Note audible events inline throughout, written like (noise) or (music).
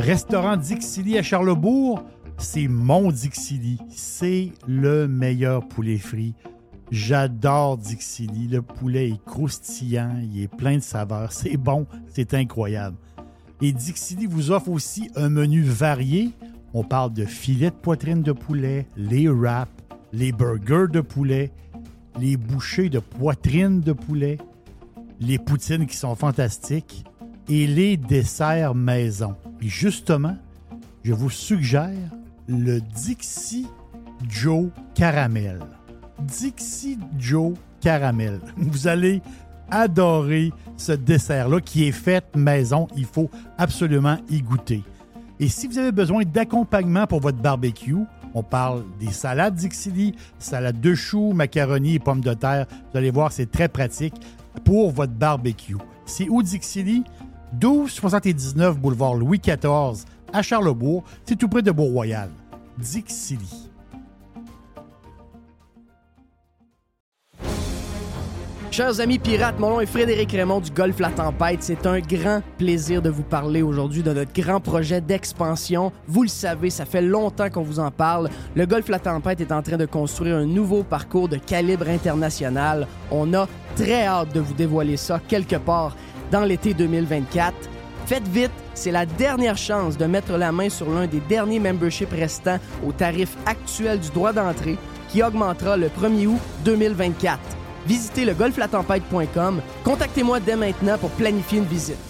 Restaurant Dixili à Charlebourg, c'est mon Dixili. C'est le meilleur poulet frit. J'adore Dixili. Le poulet est croustillant, il est plein de saveurs. C'est bon, c'est incroyable. Et Dixili vous offre aussi un menu varié. On parle de filets de poitrine de poulet, les wraps, les burgers de poulet, les bouchées de poitrine de poulet, les poutines qui sont fantastiques et les desserts maison. Et justement, je vous suggère le Dixie Joe Caramel. Dixie Joe Caramel. (laughs) Vous allez adorer ce dessert-là qui est fait maison. Il faut absolument y goûter. Et si vous avez besoin d'accompagnement pour votre barbecue, on parle des salades Dixili, salade de choux, macaroni et pommes de terre. Vous allez voir, c'est très pratique pour votre barbecue. C'est où Dixili? 1279 boulevard Louis XIV à Charlebourg. C'est tout près de Beau-Royal. Chers amis pirates, mon nom est Frédéric Raymond du Golfe La Tempête. C'est un grand plaisir de vous parler aujourd'hui de notre grand projet d'expansion. Vous le savez, ça fait longtemps qu'on vous en parle. Le Golfe La Tempête est en train de construire un nouveau parcours de calibre international. On a très hâte de vous dévoiler ça quelque part dans l'été 2024. Faites vite, c'est la dernière chance de mettre la main sur l'un des derniers memberships restants au tarif actuel du droit d'entrée qui augmentera le 1er août 2024 visitez le golflatempête.com. Contactez-moi dès maintenant pour planifier une visite.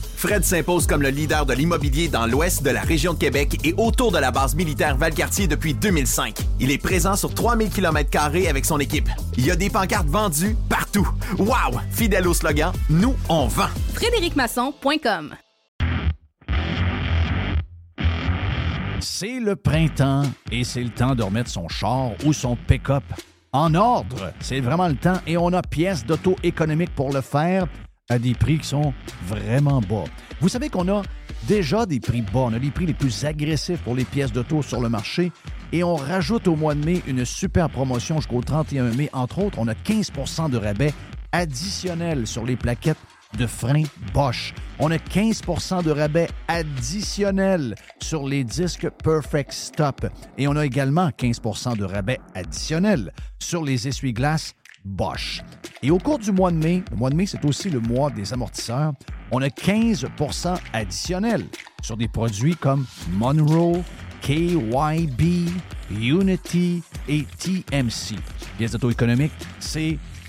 Fred s'impose comme le leader de l'immobilier dans l'ouest de la région de Québec et autour de la base militaire Valcartier depuis 2005. Il est présent sur 3000 km avec son équipe. Il y a des pancartes vendues partout. Wow! Fidèle au slogan, nous, on vend. FrédéricMasson.com C'est le printemps et c'est le temps de remettre son char ou son pick-up en ordre. C'est vraiment le temps et on a pièces d'auto économique pour le faire à des prix qui sont vraiment bas. Vous savez qu'on a déjà des prix bas. On a les prix les plus agressifs pour les pièces d'auto sur le marché et on rajoute au mois de mai une super promotion jusqu'au 31 mai. Entre autres, on a 15% de rabais additionnel sur les plaquettes de frein Bosch. On a 15% de rabais additionnel sur les disques Perfect Stop. Et on a également 15% de rabais additionnel sur les essuie-glaces Et au cours du mois de mai, le mois de mai, c'est aussi le mois des amortisseurs, on a 15% additionnel sur des produits comme Monroe, KYB, Unity et TMC. Pièces d'auto-économique, c'est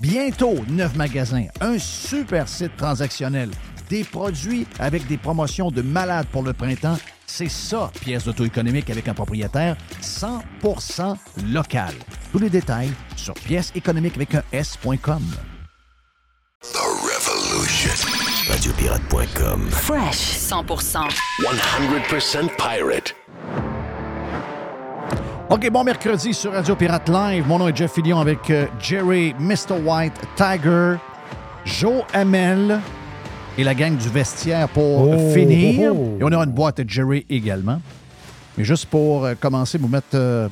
Bientôt, neuf magasins, un super site transactionnel, des produits avec des promotions de malades pour le printemps. C'est ça, pièce d'auto-économique avec un propriétaire 100% local. Tous les détails sur pièce économique avec un S.com. The Revolution. Radiopirate.com. Fresh 100%. 100% pirate. OK, bon mercredi sur Radio Pirate Live. Mon nom est Jeff Fillion avec euh, Jerry, Mr. White, Tiger, Joe Hamel et la gang du vestiaire pour Oh, finir. oh, oh. Et on aura une boîte de Jerry également. Mais juste pour euh, commencer, vous mettre. euh,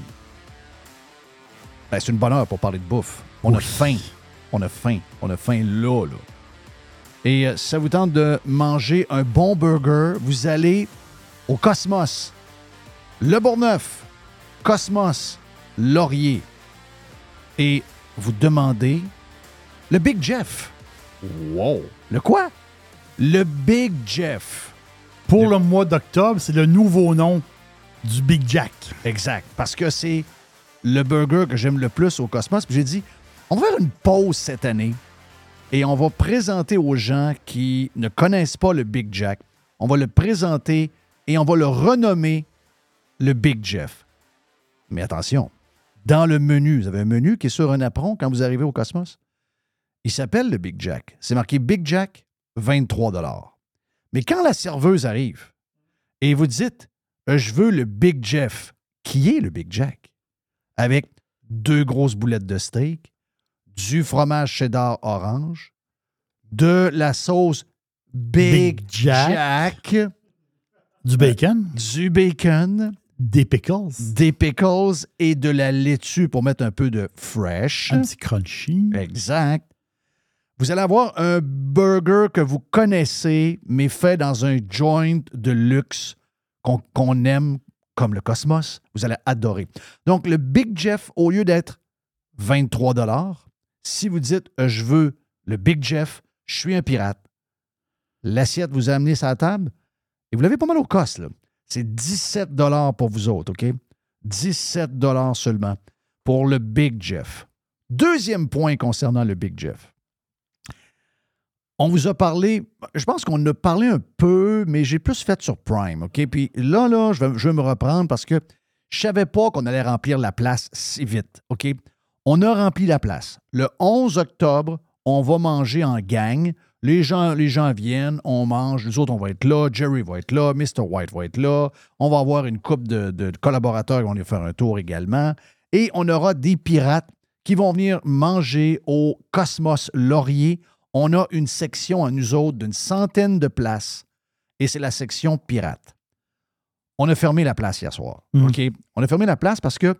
ben, c'est une bonne heure pour parler de bouffe. On a faim. On a faim. On a faim là, là. Et euh, si ça vous tente de manger un bon burger, vous allez au Cosmos. Le Bourgneuf. Cosmos, Laurier. Et vous demandez le Big Jeff. Wow. Le quoi? Le Big Jeff. Pour le mois d'octobre, c'est le nouveau nom du Big Jack. Exact. Parce que c'est le burger que j'aime le plus au Cosmos. Puis j'ai dit, on va faire une pause cette année. et on va présenter aux gens qui ne connaissent pas le Big Jack, on va le présenter et on va le renommer le Big Jeff. Mais attention, dans le menu, vous avez un menu qui est sur un apron quand vous arrivez au Cosmos? Il s'appelle le Big Jack. C'est marqué Big Jack, 23 Mais quand la serveuse arrive et vous dites euh, Je veux le Big Jeff, qui est le Big Jack, avec deux grosses boulettes de steak, du fromage cheddar orange, de la sauce Big, Big Jack. Jack, Du bacon, du bacon, des pickles, des pickles et de la laitue pour mettre un peu de fresh. un petit crunchy. Exact. Vous allez avoir un burger que vous connaissez, mais fait dans un joint de luxe qu'on aime comme le Cosmos. Vous allez adorer. Donc, le Big Jeff, au lieu d'être 23 si vous dites euh, je veux le Big Jeff, je suis un pirate, l'assiette vous a amené la table et vous l'avez pas mal au cost. là. C'est 17 pour vous autres, OK? 17 seulement pour le Big Jeff. Deuxième point concernant le Big Jeff. On vous a parlé, je pense qu'on a parlé un peu, mais j'ai plus fait sur Prime, OK? Puis là, là, je vais, me reprendre parce que je savais pas qu'on allait remplir la place si vite, OK? On a rempli la place. Le 11 octobre, on va manger en gang. Les gens, les gens viennent, on mange, les autres, on va être là, Jerry va être là, Mr. White va être là, on va avoir une couple de, de collaborateurs qui vont venir faire un tour également. Et on aura des pirates qui vont venir manger au Cosmos Laurier. On a une section à nous autres d'une centaine de places et c'est la section pirate. On a fermé la place hier soir. Mhm. OK? On a fermé la place parce que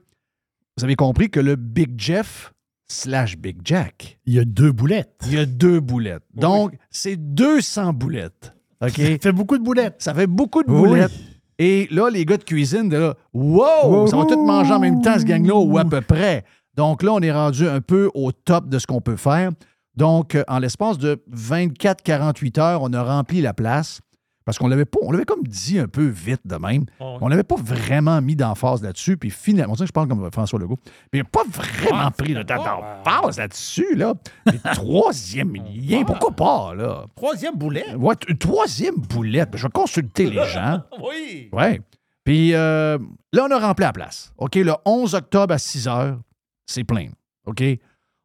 vous avez compris que le Big Jeff slash Big Jack, Il y a deux boulettes. il y a deux boulettes. Donc, c'est 200 boulettes. OK? Ça (laughs) fait beaucoup de boulettes. Ça fait beaucoup de Oui. boulettes. Et là, les gars de cuisine, de là, wow, Wow. ça va tout manger en même temps, ce gang-là, ou à peu près. Donc là, on est rendu un peu au top de ce qu'on peut faire. Donc, euh, en l'espace de 24-48 heures, on a rempli la place. Parce qu'on l'avait pas, on l'avait comme dit un peu vite de même. On n'avait pas vraiment mis d'emphase là-dessus. Puis finalement, on dirait que je parle comme François Legault. Mais il n'a pas vraiment pris de temps d'emphase là-dessus, là. Mais (laughs) troisième lien, pourquoi pas, là? Troisième boulet? Ouais, troisième boulette. Je vais consulter les (laughs) gens. Oui. Oui. Puis euh, là, on a rempli la place. OK, le 11 octobre à 6 heures, c'est plein. OK?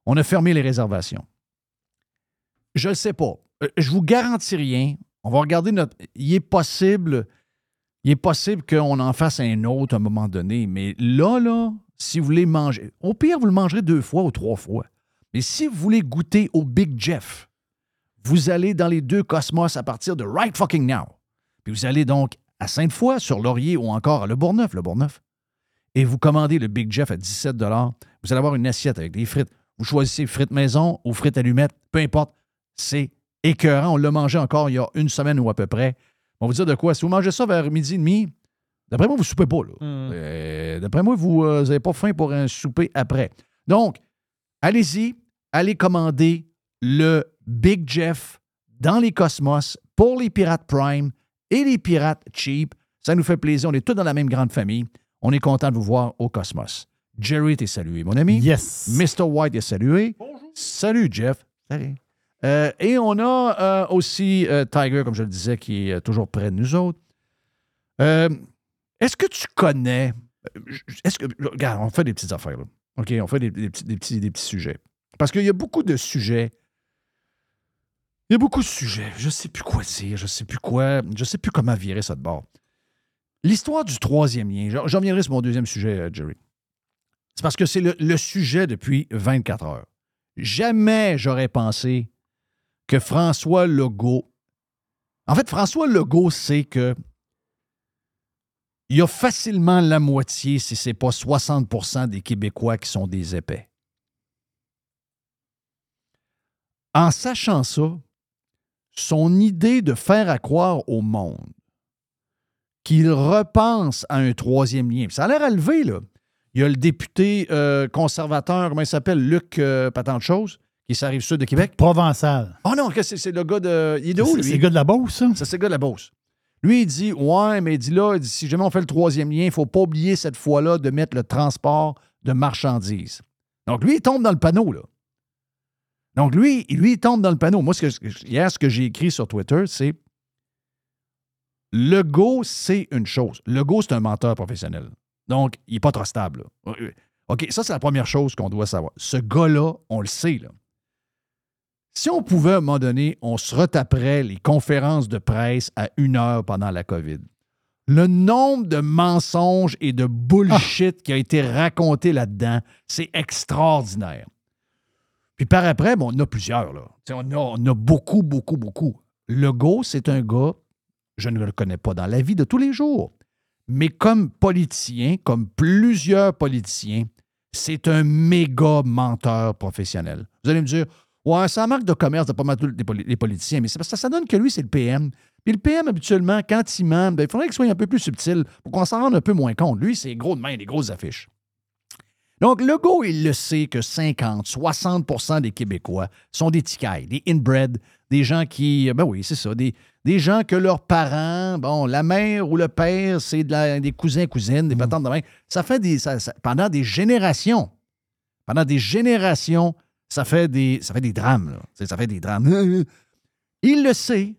On a fermé les réservations. Je ne sais pas. Euh, Je vous garantis rien. On va regarder notre. Il est possible. Il est possible qu'on en fasse un autre à un moment donné. Mais là, là, si vous voulez manger. Au pire, vous le mangerez deux fois ou trois fois. Mais si vous voulez goûter au Big Jeff, vous allez dans les deux cosmos à partir de right fucking now. Puis vous allez donc à Sainte-Foy, sur Laurier ou encore à Le Bourgneuf, Le Bourgneuf. Et vous commandez le Big Jeff à 17 Vous allez avoir une assiette avec des frites. Vous choisissez frites maison ou frites allumettes, peu importe. C'est écœurant. On l'a mangé encore il y a une semaine ou à peu près. On va vous dire de quoi? Si vous mangez ça vers midi et demi, d'après moi, vous ne soupez pas. là. Euh, d'après moi, vous n'avez pas faim pour un souper après. Donc, allez-y, allez commander le Big Jeff dans les Cosmos pour les Pirates Prime et les Pirates Cheap. Ça nous fait plaisir. On est tous dans la même grande famille. On est content de vous voir au Cosmos. Jerry, t'es salué, mon ami. Yes. Mr. White est salué. Salut, Jeff. Salut. Euh, et on a euh, aussi euh, Tiger, comme je le disais, qui est toujours près de nous autres. Est-ce que tu connais. Est-ce que. Regarde, on fait des petites affaires, là. OK, on fait des, petits, des, petits, des petits sujets. Parce qu'il y a beaucoup de sujets. Il y a beaucoup de sujets. Je ne sais plus quoi dire, je ne sais plus quoi. Je sais plus comment virer ça de bord. L'histoire du troisième lien. J'en reviendrai sur mon deuxième sujet, Jerry. C'est parce que c'est le sujet depuis 24 heures. Jamais j'aurais pensé que François Legault. En fait, François Legault sait que il y a facilement la moitié, si ce n'est pas 60% des Québécois qui sont des épais. En sachant ça, son idée de faire à croire au monde qu'il repense à un troisième lien, ça a l'air à lever, là. Il y a le député euh, conservateur, comment il s'appelle, Luc euh, pas tant qui s'arrive sud de Québec. Provençal. Oh non, c'est le gars de. Il est de où, C'est lui? c'est le gars de la Beauce, ça? Ça, c'est le gars de la Beauce. Lui, il dit Ouais, mais il dit là, il dit, si jamais on fait le troisième lien, il ne faut pas oublier cette fois-là de mettre le transport de marchandises. Donc, lui, il tombe dans le panneau, là. Donc, lui, lui, il tombe dans le panneau. Moi, ce que, hier, ce que j'ai écrit sur Twitter, c'est le go, c'est une chose. Le go, c'est un menteur professionnel. Donc, il n'est pas trop stable. là. OK, ça, c'est la première chose qu'on doit savoir. Ce gars-là, on le sait. Là. Si on pouvait, à un moment donné, on se retaperait les conférences de presse à une heure pendant la COVID. Le nombre de mensonges et de bullshit qui a été raconté là-dedans, c'est extraordinaire. Puis par après, bon, on a plusieurs. Là. On, a, on a beaucoup, beaucoup, beaucoup. Le go, c'est un gars, je ne le connais pas dans la vie de tous les jours, mais comme politicien, comme plusieurs politiciens, c'est un méga menteur professionnel. Vous allez me dire, ouais, c'est la marque de commerce de pas mal tous les, poli- les politiciens, mais c'est parce que ça donne que lui, c'est le PM. Puis le PM, habituellement, quand il ment, ben, il faudrait qu'il soit un peu plus subtil pour qu'on s'en rende un peu moins compte. Lui, c'est gros de main, des grosses affiches. Donc, le go, il le sait que 50, 60% des Québécois sont des ticailles, des inbred, des gens qui, ben oui, c'est ça, des, des gens que leurs parents, bon, la mère ou le père, c'est de la- des cousins, cousines, des patentes de main. Ça fait des, ça- ça- pendant des générations, pendant des générations, ça fait des, drames, là. Ça fait des drames. (laughs) Il le sait.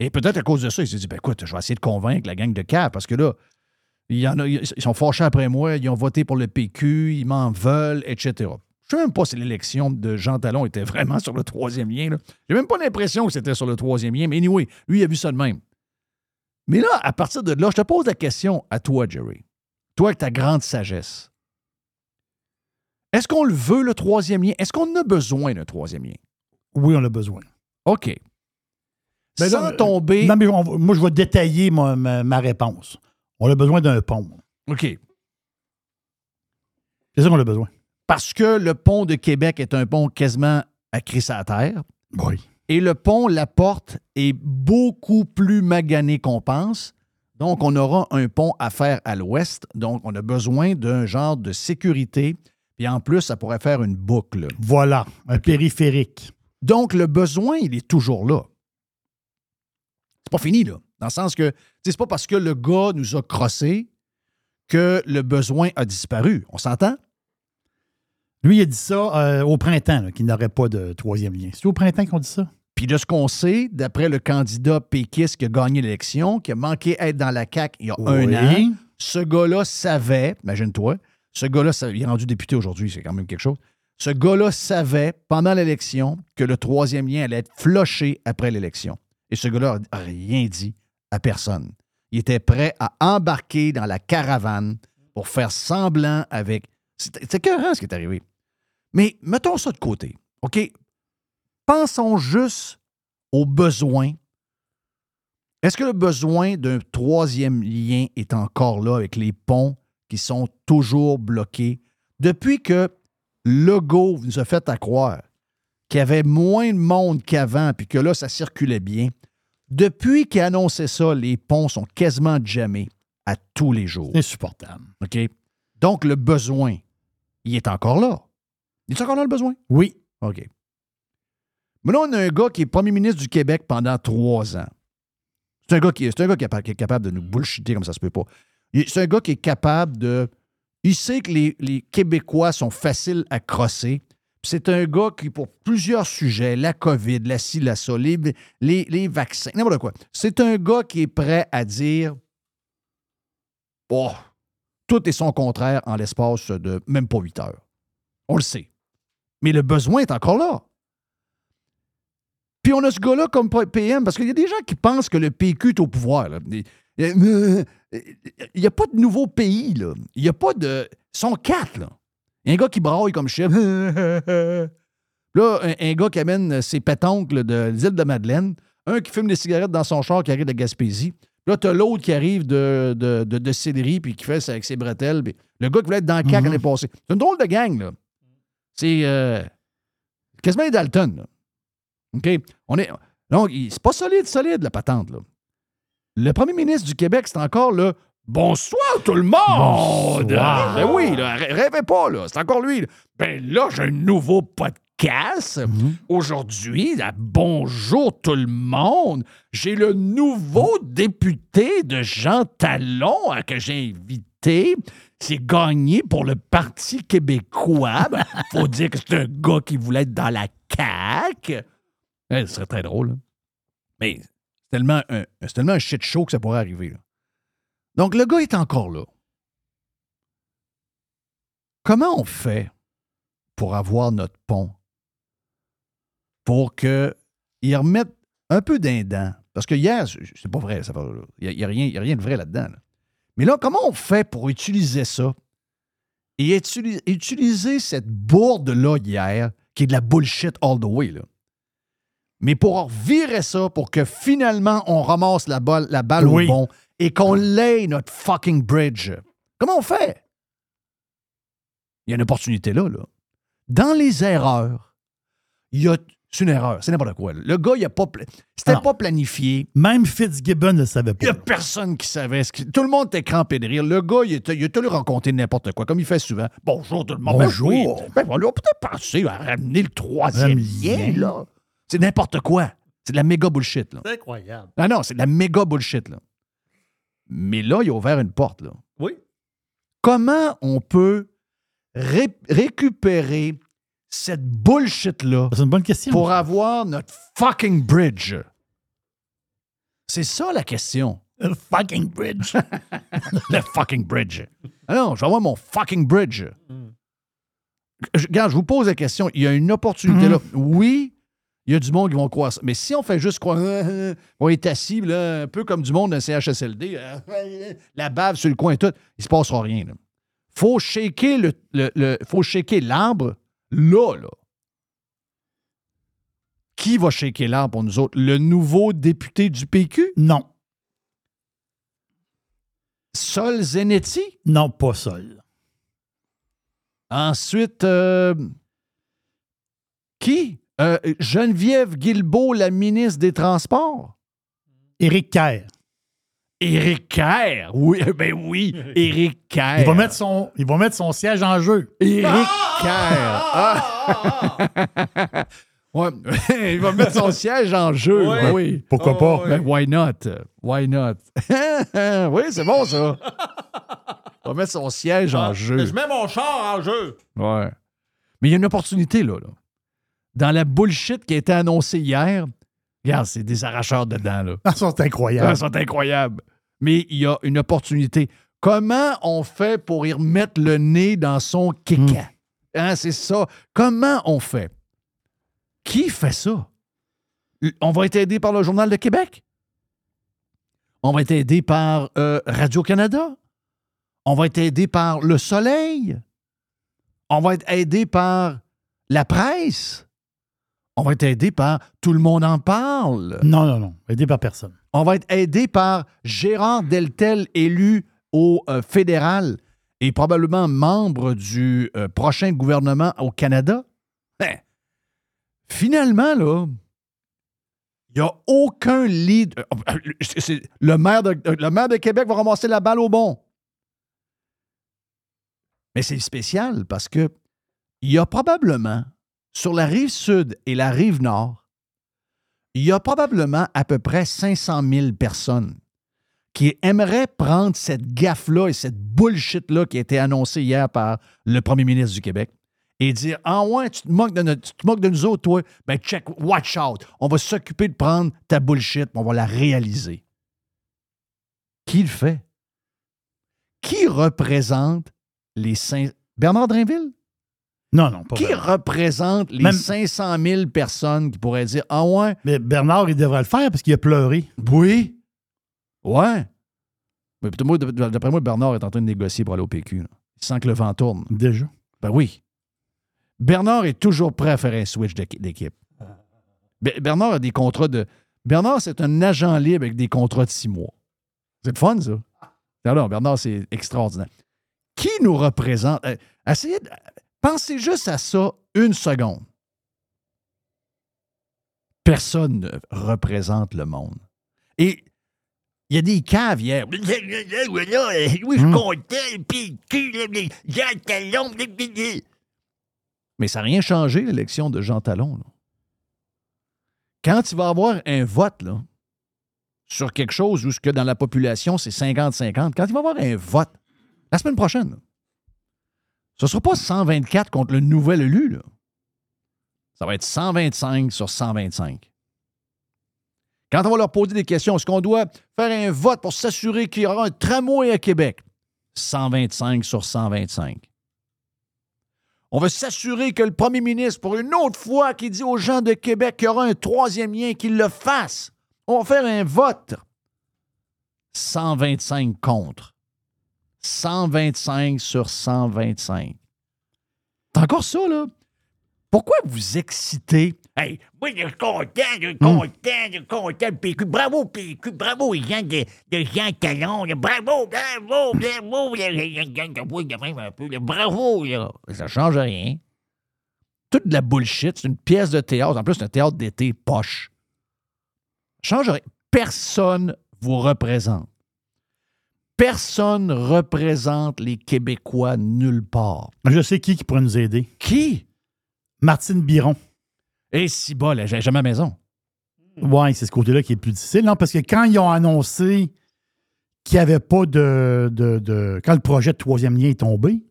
Et peut-être à cause de ça, il s'est dit, ben écoute, je vais essayer de convaincre la gang de cap parce que là, ils sont fâchés après moi, ils ont voté pour le PQ, ils m'en veulent, etc. Je ne sais même pas si l'élection de Jean Talon était vraiment sur le troisième lien. J'ai même pas l'impression que c'était sur le troisième lien, mais anyway, lui, il a vu ça de même. Mais là, à partir de là, je te pose la question à toi, Jerry. Toi, avec ta grande sagesse. Est-ce qu'on le veut, le troisième lien? Est-ce qu'on a besoin d'un troisième lien? Oui, on a besoin. OK. Ben Sans là, tomber. Non, mais on moi, je vais détailler ma, ma- ma réponse. On a besoin d'un pont. OK. C'est ça qu'on a besoin. Parce que le pont de Québec est un pont quasiment à crisser à terre. Oui. Et le pont La Porte est beaucoup plus magané qu'on pense. Donc, on aura un pont à faire à l'ouest. Donc, on a besoin d'un genre de sécurité. Puis en plus, ça pourrait faire une boucle. Voilà, un périphérique. Donc, le besoin, il est toujours là. C'est pas fini, là. Dans le sens que, c'est pas parce que le gars nous a crossé que le besoin a disparu. On s'entend? Lui, il a dit ça euh, au printemps, qu'il n'aurait pas de troisième lien. C'est au printemps qu'on dit ça? Puis de ce qu'on sait, d'après le candidat péquiste qui a gagné l'élection, qui a manqué être dans la CAQ il y a un an, ce gars-là savait, imagine-toi, ce gars-là, il est rendu député aujourd'hui, c'est quand même quelque chose. Ce gars-là savait pendant l'élection que le troisième lien allait être floché après l'élection. Et ce gars-là n'a rien dit à personne. Il était prêt à embarquer dans la caravane pour faire semblant avec. C'est c'est écœurant ce qui est arrivé. Mais mettons ça de côté. OK? Pensons juste aux besoins. Est-ce que le besoin d'un troisième lien est encore là avec les ponts qui sont toujours bloqués? Depuis que Legault nous a fait à croire qu'il y avait moins de monde qu'avant, puis que là, ça circulait bien, depuis qu'il a annoncé ça, les ponts sont quasiment jamais à tous les jours. C'est insupportable. OK? Donc, le besoin, il est encore là. Il est encore là, le besoin? Oui. OK. Mais là, on a un gars qui est premier ministre du Québec pendant trois ans. C'est un gars qui, c'est un gars qui est, qui est capable de nous bullshiter comme ça se peut pas. C'est un gars qui est capable de. Il sait que les, les Québécois sont faciles à crosser. C'est un gars qui, pour plusieurs sujets, la COVID, la ci, la les, les, vaccins, n'importe quoi, c'est un gars qui est prêt à dire Oh, tout est son contraire en l'espace de même pas huit heures. On le sait. Mais le besoin est encore là. Puis on a ce gars-là comme PM, parce qu'il y a des gens qui pensent que le PQ est au pouvoir. là. Il n'y a pas de nouveau pays. Là. Il n'y a pas de. Ils sont quatre. Là. Il y a un gars qui braille comme chef. (laughs) là, un, un gars qui amène ses pétoncles de l'île de Madeleine. Un qui fume des cigarettes dans son char qui arrive de Gaspésie. Là, t'as l'autre qui arrive de, de, de, puis qui fait ça avec ses bretelles. Puis le gars qui voulait être dans le CAC l'année passée. C'est une drôle de gang, là. C'est euh, quasiment les Dalton, là. OK? On est. Donc, c'est pas solide, solide, la patente, là. Le premier ministre du Québec, c'est encore le Bonsoir tout le monde! Bonsoir. Ben oui, là, rê- rêvez pas, là. C'est encore lui. là. Ben là, j'ai un nouveau podcast. Aujourd'hui, là, bonjour tout le monde. J'ai le nouveau député de Jean Talon hein, que j'ai invité. C'est gagné pour le Parti québécois. Ben, faut dire que c'est un gars qui voulait être dans la CAC. Eh, ce serait très drôle. là. Mais un, c'est tellement un shit show que ça pourrait arriver. Donc, le gars est encore là. Comment on fait pour avoir notre pont? Pour qu'il remette un peu d'indent? Parce que hier, c'est pas vrai, il n'y a, rien- de vrai là-dedans. là. Mais là, comment on fait pour utiliser ça et utili- utiliser cette bourde-là hier, qui est de la bullshit all the way. Mais pour virer ça, pour que finalement on ramasse la balle, la balle Oui. au bon et qu'on laye notre fucking bridge. Comment on fait? Il y a une opportunité là, là. Dans les erreurs, il y a. C'est une erreur, c'est n'importe quoi. là. Le gars, il a pas. pla- C'était pas planifié. Même Fitzgibbon ne le savait Il n'y pas. a personne qui savait. ce qui- Tout le monde était crampé de rire. Le gars, il était, il était lui raconter n'importe quoi, comme il fait souvent. Bonjour tout le monde. Ben Bonjour. oui. Ben, on lui a peut-être pensé à ramener le troisième lien, là. C'est n'importe quoi. C'est de la méga bullshit, là. C'est incroyable. Ah non, c'est de la méga bullshit, là. Mais là, il a ouvert une porte, là. Oui. Comment on peut ré- récupérer cette bullshit-là C'est une bonne question. pour avoir notre fucking bridge? C'est ça la question. Le fucking bridge. (laughs) le fucking bridge. Ah non, je vais avoir mon fucking bridge. Je- Regarde, je vous pose la question. Il y a une opportunité là. Oui, il y a du monde qui vont croire ça. Mais si on fait juste croire, euh, (laughs) on est assis, là, un peu comme du monde d'un CHSLD, euh, la bave sur le coin et tout, il se passera rien. Il faut shaker le, le- le- faut shaker l'arbre là, là. Qui va shaker l'arbre pour nous autres? Le nouveau député du PQ? non. Sol Zenetti? Non, pas seul. Ensuite, euh, qui? Euh, Geneviève Guilbeault, la ministre des Transports? Éric Kerr. Éric Kerr? Oui, (laughs) ben oui, Éric Kerr. Il va, mettre son, il va mettre son siège en jeu. Éric Kerr. Ah! (laughs) Ouais, (laughs) il va mettre son siège en jeu. Oui. ben oui. Pourquoi Oh, pas? Ben, why not? Why not? oui, c'est bon, ça. Il va mettre son siège en Ah, jeu. Je mets mon char en jeu. Ouais. Mais il y a une opportunité, là. là. Dans la bullshit qui a été annoncée hier, regarde, c'est des arracheurs dedans, là. Ah, ça, c'est Ah, incroyable. Ils sont incroyables. Mais il y a une opportunité. Comment on fait pour y remettre le nez dans son kéka? Hein, c'est ça. Comment on fait? Qui fait ça? On va être aidé par le Journal de Québec? On va être aidé par euh, Radio-Canada? On va être aidé par Le Soleil? On va être aidé par la presse? On va être aidé par Tout le monde en parle? Non, non, non. Aidé par personne. On va être aidé par Gérard Deltel, élu au euh, fédéral et probablement membre du euh, prochain gouvernement au Canada. Ben, finalement, là, il n'y a aucun lead. euh, le, maire de, le maire de Québec va ramasser la balle au bon. Mais c'est spécial parce que il y a probablement, sur la rive sud et la rive nord, il y a probablement à peu près 500 000 personnes qui aimeraient prendre cette gaffe-là et cette bullshit-là qui a été annoncée hier par le premier ministre du Québec et dire Ah ouais, tu te moques de, nous autres, toi. Ben check, watch out. On va s'occuper de prendre ta bullshit, on va la réaliser. Qui le fait? Qui représente les cinq. Bernard Drinville? Non, non, pas Qui représente les Même- 500 000 personnes qui pourraient dire Ah ouais, Mais Bernard, il devrait le faire parce qu'il a pleuré. oui. Ouais. Mais d'après moi, Bernard est en train de négocier pour aller au PQ. là. Il sent que le vent tourne. Déjà. Ben oui. Bernard est toujours prêt à faire un switch d'équi- d'équipe. Be- Bernard a des contrats de. Bernard, c'est un agent libre avec des contrats de six mois. C'est le fun, ça. Alors, Bernard, c'est extraordinaire. Qui nous représente? Euh, essayez de- Pensez juste à ça une seconde. Personne ne représente le monde. Et il y a des caves hier. Oui, je suis Hmm. content, puis Jean Talon. Mais ça n'a rien changé, l'élection de Jean Talon. là. Quand il va y avoir un vote là, sur quelque chose où ce que dans la population, c'est 50-50, quand il va y avoir un vote, la semaine prochaine, là, ce ne sera pas 124 contre le nouvel élu. Là. ça va être 125 sur 125. Quand on va leur poser des questions, est-ce qu'on doit faire un vote pour s'assurer qu'il y aura un tramway à Québec? 125 sur 125. On veut s'assurer que le premier ministre, pour une autre fois, qui dit aux gens de Québec qu'il y aura un troisième lien, qu'il le fasse. On va faire un vote. 125 contre. 125 sur 125. C'est encore ça, là? Pourquoi vous excitez? Hey, moi, je suis content, je suis content, je suis content. PQ, bravo, PQ, bravo, les gens de, de Jean Talon. Bravo, bravo, bravo. Bravo, là. Ça change rien. Toute de la bullshit. C'est une pièce de théâtre. En plus, c'est un théâtre d'été poche. Change rien. Personne vous représente. Personne représente les Québécois nulle part. Je sais qui qui pourrait nous aider. Qui? Martine Biron. Et si bas, là, j'ai jamais à la maison. Oui, c'est ce côté-là qui est le plus difficile. Non, parce que quand ils ont annoncé qu'il n'y avait pas de, de, de- Quand le projet de troisième lien est tombé,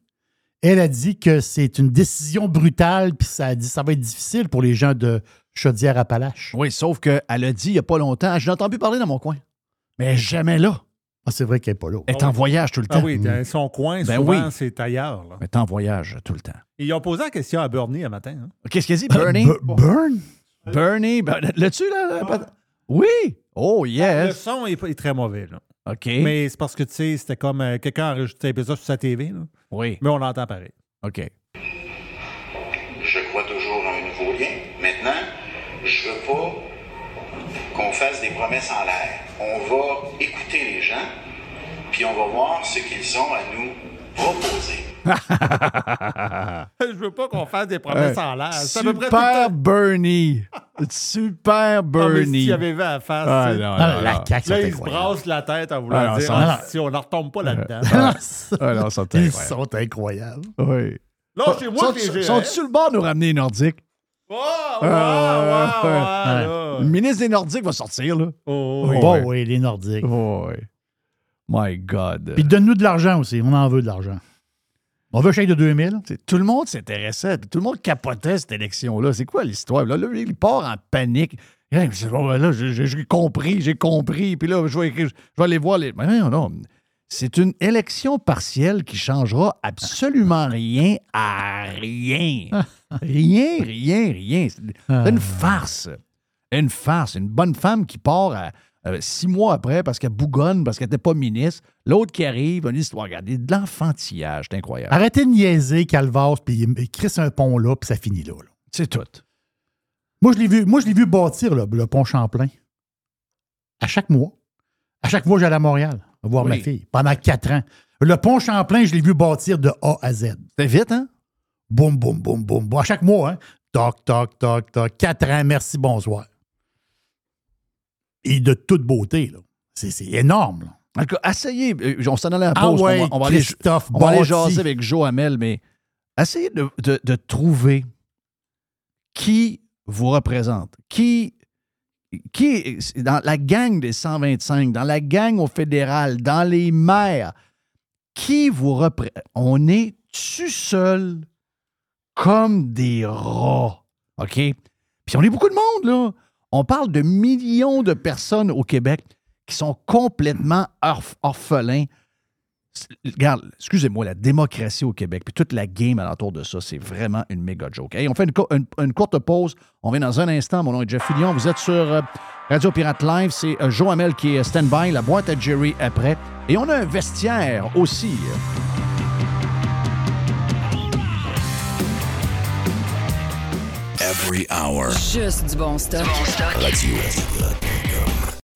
elle a dit que c'est une décision brutale, puis ça a dit ça va être difficile pour les gens de Chaudière-Appalaches. Oui, sauf qu'elle a dit il n'y a pas longtemps, je l'ai entendu parler dans mon coin. Mais elle jamais là. Ah, c'est vrai qu'elle n'est pas là. Elle est en voyage tout le temps. Ah oui, dans son coin, Ben souvent, oui. c'est ailleurs. là. Elle est en voyage tout le temps. Ils ont posé la question à Bernie un matin. hein. Qu'est-ce qu'elle dit, Bernie? B- Burn? Bernie, ben, l'as-tu, là? pat- Oui! Oh, Le yes! son est, est très mauvais. Là. OK. Mais c'est parce que, tu sais, c'était comme euh, quelqu'un a enregistré ça sur sa TV. là. Oui, Mais on l'entend pareil. OK. Je crois toujours à un nouveau lien. Maintenant, je veux pas qu'on fasse des promesses en l'air. On va écouter les gens, puis on va voir ce qu'ils ont à nous proposer. (laughs) je veux pas qu'on fasse des promesses en l'air. Super. Bernie! Super Ah, Bernie! s'il avait vu à la face, Ah, non, non, la Là, c'est il se incroyable. brasse la tête en voulant Ah, dire ah, si on ne retombe pas là-dedans. (laughs) Non, ça Ils sont incroyables. Oui. Là, chez moi, Sont-. Sont-tu sur le bord de nous ramener les Nordiques? Oh, ouais, Ah, ouais, Le ministre des Nordiques va sortir, là. Oh, Oui. Bon, oui, les Nordiques. Oh, oui. My God. Puis donne-nous de l'argent aussi. On en veut de l'argent. On veut un chèque de 2000. T'sais, tout le monde s'intéressait, tout le monde capotait cette élection-là. C'est quoi l'histoire? Là, là, il part en panique. Hey, Oh, là, j'ai- compris, j'ai compris. Puis là, je vais, écrire- je vais aller voir les. Mais non, non. C'est une élection partielle qui changera absolument rien à rien. (laughs) Rien, rien, rien. C'est une farce. Une farce. Une bonne femme qui part à- euh, six mois après parce qu'elle bougonne, parce qu'elle n'était pas ministre. L'autre qui arrive, une histoire. Regardez, de l'enfantillage. C'est incroyable. Arrêtez de niaiser, Calvas, puis il crisse un pont là, puis ça finit là. là. C'est tout. Moi, je l'ai vu, moi, je l'ai vu bâtir là, le pont Champlain. À chaque mois. À chaque fois, j'allais à Montréal voir ma fille. Pendant quatre ans. Le pont Champlain, je l'ai vu bâtir de A à Z. C'était vite, hein? Boum, boum, boum, boum. boum. À chaque mois, hein? Toc, toc, toc, toc. Quatre ans, merci, bonsoir. Et de toute beauté, là. C'est énorme, là. En tout cas, essayez. euh, On s'en allait à la Ah pause. ouais, on va, on va aller, on va aller jaser avec Joe Hamel, mais essayez de, de- de trouver qui vous représente. Qui, qui est dans la gang des 125, dans la gang au fédéral, dans les maires, qui vous représente. On est-tu seul comme des rats? OK? Puis on est beaucoup de monde, là. On parle de millions de personnes au Québec qui sont complètement orph- orphelins. Regarde, excusez-moi, la démocratie au Québec, puis toute la game alentour de ça, c'est vraiment une méga joke. Hey, on fait une, co- une- une courte pause. On vient dans un instant. Mon nom est Jeff Fillion. Vous êtes sur euh, Radio Pirate Live. C'est euh, Joe Hamel qui est stand-by, la boîte à Jerry après. Et on a un vestiaire aussi. Every hour. Juste du bon stuff. Radio.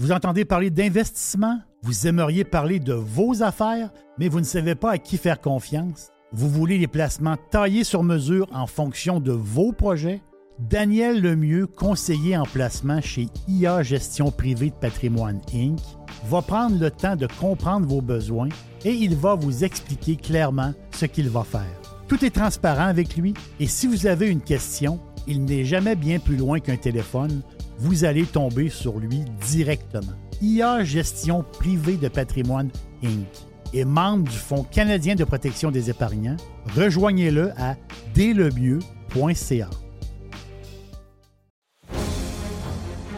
Vous entendez parler d'investissement? Vous aimeriez parler de vos affaires, mais vous ne savez pas à qui faire confiance? Vous voulez des placements taillés sur mesure en fonction de vos projets? Daniel Lemieux, conseiller en placement chez IA Gestion privée de patrimoine Inc., va prendre le temps de comprendre vos besoins et il va vous expliquer clairement ce qu'il va faire. Tout est transparent avec lui et si vous avez une question, il n'est jamais bien plus loin qu'un téléphone, vous allez tomber sur lui directement. IA Gestion privée de patrimoine Inc. est membre du Fonds canadien de protection des épargnants. Rejoignez-le à délemieux.ca.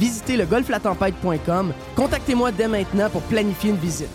visitez le golflatempête.com. Contactez-moi dès maintenant pour planifier une visite.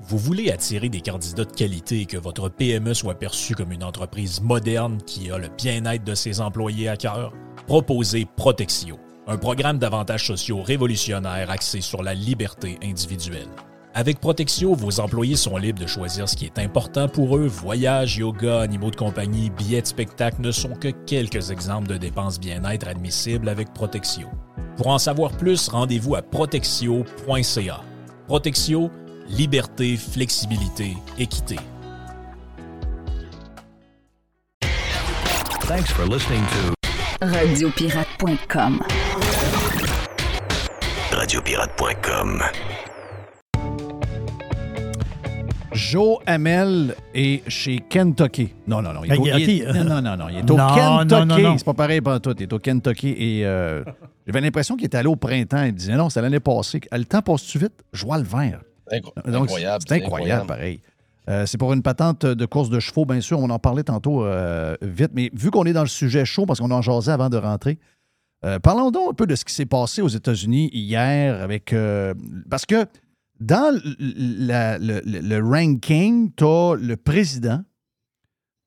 Vous voulez attirer des candidats de qualité et que votre PME soit perçue comme une entreprise moderne qui a le bien-être de ses employés à cœur? Proposez Protexio, un programme d'avantages sociaux révolutionnaire axé sur la liberté individuelle. Avec Protexio, vos employés sont libres de choisir ce qui est important pour eux. Voyages, yoga, animaux de compagnie, billets de spectacle ne sont que quelques exemples de dépenses bien-être admissibles avec Protexio. Pour en savoir plus, rendez-vous à protexio.ca. Protexio, liberté, flexibilité, équité. Thanks for listening to Radiopirate.com. Radiopirate.com. Joe Hamel est chez Kentucky. Non, non, non. Il est au, il est- ok. non, non, non. Il est au Non, Kentucky. C'est pas pareil pour tout. Il est au Kentucky et euh, j'avais l'impression qu'il était allé au printemps. Il disait non, c'est l'année passée. Le temps passe-tu vite? Je vois le vert. Incro- Donc, incroyable. C'est incroyable, pareil. Euh, c'est pour une patente de course de chevaux, bien sûr. On en parlait tantôt euh, vite. Mais vu qu'on est dans le sujet chaud, parce qu'on en jasait avant de rentrer, euh, parlons donc un peu de ce qui s'est passé aux États-Unis hier avec. euh, parce que dans la- le, le- le ranking, tu as le président,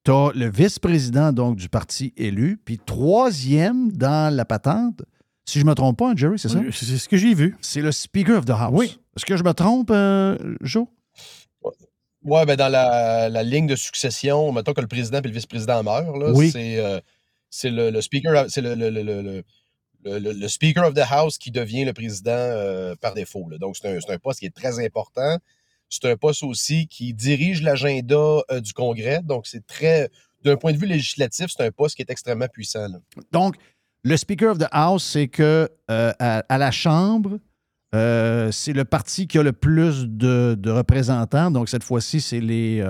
tu as le vice-président donc du parti élu, puis troisième dans la patente, si je ne me trompe pas, hein, Jerry, c'est ça? C'est ce que j'ai vu. C'est le Speaker of the House. Oui. Est-ce que je me trompe, euh, Joe? Ouais, ben dans la, la ligne de succession, mettons que le président et le vice-président meurent, là, Oui. c'est euh, c'est le, le speaker, c'est le, le, le, Speaker of the House qui devient le président euh, par défaut. Donc, c'est un, poste qui est très important. C'est un poste aussi qui dirige l'agenda euh, du Congrès. Donc, c'est très, d'un point de vue législatif, c'est un poste qui est extrêmement puissant. Donc, le Speaker of the House, c'est que euh, à, la Chambre, c'est le parti qui a le plus de, représentants. Donc, cette fois-ci, c'est les,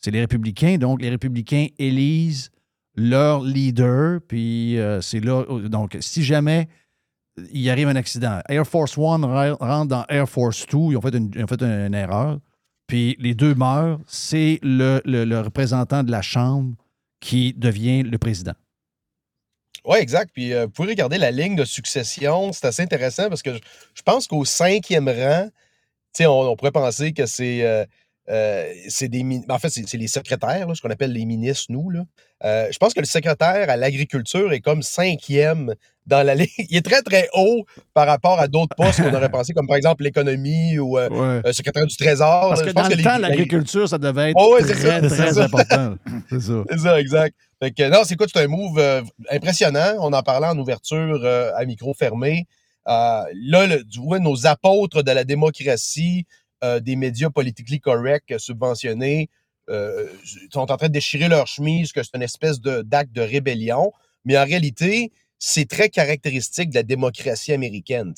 c'est les républicains. Donc, les républicains élisent leur leader. Puis, euh, c'est là. Donc, si jamais il arrive un accident, Air Force One rentre dans Air Force Two, ils ont fait une, ont fait une, erreur. Puis, les deux meurent. C'est le, le- représentant de la Chambre qui devient le président. Oui, exact. Puis euh, vous pouvez regarder la ligne de succession. C'est assez intéressant parce que je, pense qu'au cinquième rang, on, on pourrait penser que c'est euh, euh, c'est des. En fait, c'est les secrétaires, là, ce qu'on appelle les ministres, nous. Là. Euh, je pense que le secrétaire à l'agriculture est comme cinquième dans la (laughs) ligne. Il est très, très haut par rapport à d'autres postes qu'on aurait pensé, comme par exemple l'économie ou euh, Ouais. euh, secrétaire du Trésor. Parce que Je pense dans le les- temps, l'agriculture, ça devait être Oh, ouais, c'est très, ça, très ça. important. (laughs) C'est ça. C'est ça, exact. Fait que, non, c'est quoi, c'est un move euh, impressionnant. On en parlait en ouverture euh, à micro fermé. Euh, là, le, du ouais, nos apôtres de la démocratie, euh, des médias politiquement corrects euh, subventionnés, euh, sont en train de déchirer leur chemise, que c'est une espèce d'acte de, rébellion. Mais en réalité, c'est très caractéristique de la démocratie américaine.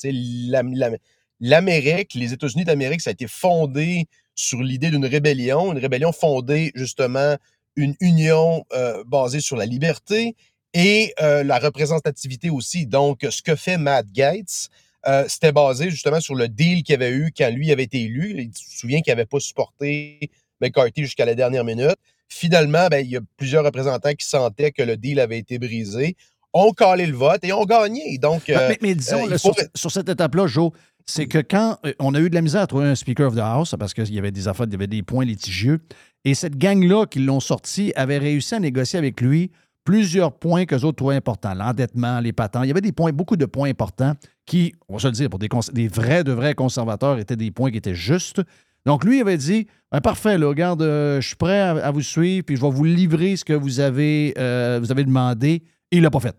L'Amérique, les États-Unis d'Amérique, ça a été fondé sur l'idée d'une rébellion, une rébellion fondée justement une union basée sur la liberté et la représentativité aussi. Donc, ce que fait Matt Gates, euh, c'était basé justement sur le deal qu'il avait eu quand lui avait été élu. Il se souvient qu'il n'avait pas supporté McCarthy jusqu'à la dernière minute. Finalement, ben, il y a plusieurs représentants qui sentaient que le deal avait été brisé, ont calé le vote et ont gagné. Donc, euh, mais, mais disons, euh, là, il faut- sur, sur cette étape-là, Joe, c'est que quand on a eu de la misère à trouver un Speaker of the House, parce qu'il y avait des affaires, il y avait des points litigieux, et cette gang-là qui l'ont sorti avait réussi à négocier avec lui plusieurs points que autres trouvaient importants. L'endettement, les patents. Il y avait des points, beaucoup de points importants qui, on va se le dire, pour des, vrais, de vrais conservateurs, étaient des points qui étaient justes. Donc, lui, il avait dit Ben, Parfait, là, regarde, euh, je suis prêt à, vous suivre, puis je vais vous livrer ce que vous avez, euh, vous avez demandé. Et il l'a pas fait.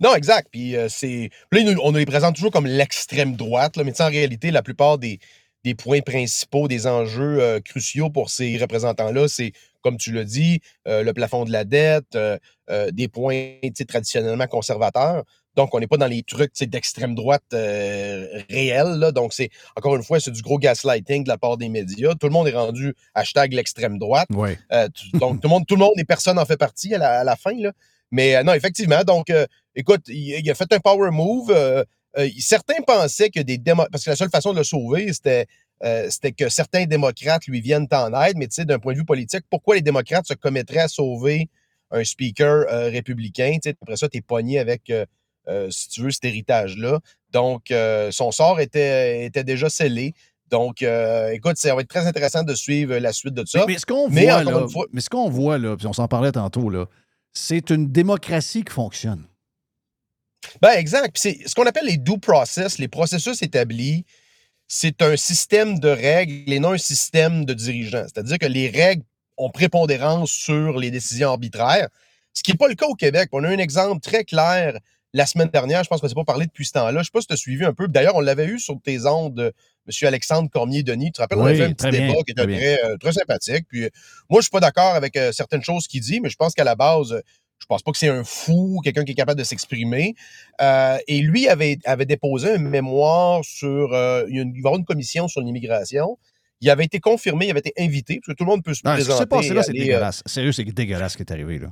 Non, exact. Puis euh, c'est. Là, nous- on les présente toujours comme l'extrême droite, là, mais en réalité, la plupart des, points principaux, des enjeux cruciaux pour ces représentants-là, c'est, comme tu l'as dit, euh, le plafond de la dette, euh, euh, des points traditionnellement conservateurs. Donc, on n'est pas dans les trucs d'extrême droite réels. là. Donc, c'est encore une fois, c'est du gros gaslighting de la part des médias. Tout le monde est rendu hashtag l'extrême droite. Ouais. Donc, tout le monde, tout le monde et personne en fait partie à la, à la fin. Là. Mais non, effectivement, donc, écoute, il, il a fait un power move. euh, certains pensaient que des démocrates, parce que la seule façon de le sauver, c'était euh, c'était que certains démocrates lui viennent en aide, mais tu sais, d'un point de vue politique, pourquoi les démocrates se commettraient à sauver un speaker euh, républicain? Tu sais, après ça, tu es pogné avec, euh, si tu veux, cet héritage-là. Donc, son sort était, était déjà scellé. Donc, euh, écoute, ça va être très intéressant de suivre la suite de ça. Mais, mais ce qu'on voit, là, fois- mais ce qu'on voit, là, puis on s'en parlait tantôt, là, c'est une démocratie qui fonctionne. Ben, exact. Puis c'est ce qu'on appelle les due process, les processus établis. C'est un système de règles et non un système de dirigeants. C'est-à-dire que les règles ont prépondérance sur les décisions arbitraires, ce qui n'est pas le cas au Québec. On a un exemple très clair la semaine dernière. Je pense qu'on ne s'est pas parlé depuis ce temps-là. Je ne sais pas si tu as suivi un peu. D'ailleurs, on l'avait eu sur tes ondes, euh, M. Alexandre Cormier-Denis. Tu te rappelles, on avait fait un petit bien, débat qui était très euh, très sympathique. Puis, euh, moi, je ne suis pas d'accord avec euh, certaines choses qu'il dit, mais je pense qu'à la base, je pense pas que c'est un fou, quelqu'un qui est capable de s'exprimer. Euh, et lui avait, avait déposé un mémoire sur. euh, il, va y avoir une commission sur l'immigration. Il avait été confirmé, il avait été invité, parce que tout le monde peut se Non, ce qui présenter. s'est passé là, c'est aller, euh, dégueulasse. Sérieux, c'est dégueulasse ce qui est arrivé, là.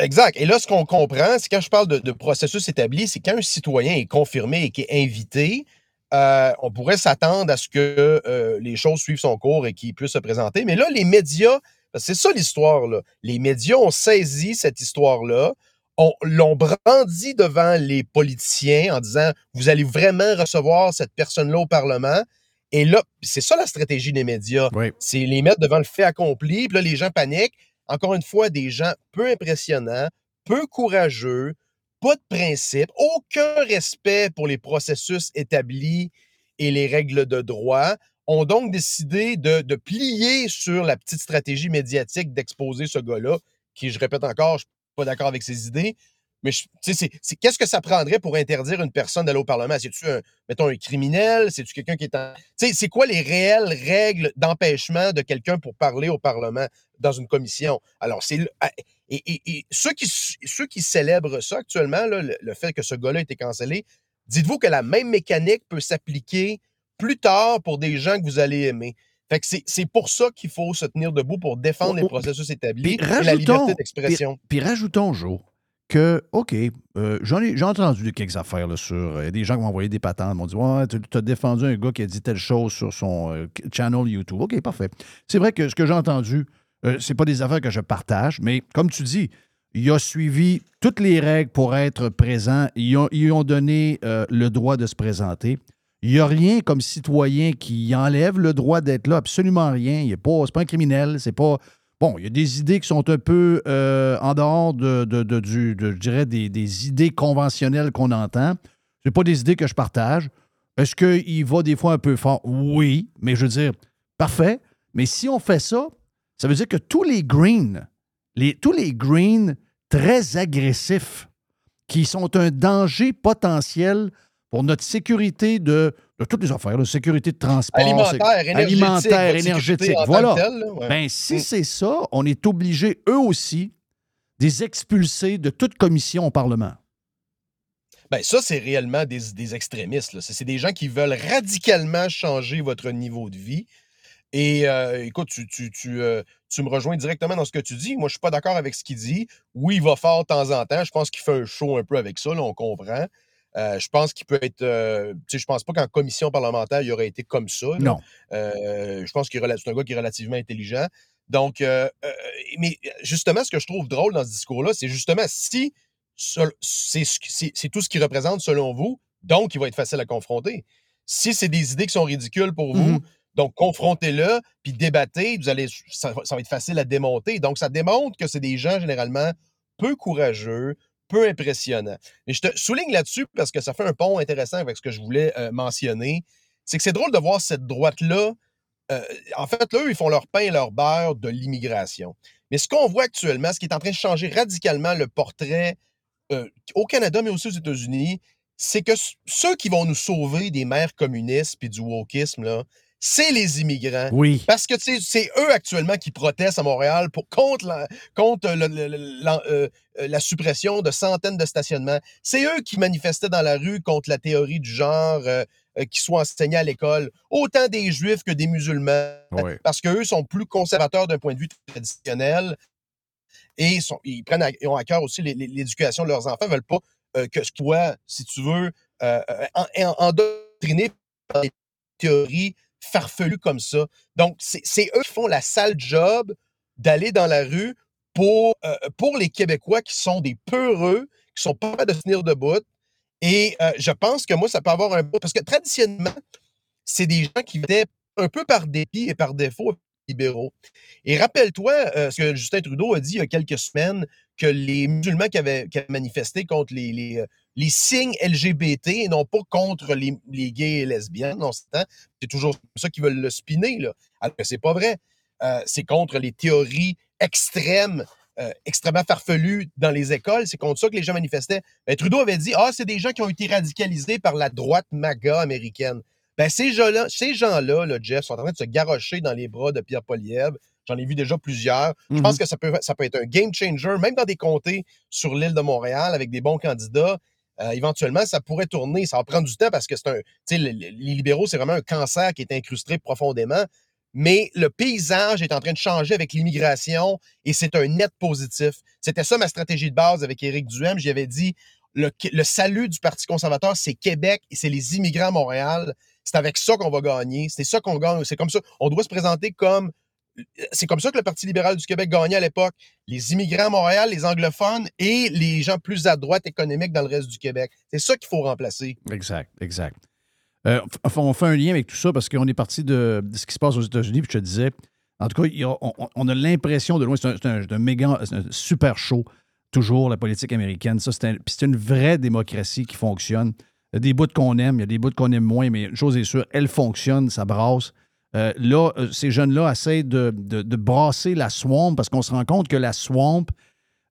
Exact. Et là, ce qu'on comprend, c'est quand je parle de, de processus établi, c'est quand un citoyen est confirmé et qui est invité, euh, on pourrait s'attendre à ce que euh, les choses suivent son cours et qu'il puisse se présenter. Mais là, les médias, c'est ça l'histoire, là. Les médias ont saisi cette histoire-là, on- l'ont brandi devant les politiciens en disant Vous allez vraiment recevoir cette personne-là au Parlement. Et là, c'est ça la stratégie des médias. C'est les mettre devant le fait accompli. Puis là, les gens paniquent. Encore une fois, des gens peu impressionnants, peu courageux, pas de principe, aucun respect pour les processus établis et les règles de droit, ont donc décidé de, plier sur la petite stratégie médiatique d'exposer ce gars-là, qui, je répète encore, je ne suis pas d'accord avec ses idées, mais qu'est-ce que ça prendrait pour interdire une personne d'aller au Parlement? C'est-tu, mettons, un criminel? C'est-tu quelqu'un qui est c'est quoi les réelles règles d'empêchement de quelqu'un pour parler au Parlement dans une commission? Alors, c'est... ah, Et, ceux, qui, ceux qui célèbrent ça actuellement, le fait que ce gars-là a été cancellé, dites-vous que la même mécanique peut s'appliquer plus tard pour des gens que vous allez aimer. Fait que c'est, pour ça qu'il faut se tenir debout pour défendre les processus établis et la liberté d'expression. Puis, rajoutons, Joe, que, OK, euh, j'en ai, j'ai entendu quelques affaires là, sur. euh, Il y a des gens qui m'ont envoyé des patentes, m'ont dit Ouais, tu as défendu un gars qui a dit telle chose sur son euh, channel YouTube. OK, parfait. C'est vrai que ce que j'ai entendu, euh, c'est pas des affaires que je partage, mais comme tu dis, il a suivi toutes les règles pour être présent. Ils ont, ils ont donné euh, le droit de se présenter. Il n'y a rien comme citoyen qui enlève le droit d'être là, absolument rien. Il n'est pas, un criminel, c'est pas. Bon, il y a des idées qui sont un peu euh, en dehors de, je dirais, des, des idées conventionnelles qu'on entend. Ce pas des idées que je partage. Est-ce qu'il va des fois un peu fort? Oui, mais je veux dire, parfait. Mais si on fait ça, ça veut dire que tous les greens, les, tous les greens très agressifs, qui sont un danger potentiel pour notre sécurité de, de toutes les affaires, de sécurité de transport, Alimentaire, énergétique, alimentaire, énergétique. Voilà. là, ouais. Ben, si Mm. c'est ça, on est obligé, eux aussi, de les expulser de toute commission au Parlement. Ben, ça, c'est réellement des, des extrémistes. C'est c'est des gens qui veulent radicalement changer votre niveau de vie. Et euh, écoute, tu, tu, tu, euh, tu me rejoins directement dans ce que tu dis. Moi, je suis pas d'accord avec ce qu'il dit. Oui, il va fort de temps en temps. Je pense qu'il fait un show un peu avec ça, là, on comprend. Euh, je pense qu'il peut être. euh, je pense pas qu'en commission parlementaire, il aurait été comme ça. là. Non. Euh, je pense rela- c'est un gars qui est relativement intelligent. Donc, euh, mais justement, ce que je trouve drôle dans ce discours-là, c'est justement si c'est tout ce qu'il représente selon vous, donc il va être facile à confronter. Si c'est des idées qui sont ridicules pour vous, Mhm. donc confrontez-le, puis débattez, vous allez, ça va être facile à démonter. Donc, ça démontre que c'est des gens généralement peu courageux, peu impressionnant. Et je te souligne là-dessus parce que ça fait un pont intéressant avec ce que je voulais euh, mentionner. C'est que c'est drôle de voir cette droite-là. euh, en fait, là, ils font leur pain et leur beurre de l'immigration. Mais ce qu'on voit actuellement, ce qui est en train de changer radicalement le portrait euh, au Canada, mais aussi aux États-Unis, c'est que ceux qui vont nous sauver des mères communistes puis du wokisme, là, c'est les immigrants. Oui. Parce que tu sais, c'est eux actuellement qui protestent à Montréal pour, contre, la, contre le- le- le- la, euh, euh, la suppression de centaines de stationnements. C'est eux qui manifestaient dans la rue contre la théorie du genre euh, qui soit enseignée à l'école, autant des juifs que des musulmans, Oui. parce qu'eux sont plus conservateurs d'un point de vue traditionnel et ils, sont- ils prennent à, ils ont à cœur aussi l'éducation de leurs enfants. Ils veulent pas euh, que ce soit, si tu veux, euh, euh, en- en- endoctriné farfelues comme ça. Donc, c'est eux qui font la sale job d'aller dans la rue pour, euh, les Québécois qui sont des peureux, qui sont pas de tenir debout. Et euh, je pense que moi, ça peut avoir un... Parce que traditionnellement, c'est des gens qui étaient un peu par dépit et par défaut libéraux. Et rappelle-toi euh, ce que Justin Trudeau a dit il y a quelques semaines, que les musulmans qui avaient, qui manifesté contre les, les signes LGBT et non pas contre les, les gays et lesbiennes, on s'entend. C'est toujours ça qu'ils veulent le spinner, là. Alors que c'est pas vrai. Euh, c'est contre les théories extrêmes, euh, extrêmement farfelues dans les écoles. C'est contre ça que les gens manifestaient. Ben, Trudeau avait dit Ah, c'est des gens qui ont été radicalisés par la droite MAGA américaine. Ben, ces gens-là, ces gens-là, là, Jeff, sont en train de se garrocher dans les bras de Pierre Poliev. J'en ai vu déjà plusieurs. Je pense que ça peut, ça peut être un game changer, même dans des comtés sur l'île de Montréal avec des bons candidats. Euh, éventuellement, ça pourrait tourner. Ça va prendre du temps parce que c'est un. Le- le- les libéraux, c'est vraiment un cancer qui est incrusté profondément. Mais le paysage est en train de changer avec l'immigration et c'est un net positif. C'était ça ma stratégie de base avec Éric Duhem. J'y avais dit le, le salut du Parti conservateur, c'est Québec et c'est les immigrants à Montréal. C'est avec ça qu'on va gagner. C'est ça qu'on gagne. C'est comme ça. On doit se présenter comme. C'est comme ça que le Parti libéral du Québec gagnait à l'époque. Les immigrants à Montréal, les anglophones et les gens plus à droite économique dans le reste du Québec. C'est ça qu'il faut remplacer. Exact, exact. Euh, on fait un lien avec tout ça parce qu'on est parti de, ce qui se passe aux États-Unis, puis je te disais, en tout cas, on, a l'impression de loin, c'est un, méga, un super show, toujours, la politique américaine. Ça, c'est une vraie démocratie qui fonctionne. Il y a des bouts qu'on aime, il y a des bouts qu'on aime moins, mais une chose est sûre, elle fonctionne, ça brasse. Euh, là, euh, ces jeunes-là essayent de, de- de brasser la swamp parce qu'on se rend compte que la swamp,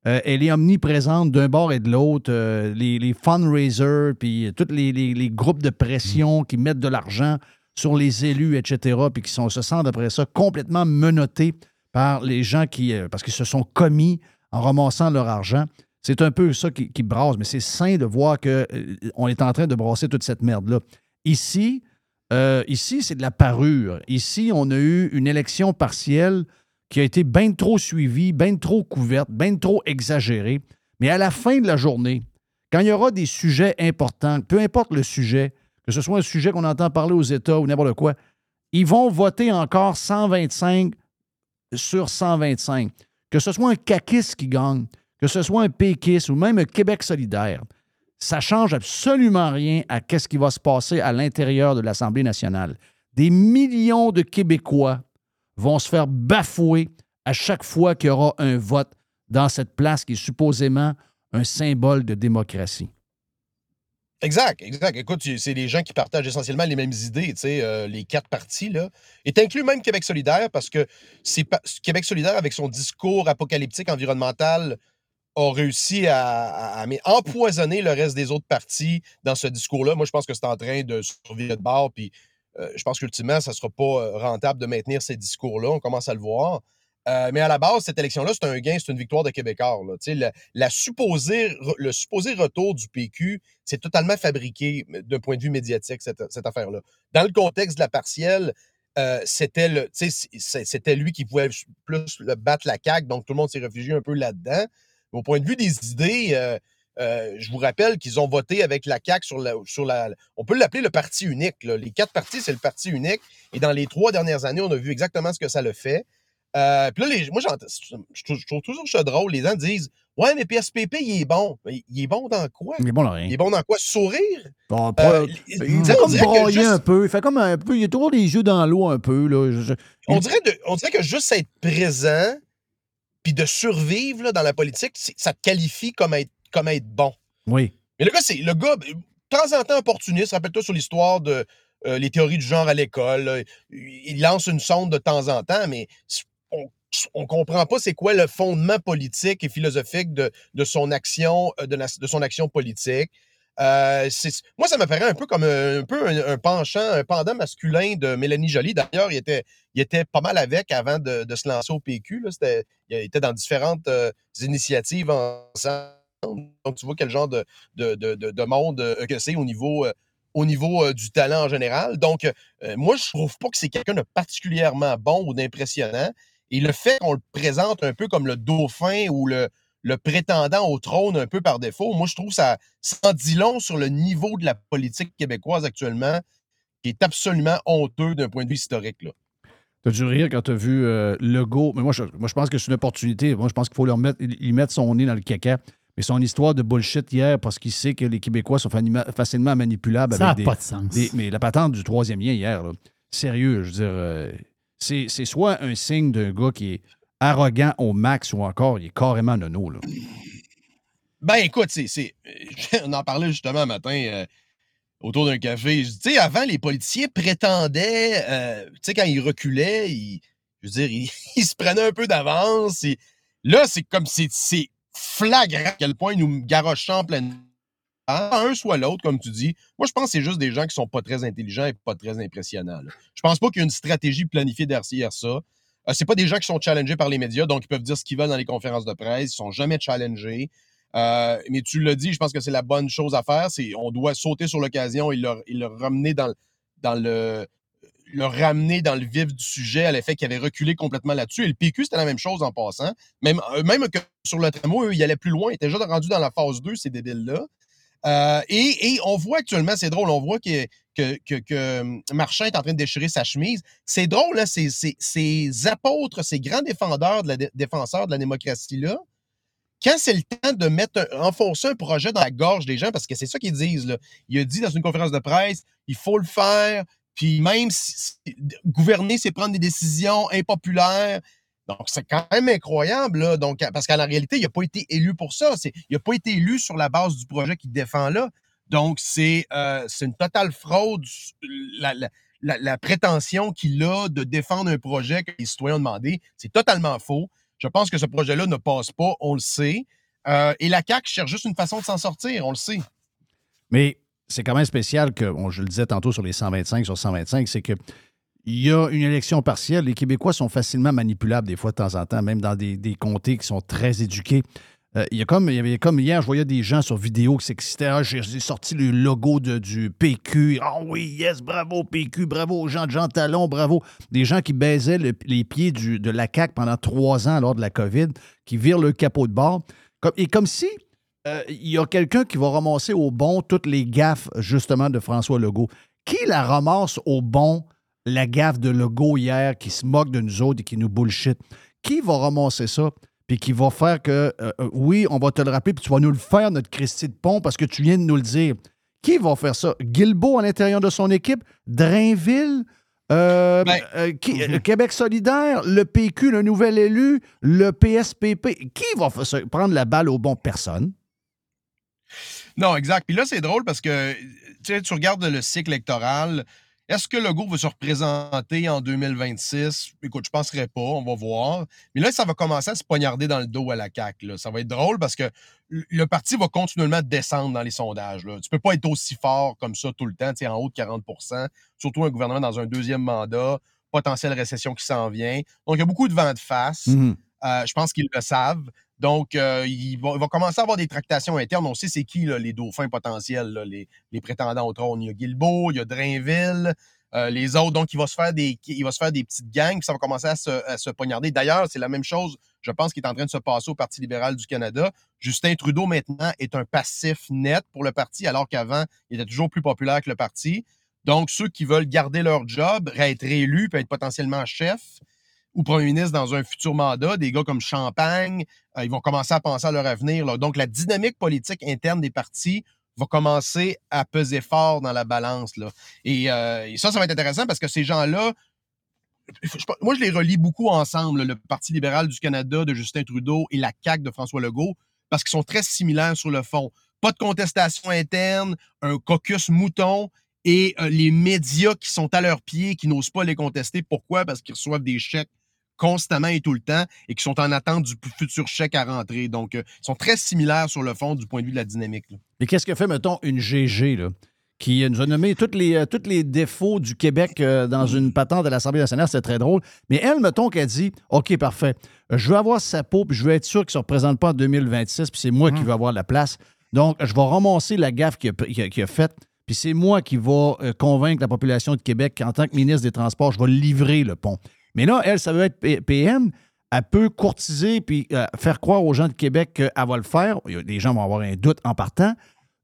euh, elle est omniprésente d'un bord et de l'autre. Euh, les, les fundraisers, puis tous les, les- les groupes de pression qui mettent de l'argent sur les élus, etc., puis qui sont, se sentent après ça complètement menottés par les gens qui, parce qu'ils se sont commis en ramassant leur argent. C'est un peu ça qui, qui brasse, mais c'est sain de voir qu'on est en train de brasser toute cette merde-là. Ici, euh, ici, c'est de la parure. Ici, on a eu une élection partielle qui a été bien trop suivie, bien trop couverte, bien trop exagérée. Mais à la fin de la journée, quand il y aura des sujets importants, peu importe le sujet, que ce soit un sujet qu'on entend parler aux États ou n'importe quoi, ils vont voter encore 125 sur 125. Que ce soit un caquiste qui gagne, que ce soit un péquiste ou même un Québec solidaire, ça change absolument rien à ce qui va se passer à l'intérieur de l'Assemblée nationale. Des millions de Québécois vont se faire bafouer à chaque fois qu'il y aura un vote dans cette place qui est supposément un symbole de démocratie. Exact, exact. Écoute, c'est des gens qui partagent essentiellement les mêmes idées, tu euh, les quatre partis, là. Et inclus même Québec solidaire parce que c'est Québec solidaire, avec son discours apocalyptique environnemental, a réussi à, empoisonner le reste des autres partis dans ce discours-là. Moi, je pense que c'est en train de survivre de bord, puis euh, je pense qu'ultimement, ça ne sera pas euh, rentable de maintenir ces discours-là. On commence à le voir. Euh, mais à la base, cette élection-là, c'est un gain, c'est une victoire de Québécois. Le supposé retour du PQ, c'est totalement fabriqué d'un point de vue médiatique, cette, cette affaire-là. Dans le contexte de la partielle, c'était lui qui pouvait plus le battre la CAQ, donc tout le monde s'est réfugié un peu là-dedans. Au point de vue des idées, euh, euh, je vous rappelle qu'ils ont voté avec la CAQ sur la. Sur la on peut l'appeler le parti unique. là. Les quatre partis, c'est le parti unique. Et dans les trois dernières années, on a vu exactement ce que ça le fait. Euh, puis là, les- moi, j'entends- je trouve, je trouve toujours ça drôle. Les gens disent Ouais, mais PSPP, il est bon. Il est bon dans quoi? Il est bon dans rien. Il est bon dans quoi? Sourire? Bon, Euh, il fait comme broyer juste- un peu. Il fait comme un peu. Il a toujours les yeux dans l'eau un peu. Là. Je- On dirait, de- on dirait que juste être présent, puis de survivre là, dans la politique, ça te qualifie comme être, comme être bon. Oui. Mais le gars, c'est le gars, de temps en temps opportuniste. Rappelle-toi sur l'histoire de euh, les théories du genre à l'école. Il lance une sonde de temps en temps, mais on, on comprend pas c'est quoi le fondement politique et philosophique de, de son action, euh, de, la- de son action politique. Euh, moi, ça me paraît un peu comme un, un peu un, penchant, un pendant masculin de Mélanie Joly. D'ailleurs, il était, il était pas mal avec avant de, se lancer au PQ. là. C'était- il était dans différentes euh, initiatives ensemble. Donc, tu vois quel genre de, de, de- de- de monde euh, que c'est au niveau, euh, au niveau euh, du talent en général. Donc, euh, moi, je trouve pas que c'est quelqu'un de particulièrement bon ou d'impressionnant. Et le fait qu'on le présente un peu comme le dauphin ou le, le prétendant au trône un peu par défaut, moi, je trouve ça, ça en dit long sur le niveau de la politique québécoise actuellement, qui est absolument honteux d'un point de vue historique. Là. T'as dû rire quand t'as vu euh, Legault. Mais moi je, moi, je pense que c'est une opportunité. Moi, je pense qu'il faut leur mettre, y mettre son nez dans le caca. Mais son histoire de bullshit hier, parce qu'il sait que les Québécois sont facilement manipulables Ça n'a pas de sens. des- mais la patente du troisième lien hier, là, sérieux, je veux dire, euh, c'est c'est soit un signe d'un gars qui est arrogant au max ou encore il est carrément nono. Là. Ben écoute, c'est, (laughs) on en parlait justement matin euh, autour d'un café. Je dis, avant, les politiciens prétendaient, euh, tu sais, quand ils reculaient, ils, je veux dire, (laughs) ils, se prenaient un peu d'avance. là, c'est comme c'est, c'est flagrant à quel point ils nous garochent en pleine. Un soit l'autre, comme tu dis. Moi, je pense que c'est juste des gens qui sont pas très intelligents et pas très impressionnants. Je pense pas qu'il y ait une stratégie planifiée derrière ça. Euh, c'est pas des gens qui sont challengés par les médias, donc ils peuvent dire ce qu'ils veulent dans les conférences de presse. Ils sont jamais challengés. Euh, mais tu l'as dit, je pense que c'est la bonne chose à faire. C'est on doit sauter sur l'occasion et le, ramener dans, le- dans le ramener dans le vif du sujet à l'effet qu'il avait reculé complètement là-dessus. Et le PQ, c'était la même chose en passant. Même, euh, même que sur le tramway, eux, ils allaient plus loin. Ils étaient déjà rendus dans la phase 2, ces débiles-là. Euh, et, et on voit actuellement, c'est drôle, on voit que, que, hum, Marchand est en train de déchirer sa chemise. C'est drôle, là, ces, apôtres, ces grands défenseurs de la démocratie-là, quand c'est le temps de mettre un- enfoncer un projet dans la gorge des gens, parce que c'est ça qu'ils disent, là. il a dit dans une conférence de presse, il faut le faire, puis même gouverner, c'est prendre des décisions impopulaires. Donc, c'est quand même incroyable. Donc, parce qu'en réalité, il n'a pas été élu pour ça. Il n'a pas été élu sur la base du projet qu'il défend là. Donc, c'est euh, c'est une totale fraude, la, prétention qu'il a de défendre un projet que les citoyens ont demandé. C'est totalement faux. Je pense que ce projet-là ne passe pas, on le sait. Euh, et la CAQ cherche juste une façon de s'en sortir, on le sait. Mais c'est quand même spécial que, je le disais tantôt sur les 125 sur 125, c'est que il y a une élection partielle. Les Québécois sont facilement manipulables des fois de temps en temps, même dans des comtés qui sont très éduqués. Euh, il, y a comme, il y avait comme hier, je voyais des gens sur vidéo qui s'excitaient. Ah, j'ai sorti le logo de- du PQ. Ah oui, yes, bravo PQ, bravo aux gens de Jean Talon, bravo. Des gens qui baisaient le- les pieds de la CAQ pendant trois ans lors de la COVID, qui virent le capot de bord. Et comme si euh, il y a quelqu'un qui va ramasser au bon toutes les gaffes, justement, de François Legault. Qui la ramasse au bon, la gaffe de Legault hier, qui se moque de nous autres et qui nous bullshit? Qui va ramasser ça? Puis qui va faire que, euh, euh, oui, on va te le rappeler, puis tu vas nous le faire, notre Christie de Pont, parce que tu viens de nous le dire. Qui va faire ça? Guilbeault à l'intérieur de son équipe? Drainville? Euh, euh, qui- euh, Québec solidaire, le PQ, le nouvel élu, le PSPP. Qui va faire ça? prendre la balle au bon? Personne? Non, exact. Puis là, c'est drôle parce que tu sais, tu regardes le cycle électoral. Est-ce que Legault va se représenter en 2026? Écoute, je ne penserais pas, on va voir. Mais là, ça va commencer à se poignarder dans le dos à la CAQ. là. Ça va être drôle parce que le parti va continuellement descendre dans les sondages. Là. Tu ne peux pas être aussi fort comme ça tout le temps, en haut de 40% surtout un gouvernement dans un deuxième mandat, potentielle récession qui s'en vient. Donc, il y a beaucoup de vent de face. Euh, je pense qu'ils le savent. Donc, euh, il, va, commencer à avoir des tractations internes. On sait c'est qui les dauphins potentiels, les, prétendants au trône. Il y a Guilbeault, il y a Drainville, euh, les autres. Donc, il va se faire des, il va se faire des petites gangs, puis ça va commencer à se, poignarder. D'ailleurs, c'est la même chose, je pense, qui est en train de se passer au Parti libéral du Canada. Justin Trudeau, maintenant, est un passif net pour le parti, alors qu'avant, il était toujours plus populaire que le parti. Donc, ceux qui veulent garder leur job, être réélus, puis être potentiellement chef, ou premier ministre dans un futur mandat, des gars comme Champagne, euh, ils vont commencer à penser à leur avenir. Donc, la dynamique politique interne des partis va commencer à peser fort dans la balance. Euh, et ça, ça va être intéressant parce que ces gens-là, moi, je les relie beaucoup ensemble, le Parti libéral du Canada de Justin Trudeau et la CAQ de François Legault, parce qu'ils sont très similaires sur le fond. Pas de contestation interne, un caucus mouton et euh, les médias qui sont à leurs pieds, qui n'osent pas les contester. Pourquoi? Parce qu'ils reçoivent des chèques constamment et tout le temps et qui sont en attente du futur chèque à rentrer. Donc, euh, ils sont très similaires sur le fond du point de vue de la dynamique. là. Et qu'est-ce que fait, mettons, une GG, là, qui nous a nommé tous les, euh, tous les défauts du Québec euh, dans une patente de l'Assemblée nationale? C'est très drôle. Mais elle, mettons qu'elle dit OK, parfait, je veux avoir sa peau, puis je veux être sûr qu'il ne se représente pas en 2026, puis c'est moi qui vais avoir la place. Donc, je vais ramasser la gaffe qu'il a, faite, puis c'est moi qui vais euh, convaincre la population de Québec qu'en tant que ministre des Transports, je vais livrer le pont. Mais là, elle, ça veut être PM. Elle peut courtiser puis euh, faire croire aux gens de Québec qu'elle va le faire. Les gens vont avoir un doute en partant.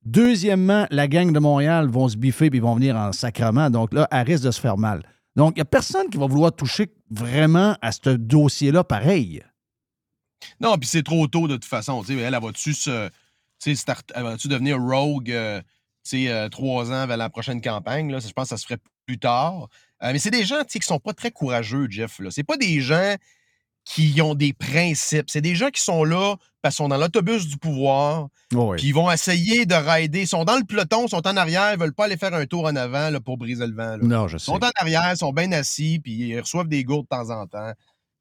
Deuxièmement, la gang de Montréal vont se biffer puis vont venir en sacrement. Donc là, elle risque de se faire mal. Donc, il n'y a personne qui va vouloir toucher vraiment à ce dossier-là pareil. Non, puis c'est trop tôt de toute façon. Elle, elle va-tu se. Elle va-tu devenir rogue euh, euh, trois ans vers la prochaine campagne? Là? Je pense que ça se ferait plus tard. Euh, mais c'est des gens qui sont pas très courageux, Jeff. là. C'est pas des gens qui ont des principes. C'est des gens qui sont là parce qu'ils sont dans l'autobus du pouvoir. Oui. Puis ils vont essayer de rider. Ils sont dans le peloton, ils sont en arrière, ils veulent pas aller faire un tour en avant là, pour briser le vent. là. Non, je Ils sais. sont en arrière, ils sont bien assis, puis ils reçoivent des gourdes de temps en temps.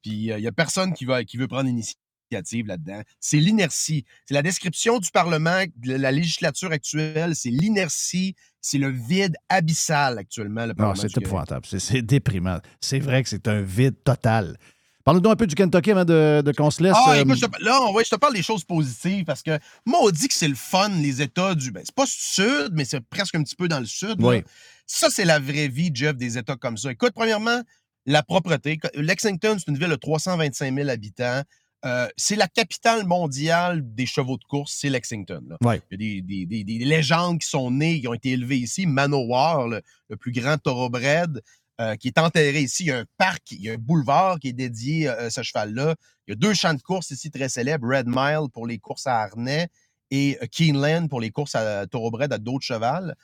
Puis il n'y a personne qui, va, qui veut prendre l'initiative là-dedans. C'est l'inertie. C'est la description du Parlement, de la législature actuelle. C'est l'inertie. C'est le vide abyssal actuellement, le Non, c'est épouvantable. C'est- déprimant. C'est vrai que c'est un vide total. Parle-nous un peu du Kentucky avant de, de qu'on se laisse. Ah, euh, écoute, je te- là, va- je te parle des choses positives parce que moi, on dit que c'est le fun, les États du. Ben, c'est pas sud, mais c'est presque un petit peu dans le sud. là. Oui. Ça, c'est la vraie vie, Jeff, des États comme ça. Écoute, premièrement, la propreté. Lexington, c'est une ville de 325 000 habitants. Euh, c'est la capitale mondiale des chevaux de course, c'est Lexington. là. Ouais. Il y a des, des- des- des légendes qui sont nées, qui ont été élevées ici. Manowar, le, le plus grand thoroughbred, euh, qui est enterré ici. Il y a un parc, il y a un boulevard qui est dédié euh, à ce cheval-là. Il y a deux champs de course ici très célèbres, Red Mile pour les courses à harnais et euh, Keeneland pour les courses à thoroughbred à dos de cheval.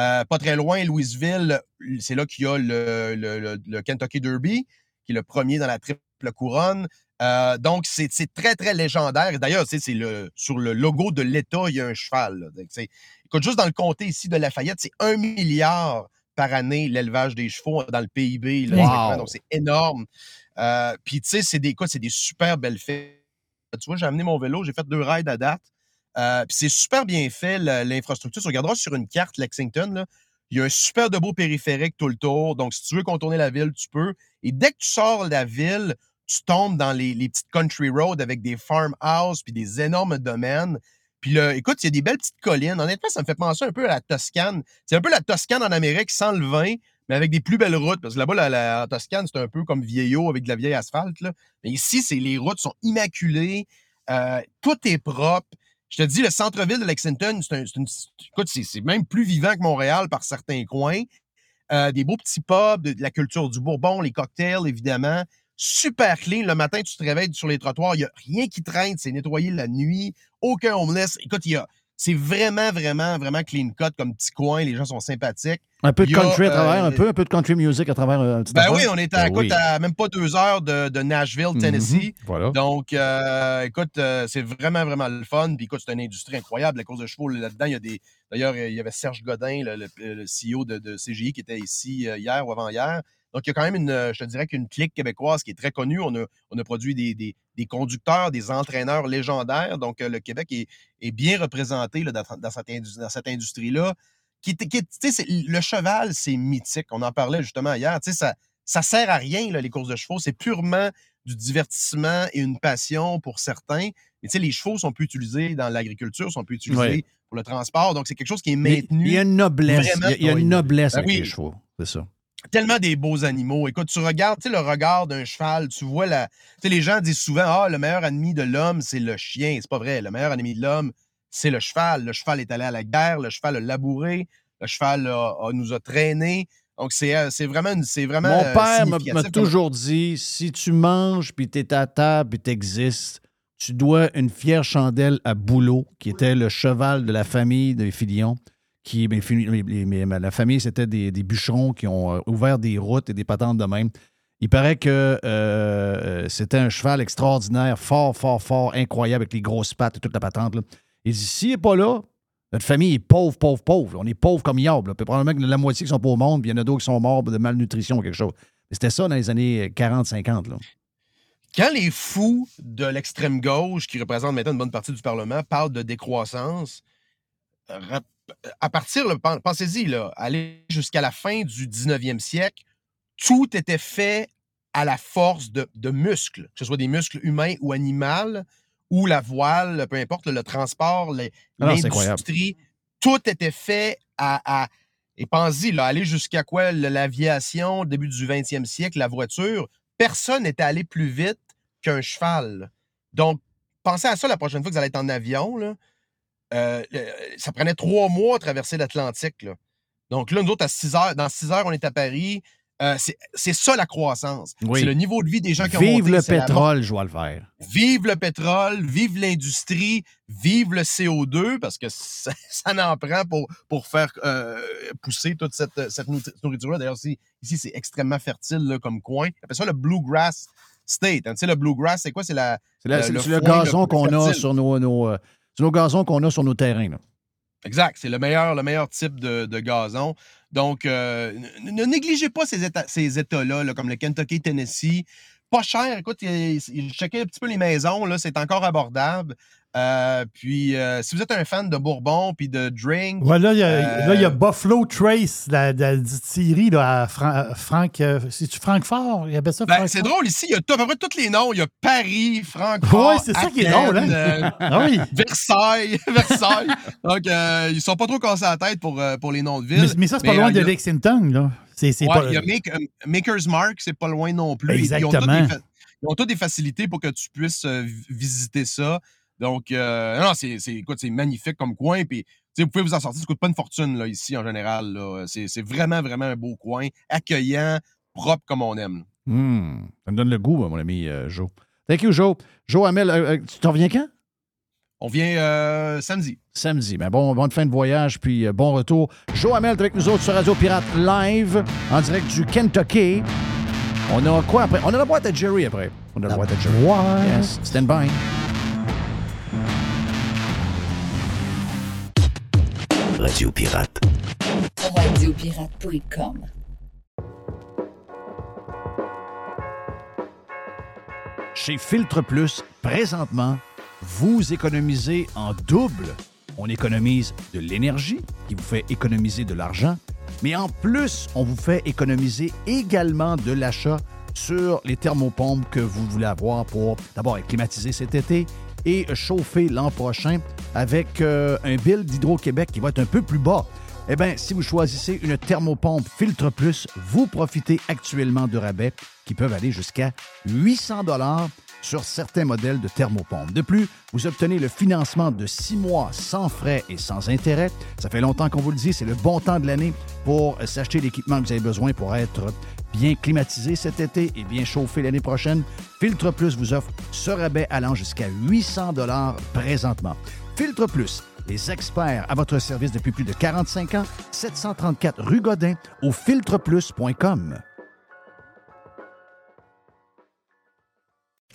Euh, pas très loin, Louisville, c'est là qu'il y a le, le- le- le Kentucky Derby, qui est le premier dans la triple couronne. Euh, donc, c'est très, très légendaire. Et D'ailleurs, tu sais, c'est le, sur le logo de l'État, il y a un cheval. là. Donc, Écoute, juste dans le comté ici de Lafayette, c'est un milliard par année l'élevage des chevaux dans le PIB. là, Wow. exactement. Donc, c'est énorme. Euh, Puis, tu sais, c'est des, écoute, c'est des super belles fêtes. Tu vois, j'ai amené mon vélo, j'ai fait deux rides à date. Euh, puis c'est super bien fait, l'infrastructure. Tu regarderas sur une carte Lexington, là, il y a un super de beau périphérique tout le tour. Donc, si tu veux contourner la ville, tu peux. Et dès que tu sors de la ville, tu tombes dans les, petites country roads avec des farmhouses puis des énormes domaines. Puis là, écoute, il y a des belles petites collines. Honnêtement, ça me fait penser un peu à la Toscane. C'est un peu la Toscane en Amérique sans le vin, mais avec des plus belles routes. Parce que là-bas, la, Toscane, c'est un peu comme vieillot avec de la vieille asphalte. là. Mais ici, c'est les routes sont immaculées. Euh, tout est propre. Je te dis, le centre-ville de Lexington, c'est un- c'est même plus vivant que Montréal par certains coins. Euh, des beaux petits pubs, de la culture du Bourbon, les cocktails, évidemment. Super clean. Le matin, tu te réveilles sur les trottoirs, il n'y a rien qui traîne, c'est nettoyé la nuit. Aucun homeless. Écoute, il y a. C'est vraiment, vraiment, vraiment clean cut comme petit coin. Les gens sont sympathiques. un peu de a, country à travers, euh, un peu, un peu de country music à travers euh, un petit Ben affaire. oui, on est à, Ben écoute, oui. à même pas deux heures de, de Nashville, Tennessee. Mhm, Voilà. Donc, euh, écoute, euh, c'est vraiment, vraiment le fun. Puis écoute, c'est une industrie incroyable. La course de chevaux, là-dedans, il y a des. D'ailleurs, il y avait Serge Godin, le, le- le CEO de, de CGI, qui était ici hier ou avant-hier. Donc, il y a quand même une, euh, je te dirais qu'une clique québécoise qui est très connue. On a, on a produit des, des- des conducteurs, des entraîneurs légendaires. Donc, euh, le Québec est, est bien représenté là, dans, dans cette, indus- dans cette industrie-là. Qui, qui le cheval, c'est mythique. On en parlait justement hier. Ça, ça sert à rien, là, les courses de chevaux. C'est purement du divertissement et une passion pour certains. Mais tu sais, les chevaux sont plus utilisés dans l'agriculture, sont plus utilisés pour le transport. Donc, c'est quelque chose qui est maintenu. Il y a une noblesse. Il y a- il y a dans une noblesse Ben avec oui. les chevaux. C'est ça. Tellement des beaux animaux. Écoute, tu regardes, le regard d'un cheval, tu vois la. Tu les gens disent souvent, ah, le meilleur ennemi de l'homme, c'est le chien. C'est pas vrai. Le meilleur ennemi de l'homme, c'est le cheval. Le cheval est allé à la guerre, le cheval a labouré, le cheval a- a- nous a traînés. Donc, c'est euh, c'est vraiment. vraiment Mon euh, père m'a- toujours dit si tu manges, puis tu es à table, puis tu existes, tu dois une fière chandelle à Boulot, qui était le cheval de la famille des Filion. Qui, la famille, c'était des, des bûcherons qui ont euh, ouvert des routes et des patentes de même. Il paraît que euh, c'était un cheval extraordinaire, fort, fort, fort, incroyable, avec les grosses pattes et toute la patente. Là. Il dit s'il n'est pas là, notre famille est pauvre, pauvre, pauvre. On est pauvre comme Yob. Probablement que la moitié qui sont pas au monde, puis il y en a d'autres qui sont morts de malnutrition ou quelque chose. C'était ça dans les années 40-50. là. Quand les fous de l'extrême gauche, qui représentent maintenant une bonne partie du Parlement, parlent de décroissance, euh, à partir, pensez-y, là, aller jusqu'à la fin du 19e siècle, tout était fait à la force de, de muscles, que ce soit des muscles humains ou animaux, ou la voile, peu importe, le transport, les- Ah l'industrie, tout était fait à. à- et pensez-y, là, aller jusqu'à quoi l'aviation, début du 20e siècle, la voiture, personne n'était allé plus vite qu'un cheval. Donc, pensez à ça la prochaine fois que vous allez être en avion. Là. Euh, ça prenait trois mois à traverser l'Atlantique. là. Donc là, nous autres, à 6 heures, dans 6 heures, on est à Paris. Euh, c'est c'est ça la croissance. Oui. C'est le niveau de vie des gens qui ont Vive le pétrole, je vois le faire. Vive le pétrole, vive l'industrie, vive le CO2, parce que ça, (laughs) ça en prend pour, pour faire euh, pousser toute cette, cette nourri- nourriture-là. D'ailleurs, ici, ici, c'est extrêmement fertile là, comme coin. On appelle ça le bluegrass state. hein. Tu sais, le bluegrass, c'est quoi? C'est la, C'est la- euh, c'est- c'est le, gazon qu'on a sur nos, nos, c'est nos gazons qu'on a sur nos terrains. Exact. C'est le meilleur, le meilleur type de, gazon. Donc, euh, ne, négligez pas ces, États, ces États-là, là, comme le Kentucky, Tennessee. Pas cher. Écoute, il- checkez un petit peu les maisons. C'est encore abordable. Euh, puis, euh, si vous êtes un fan de Bourbon puis de drink. Ouais, là, il y a, y euh, Buffalo Trace, la, la distillerie là, à Fran- Franck. C'est-tu Francfort? Il appelle ça ben, c'est drôle, ici, il y a tout- à peu près tous les noms. Il y a Paris, Francfort. Ouais, c'est ça qui est drôle, hein? Ah oui. Versailles. (laughs) Versailles. Donc, ils sont pas trop cassés la tête pour, pour les noms de villes. Mais, mais ça, c'est pas loin de a- Lexington, là. Ouais, pas... il y a Make- Maker's Mark, c'est pas loin non plus. Ils ont toutes Exactement. Ils ont toutes des facilités pour que tu puisses vi- visiter ça. Donc, euh, non, c'est c'est- écoute, c'est magnifique comme coin. Puis, tu sais, vous pouvez vous en sortir. Ça coûte pas une fortune, là, ici, en général. là. C'est c'est vraiment, vraiment un beau coin, accueillant, propre comme on aime. Hmm, Ça me donne le goût, mon ami euh, Joe. Thank you, Joe. Joe Hamel, euh, euh, tu t'en reviens quand? On vient euh, samedi. Samedi. Ben bon, bonne fin de voyage, puis euh, bon retour. Joe Hamel avec nous autres sur Radio Pirate Live, en direct du Kentucky. On a quoi après? On a la boîte à Jerry après. On a la boîte à Jerry. Yes. Stand by. Radio Pirate. Radiopirate.com. Chez Filtre Plus, présentement, vous économisez en double. On économise de l'énergie, qui vous fait économiser de l'argent, mais en plus, on vous fait économiser également de l'achat sur les thermopompes que vous voulez avoir pour d'abord être climatisé cet été et chauffer l'an prochain avec euh, un bill d'Hydro-Québec qui va être un peu plus bas. Eh bien, si vous choisissez une thermopompe Filtre Plus, vous profitez actuellement de rabais qui peuvent aller jusqu'à 800 dollars sur certains modèles de thermopompe. De plus, vous obtenez le financement de six mois sans frais et sans intérêt. Ça fait longtemps qu'on vous le dit, c'est le bon temps de l'année pour s'acheter l'équipement que vous avez besoin pour être bien climatisé cet été et bien chauffé l'année prochaine. Filtre Plus vous offre ce rabais allant jusqu'à 800 dollars présentement. Filtre Plus, les experts à votre service depuis plus de 45 ans, 734 rue Godin au filtreplus.com.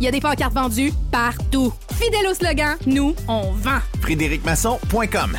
Il y a des pancartes vendues partout. Fidèle au slogan, nous, on vend. FrédéricMasson.com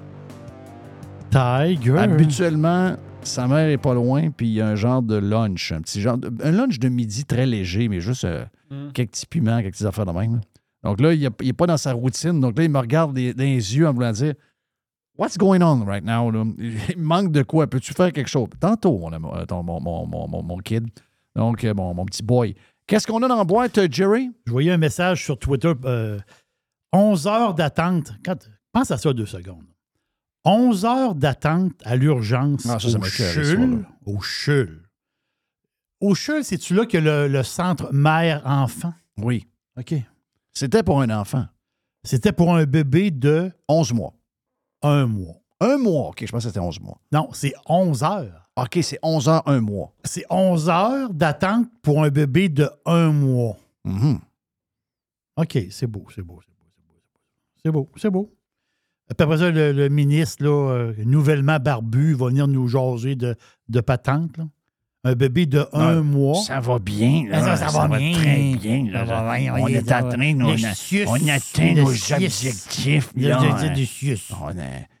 Tiger. Habituellement, sa mère est pas loin, puis il y a un genre de lunch, un petit genre de, un lunch de midi très léger, mais juste euh, Mm. quelques petits piments, quelques petites affaires de même. Donc là, il n'est pas dans sa routine. Donc là, il me regarde dans les yeux en voulant dire What's going on right now? là? (laughs) Il manque de quoi? Peux-tu faire quelque chose? Tantôt, mon, euh, ton- mon, mon, mon, mon- mon kid. Donc, euh, mon, mon petit boy. Qu'est-ce qu'on a dans la boîte, Jerry? Je voyais un message sur Twitter. euh, 11 heures d'attente. Quand- Pense à ça deux secondes. 11 heures d'attente à l'urgence Ah, au CHUL. Au CHUL. Au CHUL, c'est-tu là que le, le centre mère-enfant? Oui. OK. C'était pour un enfant. C'était pour un bébé de 11 mois. un mois. Un mois. OK, je pense que c'était 11 mois. Non, c'est 11 heures. OK, c'est 11 heures, un mois. C'est 11 heures d'attente pour un bébé de un mois. Mhm. OK, c'est beau, c'est beau, c'est beau, c'est beau. C'est beau, c'est beau. Après ça, le, le ministre, là, euh, nouvellement barbu, va venir nous jaser de, de patente. là. Un bébé de un mois. Ça va bien. Là, Ah, ça, ça va bien. très bien. là. Ça va bien, on oui, est train, nous, Le on, atteint nos objectifs.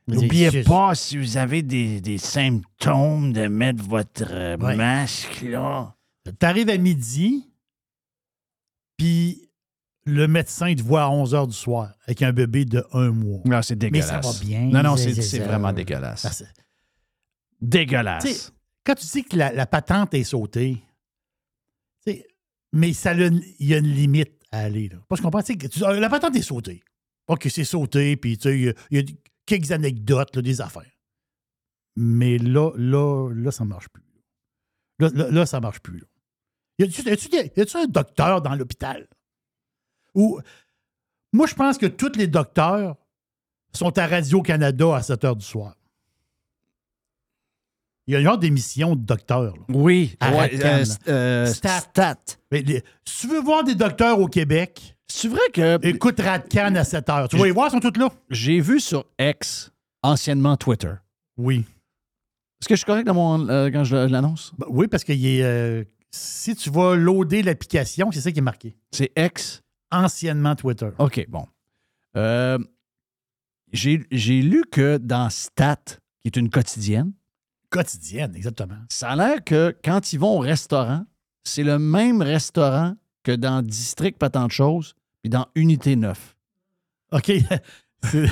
N'oubliez pas, si vous avez des, des symptômes, de mettre votre euh, Ouais. masque, là. T'arrives à midi, puis le médecin te voit à 11 h du soir avec un bébé de un mois. Non, c'est Mais ça dégueulasse. va bien. Non, non, c'est- vraiment dégueulasse. Dégueulasse. Quand tu dis que la, la patente est sautée, mais ça il y a une limite à aller. Là. Parce qu'on pense que tu- la patente est sautée. OK, c'est sauté, puis il y a- il y, a quelques anecdotes, là, des affaires. Mais là, là, là, ça ne marche plus. Là, là, là, ça ne marche plus. là. Y a-tu un docteur dans l'hôpital? Ou moi, je pense que tous les docteurs sont à Radio-Canada à 7 h du soir. Il y a une genre d'émission de docteurs. là. Oui. À ouais, euh, euh, Stat. stat. Mais les- si tu veux voir des docteurs au Québec, C'est vrai que écoute Radcan à 7 h. Tu vas les voir, ils sont tous là. j'ai vu sur X, anciennement Twitter. Oui. Est-ce que je suis correct dans mon, euh, quand je l'annonce? Ben oui, parce que il est, euh, si tu vas loader l'application, c'est ça qui est marqué. C'est X. Anciennement Twitter. OK, bon. Euh, J'ai lu que dans Stat, qui est une quotidienne, Quotidienne, exactement. ça a l'air que quand ils vont au restaurant, c'est le même restaurant que dans District pas tant de choses, puis dans Unité 9. OK. (laughs) C'est-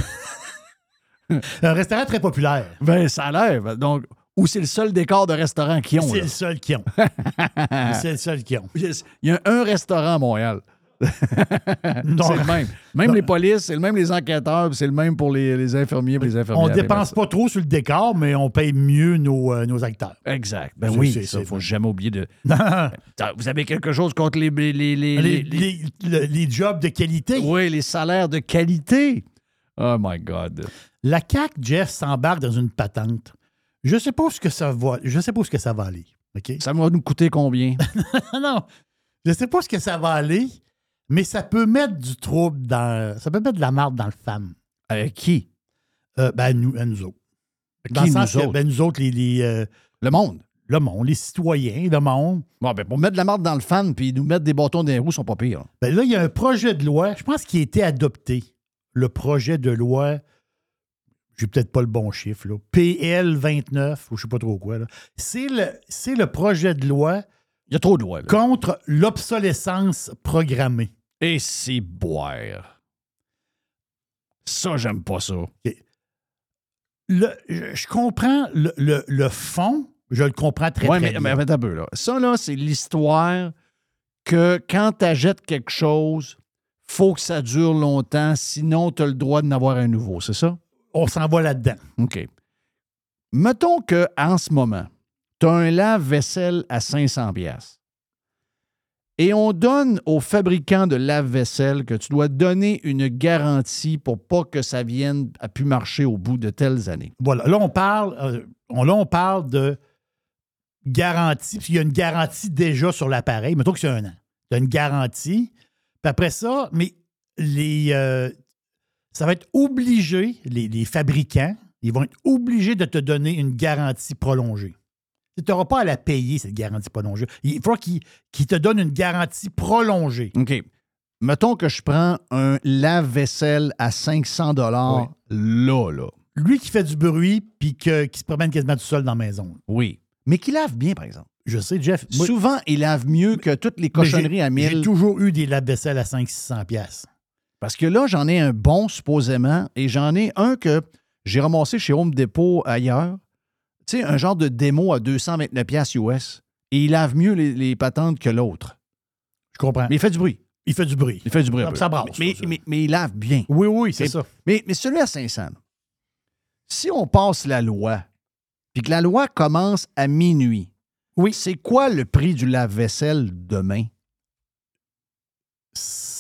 (laughs) Un restaurant très populaire. Ben, ça a l'air. Donc, ou c'est le seul décor de restaurant qu'ils ont. C'est le seul qui ont. (laughs) c'est le seul qui ont. Il y a un restaurant à Montréal. (laughs) C'est le même. Même Non. les polices, c'est le même les enquêteurs, c'est le même pour les, les infirmiers et les infirmières. On Bien, dépense pas trop sur le décor, mais on paye mieux nos, euh, nos acteurs. Exact. Ben oui, c'est- ça, c'est- faut jamais oublier de. (laughs) Vous avez quelque chose contre les. les, les, les- les- les- le- les jobs de qualité. Oui, les salaires de qualité. Oh my God. La CAQ, Jeff, s'embarque dans une patente. Je sais pas ce que ça va. Je sais pas où ce que ça va aller. Ça va nous coûter combien? (laughs) non. Je sais pas ce que ça va aller, mais ça peut mettre du trouble dans. Ça peut mettre de la marde dans le femme. Avec qui? Euh, ben, nous, à nous autres. Dans Qui, le sens nous que, autres? ben, nous autres, les, les, euh, Le monde. le monde, les citoyens, le monde. Bon, ben, pour mettre de la marde dans le fan puis nous mettre des bâtons dans les roues, sont pas pires. Ben là, il y a un projet de loi, je pense qu'il a été adopté. Le projet de loi, j'ai peut-être pas le bon chiffre, là, PL 29, ou je sais pas trop quoi. là. C'est le, le projet de loi Il y a trop de lois, là. contre l'obsolescence programmée. Et c'est boire. Ça, j'aime pas ça. Le- je, je comprends le, le- le fond, je le comprends très, ouais, très mais, bien. mais attends un peu, là. Ça, là, c'est l'histoire que quand tu achètes quelque chose, faut que ça dure longtemps, sinon tu as le droit d'en avoir un nouveau, c'est ça? On s'en va là-dedans. OK. Mettons qu'en ce moment, tu as un lave-vaisselle à 500 pièces et on donne aux fabricants de lave-vaisselle que tu dois donner une garantie pour pas que ça vienne à pu marcher au bout de telles années. Voilà. Là, on parle, euh, là, on parle de garantie, puis il y a une garantie déjà sur l'appareil. Mettons que c'est un an. Tu as une garantie. Puis après ça, mais les, euh, ça va être obligé, les, les fabricants, ils vont être obligés de te donner une garantie prolongée. Tu n'auras pas à la payer, cette garantie prolongée. Il faudra qu'ils te donnent une garantie prolongée. OK. Mettons que je prends un lave-vaisselle à 500 dollars là, là. Lui qui fait du bruit puis qui se promène quasiment tout seul dans la maison. Oui. Mais qui lave bien, par exemple. Je sais, Jeff. moi- Souvent, il lave mieux que toutes les cochonneries à 1000. J'ai toujours eu des lave-vaisselle à 500-600 pièces. Parce que là, j'en ai un bon, supposément, et j'en ai un que j'ai ramassé chez Home Depot ailleurs. Tu sais, un genre de démo à 229 pièces US. Et il lave mieux les, les patentes que l'autre. Je comprends. Mais il fait du bruit. Il fait du bruit. Il fait du bruit. un Ça- peu. ça brasse, Mais, il lave bien. Oui, oui, c'est ça. Mais, mais celui à 500, là, si on passe la loi, puis que la loi commence à minuit, oui. c'est quoi le prix du lave-vaisselle demain?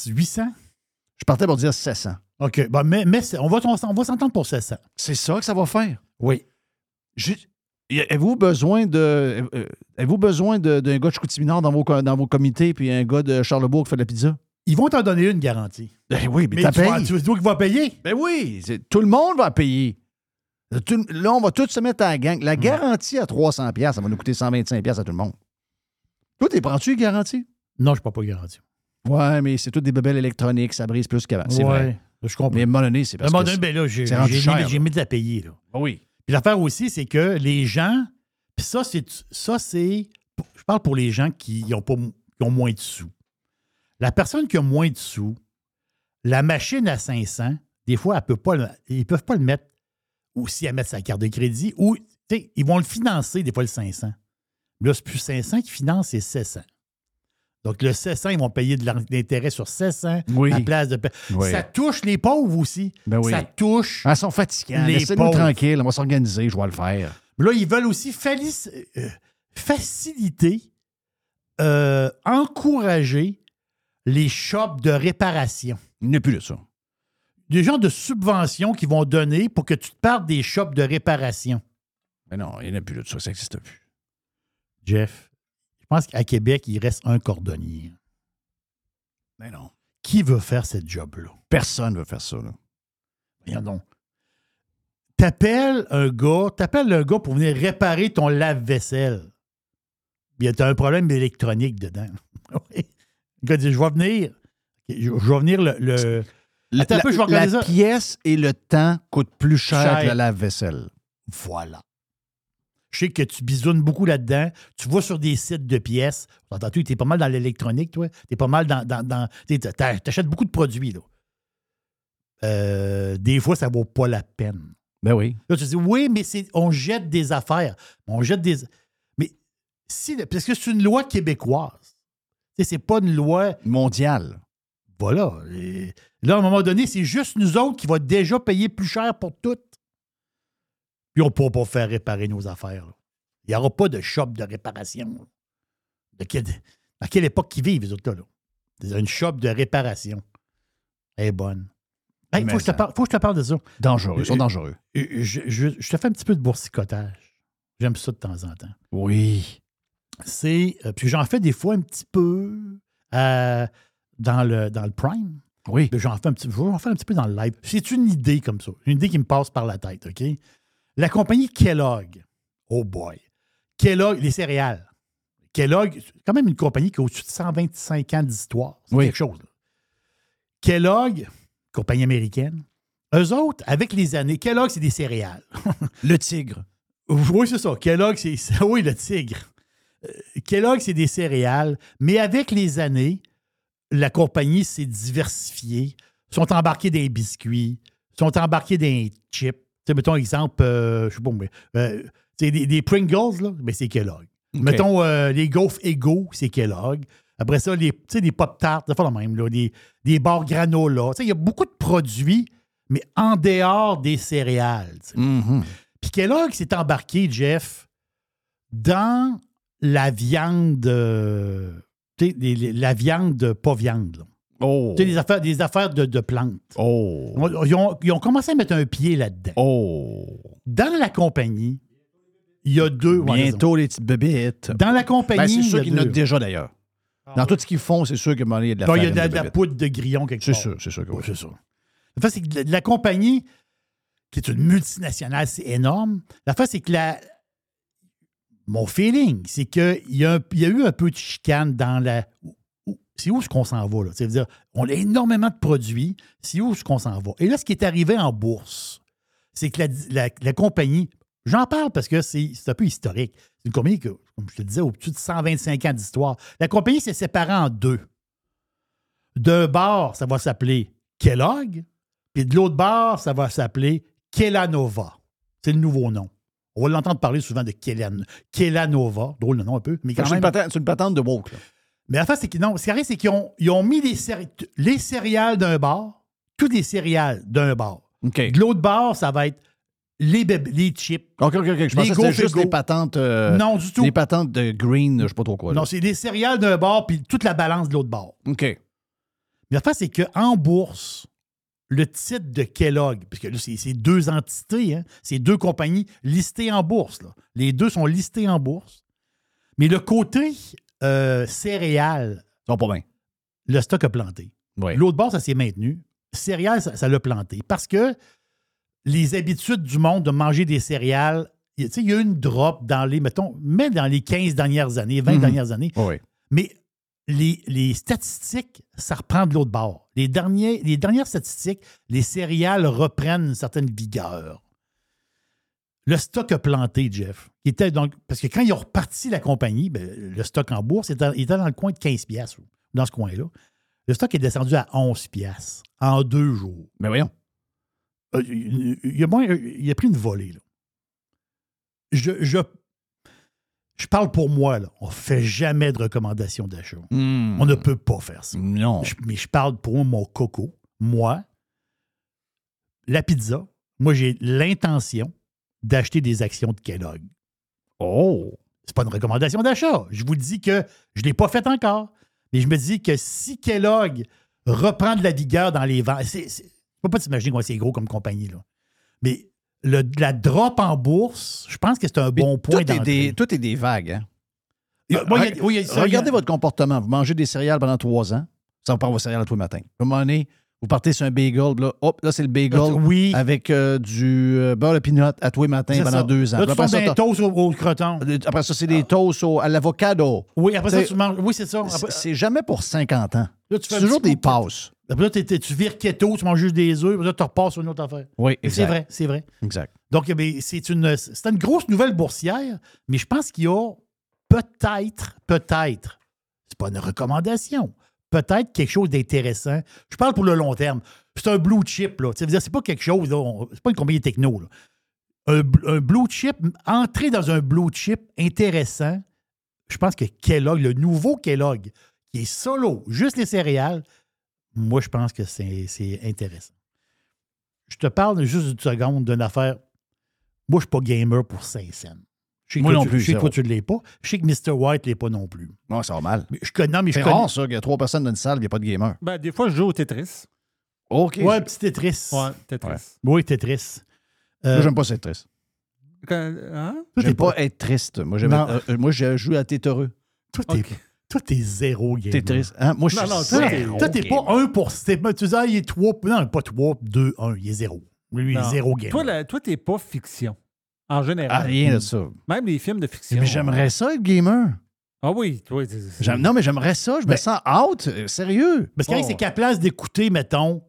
800? Je partais pour dire 700. OK. Bon, mais mais on va, on va s'entendre pour 700. C'est ça que ça va faire. Oui. Avez-vous besoin de. euh, Avez-vous besoin d'un gars de Chicoutimi-Nord dans vos, dans vos comités puis un gars de Charlebourg qui fait de la pizza? Ils vont t'en donner une garantie. Ben oui, mais, Mais tu, vas, tu toi qui vas payer. Ben oui, tout le monde va payer. Tout- là, on va tous se mettre à la gang. La garantie à 300$, piastres, ça va nous coûter 125$ piastres à tout le monde. Toi, t'es prends-tu les garanties? Non, je ne prends pas garantie. Ouais, mais c'est toutes des bébelles électroniques, ça brise plus qu'avant. C'est Ouais, vrai. Je comprends. Mais à un moment donné, c'est À un parce moment que donné, ben là, j'ai mis, la payer. Là. Ah oui. L'affaire aussi, c'est que les gens, puis ça, c'est ça, c'est. Je parle pour les gens qui ont, moins de sous. La personne qui a moins de sous, la machine à 500, des fois, elle peut pas ils ne peuvent pas le mettre ou si elle met sa carte de crédit, ou ils vont le financer des fois le 500. Là, c'est plus 500 qui finance, c'est 700. Donc, le 700, ils vont payer de l'in- l'intérêt sur 700 Oui. à place de. Oui. Ça touche les pauvres aussi. Ben oui. Ça touche. Ah, ils sont fatigants. Les Laissez-nous pauvres. tranquille, on va s'organiser, je vais le faire. Là, ils veulent aussi euh, faciliter, euh, encourager les shops de réparation. Il n'y a plus de ça. Des genres de subventions qu'ils vont donner pour que tu te partes des shops de réparation. Mais non, il n'y en a plus de ça, ça n'existe plus. Jeff, je pense qu'à Québec, il reste un cordonnier. Mais non. Qui veut faire cette job-là? Personne ne veut faire ça. Là. Voyons donc. T'appelles un gars, t'appelles un gars pour venir réparer ton lave-vaisselle. Puis t'as un problème électronique dedans. (laughs) Le gars dit Je vais venir. Je, je vais venir le. le- La, Attends un peu, je vais la pièce et le temps coûtent plus cher, Cher. que la lave-vaisselle. Voilà. Je sais que tu bisounes beaucoup là-dedans. Tu vas sur des sites de pièces. Tu es pas mal dans l'électronique, toi. Tu es pas mal dans. dans, dans tu achètes beaucoup de produits, là. Euh, des fois, ça vaut pas la peine. Ben oui. Là, tu dis, oui, mais on jette des affaires. On jette des. Mais si. Parce que c'est une loi québécoise. C'est pas une loi. Mondiale. Voilà. Et là, à un moment donné, c'est juste nous autres qui va déjà payer plus cher pour tout. Puis on ne pourra pas faire réparer nos affaires. là. Il n'y aura pas de shop de réparation. là. De quelle, à quelle époque qu'ils vivent, les autres là? Une shop de réparation. Elle est bonne. Il Mais faut, que je te parle- faut que je te parle de ça. Dangereux. Ils sont Euh, dangereux. euh, Je, je- je te fais un petit peu de boursicotage. J'aime ça de temps en temps. Oui. C'est. euh, puis j'en fais des fois un petit peu euh, dans, le, dans le Prime. Oui. Puis J'en fais un petit, faire un petit peu dans le live. C'est une idée comme ça. Une idée qui me passe par la tête, OK? La compagnie Kellogg. Oh boy. Kellogg, les céréales. Kellogg, c'est quand même une compagnie qui a au-dessus de 125 ans d'histoire. C'est Oui. quelque chose. là. Kellogg, compagnie américaine, eux autres, avec les années, Kellogg, c'est des céréales. (laughs) Le tigre. Oui, c'est ça. Kellogg, c'est. (laughs) Oui, le tigre. Euh, Kellogg, c'est des céréales, mais avec les années, la compagnie s'est diversifiée. Ils sont embarqués dans les biscuits, ils sont embarqués dans les chips. Sais, mettons, exemple, euh, je sais pas, mais. euh, des, des Pringles, là, mais c'est Kellogg. Mettons, euh, les gaufres Ego, c'est Kellogg. Après ça, les, tu sais, des Pop-Tarts, c'est le même, là, des, des bars granola. Tu sais, il y a beaucoup de produits, mais en dehors des céréales. Mhm. Puis Kellogg s'est embarqué, Jeff, dans la viande, la viande pas viande. là. Oh. Tu sais, des affaires, des affaires de, de plantes. Oh. Ils ont, ils ont commencé à mettre un pied là-dedans. Oh. Dans la compagnie, il y a deux. ouais, Bientôt, les petites bébites. Dans la compagnie, Ben, c'est il y sûr a qu'ils deux. notent déjà, d'ailleurs. Dans tout ce qu'ils font, c'est sûr qu'il y a de la Bon, il y a de la, de de la bébête. poudre de grillon quelque C'est part. sûr, c'est sûr que oui. C'est ça. La fait, c'est que la, la compagnie, qui est une multinationale, c'est énorme. La fait, c'est que la, mon feeling, c'est qu'il y, a un- il y a eu un peu de chicane dans la. C'est où est-ce qu'on s'en va, là? C'est-à-dire, on a énormément de produits. C'est où est-ce qu'on s'en va? Et là, ce qui est arrivé en bourse, c'est que la, la- la compagnie, j'en parle parce que c'est c'est un peu historique. C'est une compagnie que, comme je te disais, au-dessus de 125 ans d'histoire. La compagnie s'est séparée en deux. D'un bord, ça va s'appeler Kellogg, puis de l'autre bord, ça va s'appeler Kellanova. C'est le nouveau nom. On va l'entendre parler souvent de Kellan, Kellanova. Drôle de nom un peu, mais quand C'est une, patente, c'est une patente de woke. Là. Mais la face, c'est que non, ce qui arrive, c'est qu'ils ont, ils ont mis les, céré- les céréales d'un bord, toutes les céréales d'un. OK. De l'autre bord, ça va être les, chips. OK, OK, OK. Je Les pensais que c'était juste les patentes. euh, Non, du tout. Les patentes de green, je sais pas trop quoi. là. Non, c'est les céréales d'un bord, puis toute la balance de l'autre bord. OK. Mais la face, c'est qu'en bourse, le titre de Kellogg, parce que là, c'est deux entités, hein, c'est deux compagnies listées en bourse. là. Les deux sont listés en bourse. Mais le côté euh, céréales, pas bien. le stock a planté. Oui. L'autre bord, ça s'est maintenu. Céréales, ça ça l'a planté. Parce que les habitudes du monde de manger des céréales, il y a- eu une drop dans les, mettons, même dans les 15 dernières années, 20 Mhm. dernières années. Oui. Mais les, les statistiques, ça reprend de l'autre bord. Les, derniers, les dernières statistiques, les céréales reprennent une certaine vigueur. Le stock a planté, Jeff. Il était donc, parce que quand ils ont reparti la compagnie, ben, le stock en bourse était, il était dans le coin de 15 piastres, dans ce coin-là. Le stock est descendu à 11 piastres en deux jours. Mais voyons. Euh, Il a, moins- il a pris une volée. Là. Je, je, je parle pour moi. Là. On ne fait jamais de recommandations d'achat. Hmm. On ne peut pas faire ça. Non. Je- mais je parle pour mon coco. Moi, la pizza, moi, j'ai l'intention d'acheter des actions de Kellogg. Oh! C'est pas une recommandation d'achat. Je vous dis que je ne l'ai pas fait encore. Mais je me dis que si Kellogg reprend de la vigueur dans les ventes, c'est, c'est, faut pas t'imaginer comment c'est gros comme compagnie, là. Mais le, la drop en bourse, je pense que c'est un bon point tout, est d'entrée. des, tout est des vagues. Hein? Moi, a- oui, a Regardez a- votre comportement. Vous mangez des céréales pendant trois ans. Ça vous prend vos céréales tous les matins. À un moment donné, vous partez sur un bagel. Là, hop, là c'est le bagel Oui. avec euh, du euh, beurre de peanut à tous les matins pendant ça. deux ans. Là, tu après, fais ça, un t'as- toast au, au croton. après ça, c'est des toasts au- à l'avocado. Oui, après ça, tu manges. Oui, c'est ça. C'est Après, c'est jamais pour 50 ans. C'est toujours des passes. Après là, tu vires keto, tu manges juste des œufs, puis là, tu repasses sur une autre affaire. Oui, C'est vrai, c'est vrai. Exact. Donc, eh c'est une, c'est une grosse nouvelle boursière, mais je pense qu'il y a peut-être, peut-être, c'est pas une recommandation, peut-être quelque chose d'intéressant. Je parle pour le long terme. C'est un blue chip, là. C'est pas quelque chose, c'est pas une compagnie techno, là. Un, un blue chip, entrer dans un blue chip intéressant, je pense que Kellogg, le nouveau Kellogg, qui est solo, juste les céréales, moi, je pense que c'est intéressant. Je te parle juste une seconde d'une affaire. Moi, je ne suis pas gamer pour 5 cents. Je sais que Moi toi, non tu- plus, Je sais que zéro. toi, tu ne l'es pas. Je sais que Mr. White ne l'est pas non plus. Non, ça va mal. Mais je connais, mais je C'est connais. rare, ça, qu'il y a trois personnes dans une salle, il n'y a pas de gamer. Ben, des fois, je joue au Tetris. OK. Ouais, petit Tetris. Ouais, Tetris. Ouais. Oui, Tetris. Euh, Moi, j'aime pas cette triste. Hein? J'aime pas être triste. Moi, j'aime Non. être- euh, moi, je joue à t'es heureux. Toi, t'es, toi, t'es zéro gamer. T'es triste. Hein? Moi, je Non, suis non, toi, t'es, zéro toi, t'es gamer. pas 1 pour. t'es- Tu dis, ah, il est 3. Non, pas 3, 2, 1. Il est 0. Lui, il est Non. 0 gamer. Toi, la- toi, t'es pas fiction. En général. Ah, rien de ça. Même les films de fiction. Mais j'aimerais ça être gamer. Ah oui, toi. non, mais j'aimerais ça. Je me Ben- sens out. euh, Sérieux. Parce que Oh. c'est qu'à place d'écouter, mettons,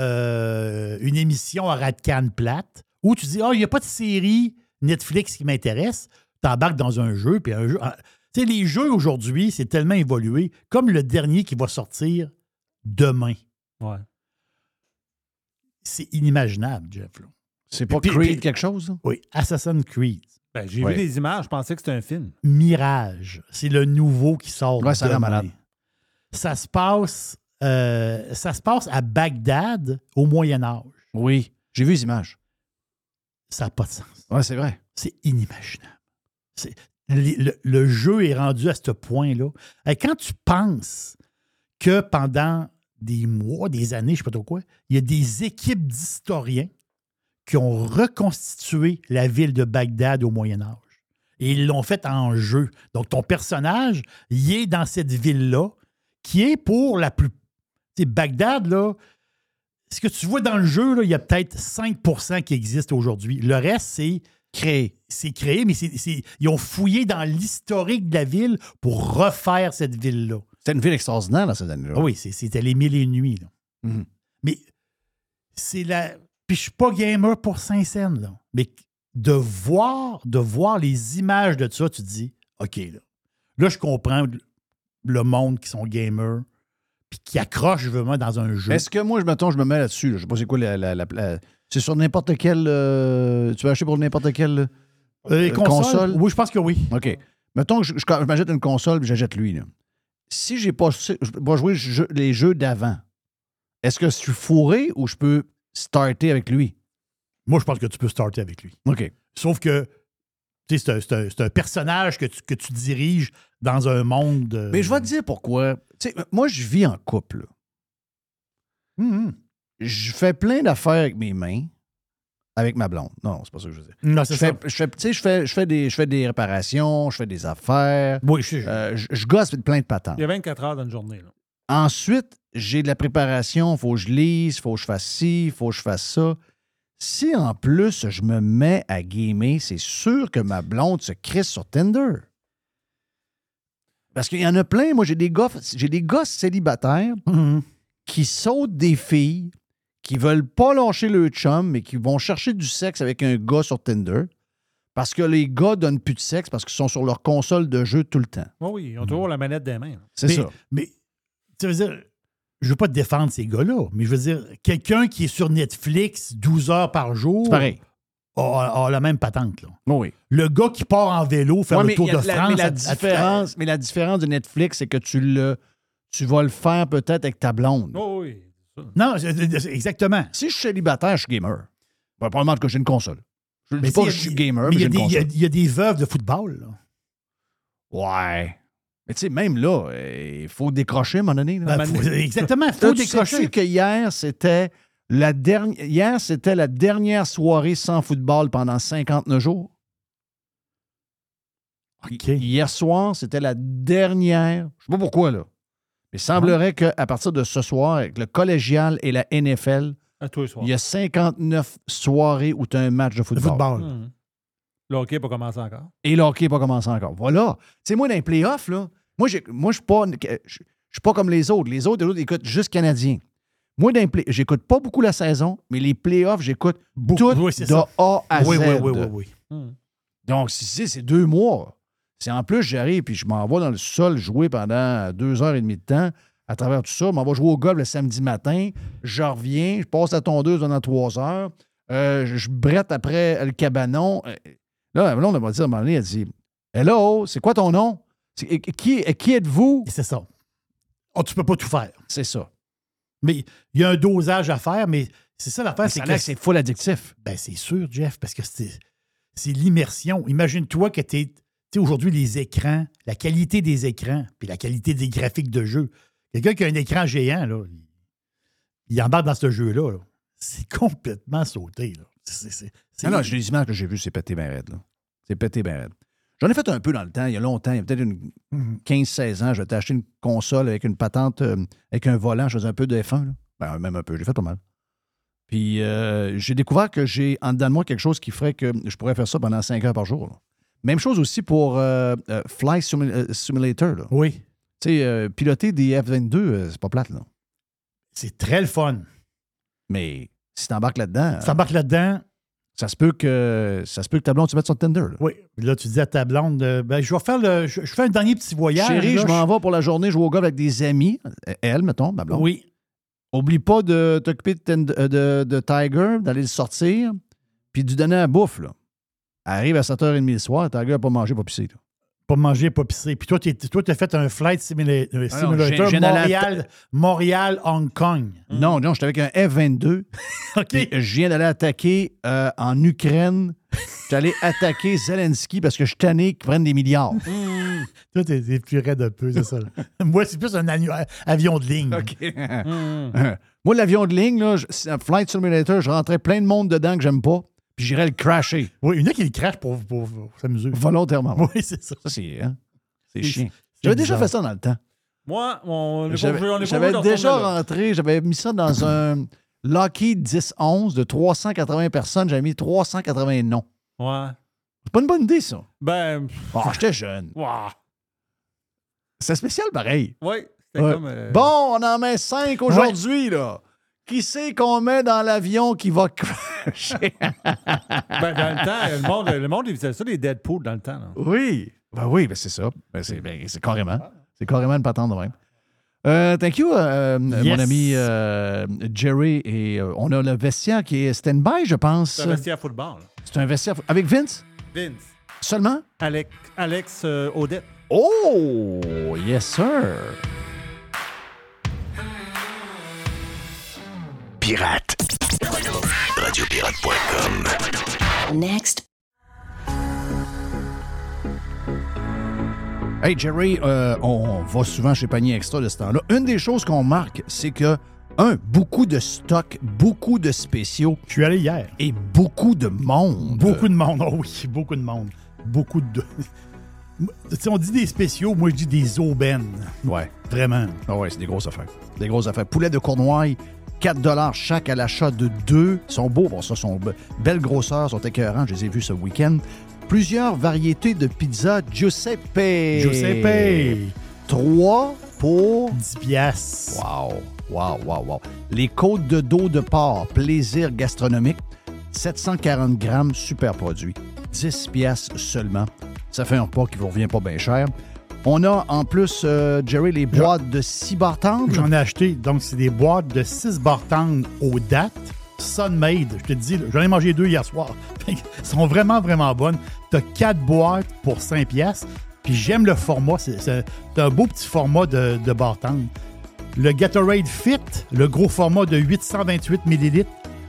euh, une émission à Radcan plate, où tu dis, ah, il n'y a pas de série Netflix qui m'intéresse, t'embarques dans un jeu, puis un jeu. ah, Tu sais, les jeux aujourd'hui, c'est tellement évolué, comme le dernier qui va sortir demain. Ouais. C'est inimaginable, Jeff. là. C'est pas Puis- Creed puis- quelque chose? Oui, Assassin's Creed. Ben, j'ai Ouais. vu des images, je pensais que c'était un film. Mirage, c'est le nouveau qui sort. Ouais, ça a malade. Ça se passe, euh, ça se passe à Bagdad au Moyen Âge. Oui. J'ai vu les images. Ça n'a pas de sens. Ouais, c'est vrai. C'est inimaginable. Le, le jeu est rendu à ce point-là. Et quand tu penses que pendant des mois, des années, je ne sais pas trop quoi, il y a des équipes d'historiens qui ont reconstitué la ville de Bagdad au Moyen Âge. Et ils l'ont fait en jeu. Donc, ton personnage, il est dans cette ville-là, qui est pour la plus... Tu sais, Bagdad, là, ce que tu vois dans le jeu, là, il y a peut-être 5% qui existent aujourd'hui. Le reste, c'est créé. C'est créé, mais c'est- c'est- ils ont fouillé dans l'historique de la ville pour refaire cette ville-là. C'était une ville extraordinaire dans ces années-là. Ah oui, c'est- c'était les mille et une nuits. là. Mhm. Mais c'est la. Puis je suis pas gamer pour Saint-Saëns, là. Mais de voir, de voir les images de ça, tu te dis, OK, là. Là, je comprends le monde qui sont gamers, puis qui accrochent vraiment dans un jeu. Est-ce que moi, je mettons, je me mets là-dessus. là. Je sais pas c'est quoi la. la- la- la- c'est sur n'importe quel. euh, tu vas acheter pour n'importe quel. Euh, les euh, consoles? Oui, je pense que oui. OK. Mettons que je, je- je m'achète une console et j'achète lui. là. Si j'ai pas, je vais jouer les jeux d'avant, est-ce que je suis fourré ou je peux starter avec lui? Moi, je pense que tu peux starter avec lui. OK. Sauf que tu sais, c'est un, un- un personnage que tu, que tu diriges dans un monde. euh, Mais je vais te dire pourquoi. Tu sais, moi, je vis en couple. Mhm. Je fais plein d'affaires avec mes mains, avec ma blonde. Non, non, c'est pas ça que je veux dire. Non, c'est je ça. fais, je fais, tu sais, je fais, je fais des, je fais des réparations, je fais des affaires. Oui, je, Euh, je, je gosse plein de patentes. Il y a 24 heures dans une journée. Là. Ensuite, j'ai de la préparation. faut que je lise, faut que je fasse ci, faut que je fasse ça. Si en plus je me mets à gamer, c'est sûr que ma blonde se crisse sur Tinder. Parce qu'il y en a plein. Moi, j'ai des j'ai des gosses célibataires Mhm. qui sautent des filles, qui veulent pas lâcher le chum, mais qui vont chercher du sexe avec un gars sur Tinder. Parce que les gars donnent plus de sexe parce qu'ils sont sur leur console de jeu tout le temps. Oui, oui, ils ont toujours la manette des mains. C'est ça. Mais, tu veux dire, je veux pas te défendre ces gars-là, mais je veux dire, quelqu'un qui est sur Netflix 12 heures par jour C'est pareil. a, a la même patente. Là. Oui. Le gars qui part en vélo faire Ouais, le Tour de la- France. mais la, à- à- différence, mais la différence de Netflix, c'est que tu le, tu vas le faire peut-être avec ta blonde. Oh, oui. Non, exactement. Si je suis célibataire, je suis gamer. Ben, probablement que j'ai une console. Je ne dis pas que je suis gamer, mais mais, il y, j'ai a une des- il y y a des veuves de football. là. Ouais. Mais tu sais, même là, euh, il faut décrocher à un moment donné. là. Ben, faut- exactement, il faut Là, tu décrocher. sais-tu que hier, c'était la dernière hier, c'était la dernière soirée sans football pendant 59 jours? Hier soir, c'était la dernière. Je sais pas pourquoi, là. Mais il semblerait qu'à partir de ce soir, avec le collégial et la NFL, À tous les soirs. il y a 59 soirées où tu as un match de football. Mhm. Le hockey n'a pas commencé encore. Et le hockey n'est pas commencé encore. Voilà. Tu sais, moi, dans les playoffs, là, moi, j'ai- moi je suis pas, je je suis pas comme les autres. Les autres, les autres écoutent juste Canadiens. Moi, dans les play- j'écoute pas beaucoup la saison, mais les playoffs, j'écoute tout oui, de ça. A à Oui, Z. oui, oui, oui, oui. Mhm. Donc, si c'est c'est deux mois. C'est en plus, j'arrive puis je m'en vais dans le sol jouer pendant deux heures et demie de temps. À travers tout ça, je m'en vais jouer au golf le samedi matin. Je reviens, je passe la tondeuse pendant trois heures. Euh, je brette après le cabanon. Euh, Là, là, on va dire à un moment donné, elle dit Hello, c'est quoi ton nom? Qui, qui êtes-vous? C'est ça. Oh, tu peux pas tout faire. C'est ça. Mais il y a un dosage à faire, mais c'est ça l'affaire. C'est que c'est full addictif. Ben, c'est sûr, Jeff, parce que c'est c'est l'immersion. Imagine-toi que tu es. Tu sais, aujourd'hui, les écrans, la qualité des écrans, puis la qualité des graphiques de jeu. Quelqu'un qui a un écran géant, là, il, embarque dans ce jeu-là. là. C'est complètement sauté. là. Non, non, j'ai les images que j'ai vues, c'est pété bien raide. C'est pété bien raide. J'en ai fait un peu dans le temps, il y a longtemps, il y a peut-être une Mhm. 15-16 ans. Je vais acheté une console avec une patente, euh, avec un volant. Je faisais un peu de F1. là. Ben, même un peu, j'ai fait pas mal. Puis euh, j'ai découvert que j'ai en dedans de moi quelque chose qui ferait que je pourrais faire ça pendant 5 heures par jour. là. Même chose aussi pour euh, Fly Simu- Simulator. là. Oui. Tu sais, piloter des F-22, euh, c'est pas plate, là. C'est très le fun. Mais si t'embarques là-dedans, Tu embarques là-dedans. Ça se peut que ça se peut que ta blonde tu mettes sur Tinder. là. Oui. Là, tu dis à ta blonde, euh, ben, je vais faire le. Je, je fais un dernier petit voyage. Chérie, là, je m'en vais pour la journée jouer au golf avec des amis. Euh, Elle, mettons, ma blonde. Oui. Oublie pas de t'occuper de, euh, de- de Tiger, d'aller le sortir, puis de lui donner la bouffe. Là. Elle arrive à 7h30 le soir, Tiger n'a pas mangé, pas pissé. là. Pas manger, pas pisser. Puis toi, tu as fait un flight simula- euh, Ah simulator j'ai- j'ai allé à- Montréal, Montréal, Hong Kong. Non, non, j'étais avec un F-22. (laughs) OK. puis Je viens d'aller attaquer euh, en Ukraine. J'étais allé attaquer Zelensky parce que je suis tanné qu'ils prennent des milliards. Toi, t'es t'es plus raide un peu, c'est ça. (laughs) Moi, c'est plus un avion de ligne. (laughs) Moi, l'avion de ligne, là, je- c'est un Flight Simulator, je rentrais plein de monde dedans que j'aime pas, puis j'irais le crasher. Oui, il y en a qui le crachent pour, pour, pour s'amuser. Volontairement. (laughs) Oui, c'est ça. Ça, c'est hein, c'est chiant. J'avais déjà fait ça dans le temps. Moi, on n'est pas J'avais déjà rentré, j'avais mis ça dans un Lockheed 10-11 de 380 personnes, j'avais mis 380 noms. Ouais. C'est pas une bonne idée, ça. Ben. Ah, j'étais jeune. (laughs) Wow. C'est spécial pareil. Oui, Ouais. comme. euh, Bon, on en met 5 aujourd'hui, là. Qui c'est qu'on met dans l'avion qui va (laughs) crasher? Ben, dans le temps, le monde, le monde, il faisait ça, les Deadpool, dans le temps. là. Oui. Ben oui, ben c'est ça. Ben c'est ben, carrément. C'est carrément une patente de même. Euh, thank you, euh, mon ami euh, Jerry. Et on a le vestiaire qui est stand-by, je pense. C'est un vestiaire football. C'est un vestiaire. Avec Vince? Vince. seulement? Alex, Alex Odette. Oh, yes, sir. Pirate. Radiopirate.com. Next. Hey, Jerry, euh, on va souvent chez Panier Extra de ce temps-là. Une des choses qu'on marque, c'est que, un, beaucoup de stocks, beaucoup de spéciaux. Je suis allé hier. Et beaucoup de monde. Beaucoup de monde. Oh oui, beaucoup de monde. Beaucoup de. (laughs) Tu sais, on dit des spéciaux, moi je dis des aubaines. Ouais. Vraiment. Ah ouais, c'est des grosses affaires. Des grosses affaires. Poulet de Cournoye, 4 chaque à l'achat de deux. Ils sont beaux, bon, ça, sont be- belles grosseurs, sont écœurants. Je les ai vus ce week-end. Plusieurs variétés de pizza Giuseppe. Giuseppe. 3 pour 10 piastres. Wow, wow, wow, wow. Les côtes de dos de porc, plaisir gastronomique, 740 grammes, super produit. 10 piastres seulement. Ça fait un repas qui vous revient pas bien cher. On a en plus, euh, Jerry, les boîtes de 6 barres tendres. J'en ai acheté. Donc, c'est des boîtes de 6 barres tendres aux dates. Sunmade, je te dis, j'en ai mangé deux hier soir. (laughs) Elles sont vraiment, vraiment bonnes. Tu as 4 boîtes pour 5 piastres. Puis j'aime le format. C'est un beau petit format de, de. Le Gatorade Fit, le gros format de 828 ml,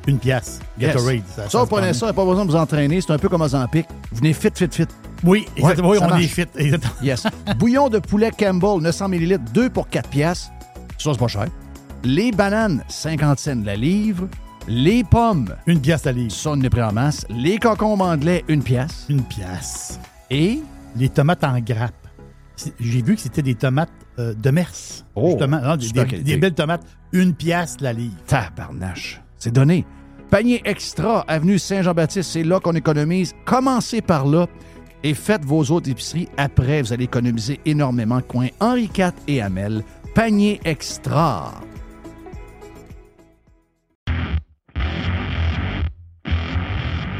une pièce. Yes. Gatorade. Ça, se vous prend prenez ça, pas besoin de vous entraîner. C'est un peu comme Ozempic. Venez fit, fit, fit. Oui, exactement. Ouais, Oui, on est fit. Exactement. Yes. Bouillon de poulet Campbell, 900 ml, 2 pour 4 piastres. Ça, c'est pas cher. Les bananes, 50 cents la livre. Les pommes. Une pièce la livre. Ça, on est pris en masse. Les concombres anglais, une pièce. Une pièce. Et? Les tomates en grappe. J'ai vu que c'était des tomates euh, de Mers. Oh, justement. Non, des, super des- qualité. des belles tomates. Une pièce la livre. Tabarnache. C'est donné. Panier extra, avenue Saint-Jean-Baptiste, c'est là qu'on économise. Commencez par là et faites vos autres épiceries. Après, vous allez économiser énormément. Coin Henri IV et Hamel. Panier extra.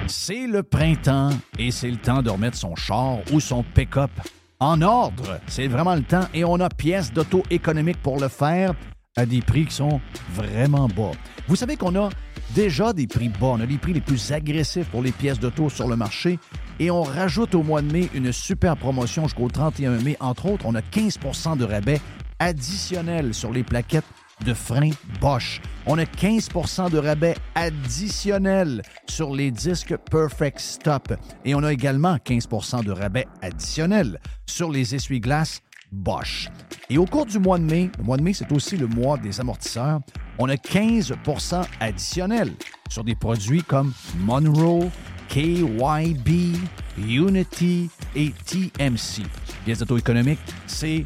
C'est le printemps et c'est le temps de remettre son char ou son pick-up en ordre. C'est vraiment le temps et on a pièces d'auto économiques pour le faire à des prix qui sont vraiment bas. Vous savez qu'on a déjà des prix bas. On a les prix les plus agressifs pour les pièces d'auto sur le marché et on rajoute au mois de mai une super promotion jusqu'au 31 mai. Entre autres, on a 15% de rabais additionnel sur les plaquettes de frein Bosch. On a 15% de rabais additionnel sur les disques Perfect Stop. Et on a également 15% de rabais additionnel sur les essuie-glaces Bosch. Et au cours du mois de mai, le mois de mai, c'est aussi le mois des amortisseurs, on a 15% additionnel sur des produits comme Monroe, KYB, Unity et TMC. Pièces d'auto-économique, c'est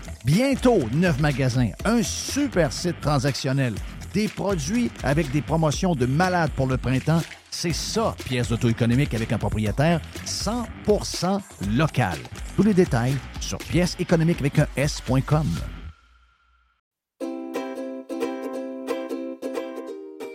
Bientôt, neuf magasins, un super site transactionnel, des produits avec des promotions de malades pour le printemps. C'est ça, pièce d'auto-économique avec un propriétaire 100% local. Tous les détails sur pièce économique avec un S.com.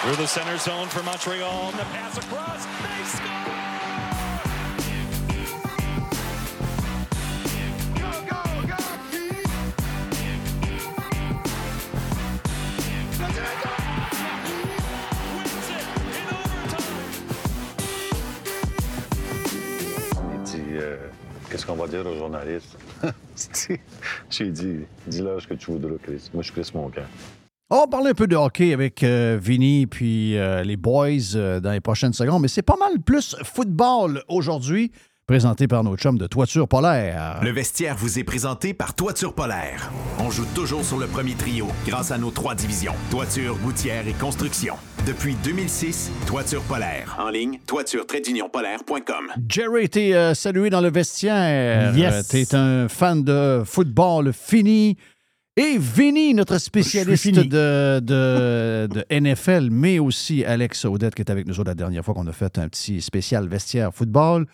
Through the center zone for Montreal. The pass across. They score! Go, go, go! Il dit Qu'est-ce qu'on va dire aux journalistes J'ai dit Dis-leur ce que tu voudras, Chris. Moi, je suis Chris Moncan. On va parler un peu de hockey avec euh, Vinny puis euh, les boys euh, dans les prochaines secondes, mais c'est pas mal plus football aujourd'hui, présenté par nos chums de Toiture Polaire. Le vestiaire vous est présenté par Toiture Polaire. On joue toujours sur le premier trio grâce à nos trois divisions toiture, gouttière et construction. Depuis 2006, Toiture Polaire. En ligne, toiture-polaire.com. Jerry, t'es euh, salué dans le vestiaire. Yes. Euh, T'es un fan de football fini. Et Vinny, notre spécialiste de, de, de NFL, mais aussi Alex Odette qui est avec nous autres la dernière fois qu'on a fait un petit spécial vestiaire football.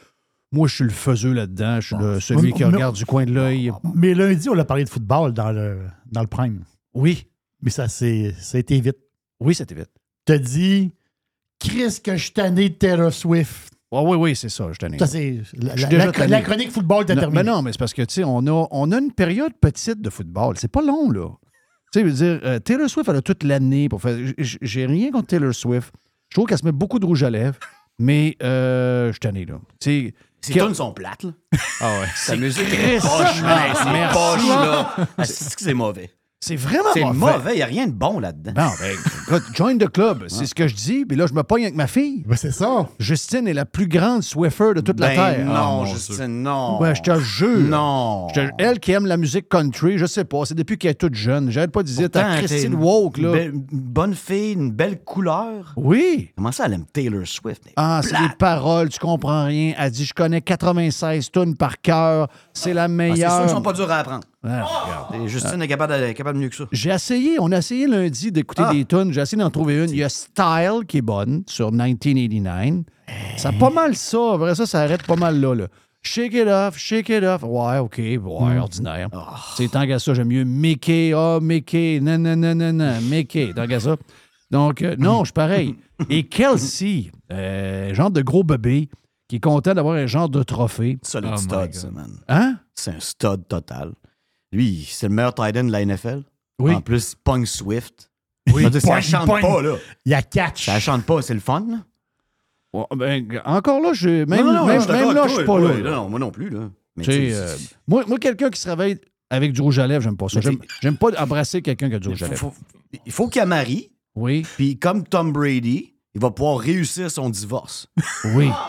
Moi, je suis le faiseux là-dedans. Je suis le- celui qui regarde du coin de l'œil. Mais lundi, on a parlé de football dans le, dans le prime. Oui. Mais ça, c'est, ça a été vite. Oui, c'était vite. T'as dit, Chris, que je suis tanné de Taylor Swift. Ah oui, oui, c'est ça, je t'en ai. Ça, c'est la, la- chronique football t'a Non, terminé. mais non, mais c'est parce que, tu sais, on a, on a une période petite de football. C'est pas long, là. Tu sais, je veux dire, euh, Taylor Swift, elle a toute l'année pour faire. J'ai rien contre Taylor Swift. Je trouve qu'elle se met beaucoup de rouge à lèvres, mais euh, je suis tanné, là. Tu sais, Ces tunes sont plates, là. Ah ouais. Sa musique est poche. C'est merci. poche, là. Ah, que c'est mauvais. C'est vraiment C'est mauvais. Il n'y a rien de bon là-dedans. Bon, ben, écoute, join the club, c'est ce que je dis. Puis là, je me pogne avec ma fille. Ben, c'est ça. Justine est la plus grande Swiffer de toute la Ben Terre. non, Ah, mon Justine, non. Ben, je te jure. Non. Je te- elle qui aime la musique country, je sais pas, c'est depuis qu'elle est toute jeune. J'arrête pas de dire, Pourtant, t'as t'es Christine une Woke, là. belle- une bonne fille, une belle couleur. Oui. Comment ça, elle aime Taylor Swift? Ah, c'est les paroles, tu comprends rien. Elle dit, je connais 96 tonnes par cœur, c'est la Ah, c'est meilleure. sûr qu'ils sont pas durs à apprendre. Ah. Et Justine est capable, de- capable mieux que ça. J'ai essayé, on a essayé lundi d'écouter Ah. des tunes. J'ai essayé d'en trouver une. Il y a Style qui est bonne sur 1989. C'est pas mal ça. Ça, ça arrête pas mal là. là. Shake it off, shake it off. Ouais, OK, ouais, ordinaire. C'est tant qu'à ça, j'aime mieux Mickey, oh Mickey, non, non, non, non, non, Mickey, tant qu'à ça. Donc, euh, non, je suis pareil. Et (laughs) Kelsey, euh, genre de gros bébé, qui est content d'avoir un genre de trophée. Solid Oh stud, ça, man. Hein? C'est un stud total. Lui, c'est le meilleur tight end de la NFL. Oui. En plus, il pogne Swift. Oui, ça pogne, chante pas, là. Il y a catch. Ça chante pas, c'est le fun, là. Ouais, ben, encore là, je, même, Non, non, là, je suis pas oui, là. non, moi non plus, là. Mais Tu sais, tu sais, euh, moi, moi quelqu'un qui se réveille avec du rouge à lèvres, j'aime pas ça. J'aime, t'sais- j'aime pas embrasser quelqu'un qui a du rouge à faut- lèvres. faut- il faut qu'il marie. Oui. Puis comme Tom Brady, il va pouvoir réussir son divorce. Oui. (laughs)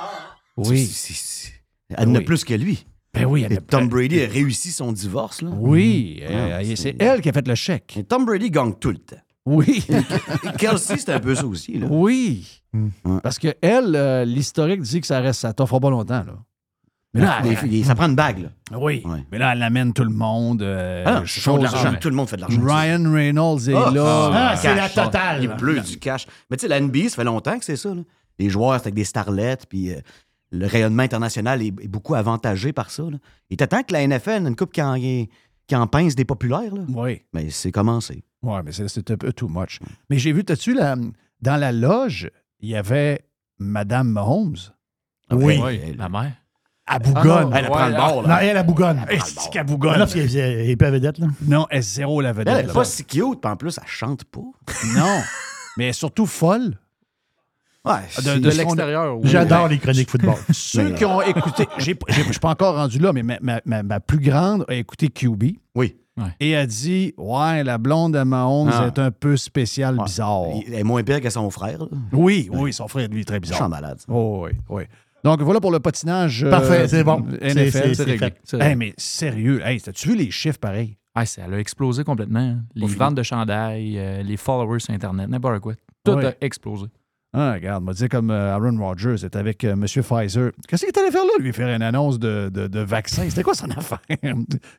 Oui. C'est- c'est- c'est- Elle en a Oui. plus que lui. Ben oui, elle Et a- Tom Brady a réussi son divorce, là. Oui, Ouais, euh, c'est- c'est elle qui a fait le chèque. Et Tom Brady gagne tout le temps. Oui. Kelsey, c'est un peu ça aussi, là. Oui. Ouais. Parce que elle, euh, l'historique dit que ça reste, ça t'offre pas longtemps, là. Mais là, elle- ça prend une bague, là. oui. Ouais. Mais là, elle amène tout le monde. euh, Ah de l'argent. Tout le monde fait de l'argent. Ryan Reynolds est Ah, là. Ah, du c'est la totale. Il pleut du cash. Mais tu sais, la NBA, ça fait longtemps que c'est ça. Là. Les joueurs, c'est avec des starlettes, puis euh, le rayonnement international est, est beaucoup avantagé par ça. Là. Il était temps que la NFL, une coupe qui en, qui en pince des populaires, là. Oui. mais c'est commencé. Oui, mais c'est- c'était un peu too much. Mais j'ai vu, t'as-tu, dans la loge, il y avait Madame Mahomes? Oui. Oui, la mère. À Bougonne. Elle prend le bord, Non, là. elle, à Bougonne. Est-ce qu'elle Ah, bougonne? non, parce qu'elle elle est pas vedette, là. Non, elle est zéro la Elle, vedette. elle est là. pas si cute, puis en plus, elle chante pas. Non. Mais elle est surtout folle. Ouais, De- De l'extérieur. oui. J'adore les chroniques football. (laughs) Ceux qui ont écouté, je suis pas encore rendu là, mais ma, ma- ma- ma plus grande a écouté QB Oui. et a dit Ouais, la blonde de Mahomes Ah. est un peu spéciale, Ouais. bizarre. Elle est moins pire que son frère. là. Oui, oui, son frère, lui, est très Je bizarre. suis malade. Oh, oui, oui. Donc voilà pour le patinage. euh, Parfait, c'est bon. NFL. C'est- Hey, mais sérieux, hey, as-tu vu les chiffres pareils? Ah, ça a explosé complètement. hein. Les fini. ventes de chandail, euh, les followers sur Internet, n'importe quoi. Tout a explosé. Ah, regarde, m'a dit comme euh, Aaron Rodgers est avec euh, M. Pfizer. Qu'est-ce qu'il est allé faire là, lui, faire une annonce de, de, de vaccin? C'était quoi son (laughs) affaire?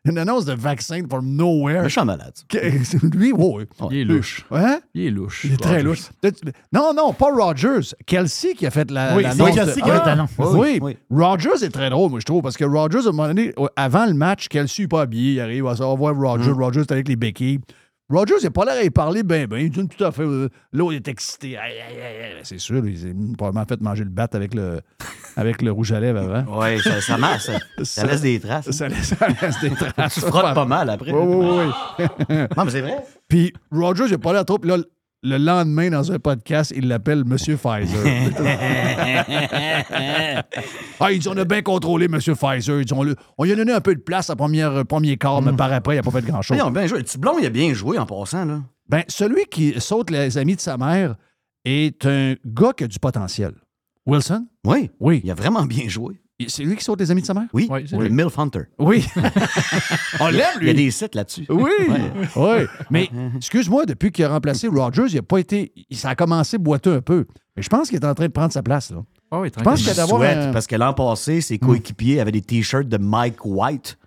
une annonce de vaccin from nowhere? Je suis malade. Que- (laughs) lui, oui. Il est louche. Hein? Il est louche. Il est très Rodgers. louche. Non, non, pas Rogers. Kelsey qui a fait la. Oui, l'annonce c'est Kelsey de- qui a fait Ah, l'annonce. Oui, Oui, Rogers est très drôle, moi, je trouve, parce que Rogers, à un moment donné, avant le match, Kelsey n'est pas habillé, il arrive, on va voir Rogers. Mm. Rogers est avec les béquilles. Rogers, il n'a pas l'air à y parler ben, ben. Il dit tout à fait. euh, L'autre est excité. Aïe, aïe, aïe, aïe. C'est sûr, il s'est probablement fait manger le bat avec le, (laughs) avec le rouge à lèvres avant. Ouais, ça, ça marche. Ça, (laughs) ça laisse des traces. hein. Ça laisse, ça laisse des (laughs) traces. Tu frottes pas mal après. Oui, oui, oui. Non, mais c'est vrai. Puis Rogers, il n'a pas l'air trop. Là, le lendemain, dans un podcast, il l'appelle Monsieur Pfizer. (laughs) ah, il dit on a bien contrôlé Monsieur Pfizer. Ils on, lui- on lui a donné un peu de place à première, premier quart, mais par après, il n'a pas fait grand-chose. Voyons, bien joué. Le petit blond, il a bien joué en passant. Là. Ben, celui qui saute les amis de sa mère est un gars qui a du potentiel. Wilson? Oui, Oui. il a vraiment bien joué. C'est lui qui saute les amis de sa mère? Oui, Oui, c'est le lui. MILF Hunter. Oui. (laughs) on l'aime, Il y a lui. des sites là-dessus. Oui, Ouais. oui. Mais excuse-moi, depuis qu'il a remplacé Rogers, il a pas été. Ça a commencé boiteux un peu. Mais je pense qu'il est en train de prendre sa place. Là. Ah oui, Je pense qu'il y a Je d'avoir souhaite, un- parce que l'an passé, ses coéquipiers avaient des t-shirts de Mike White.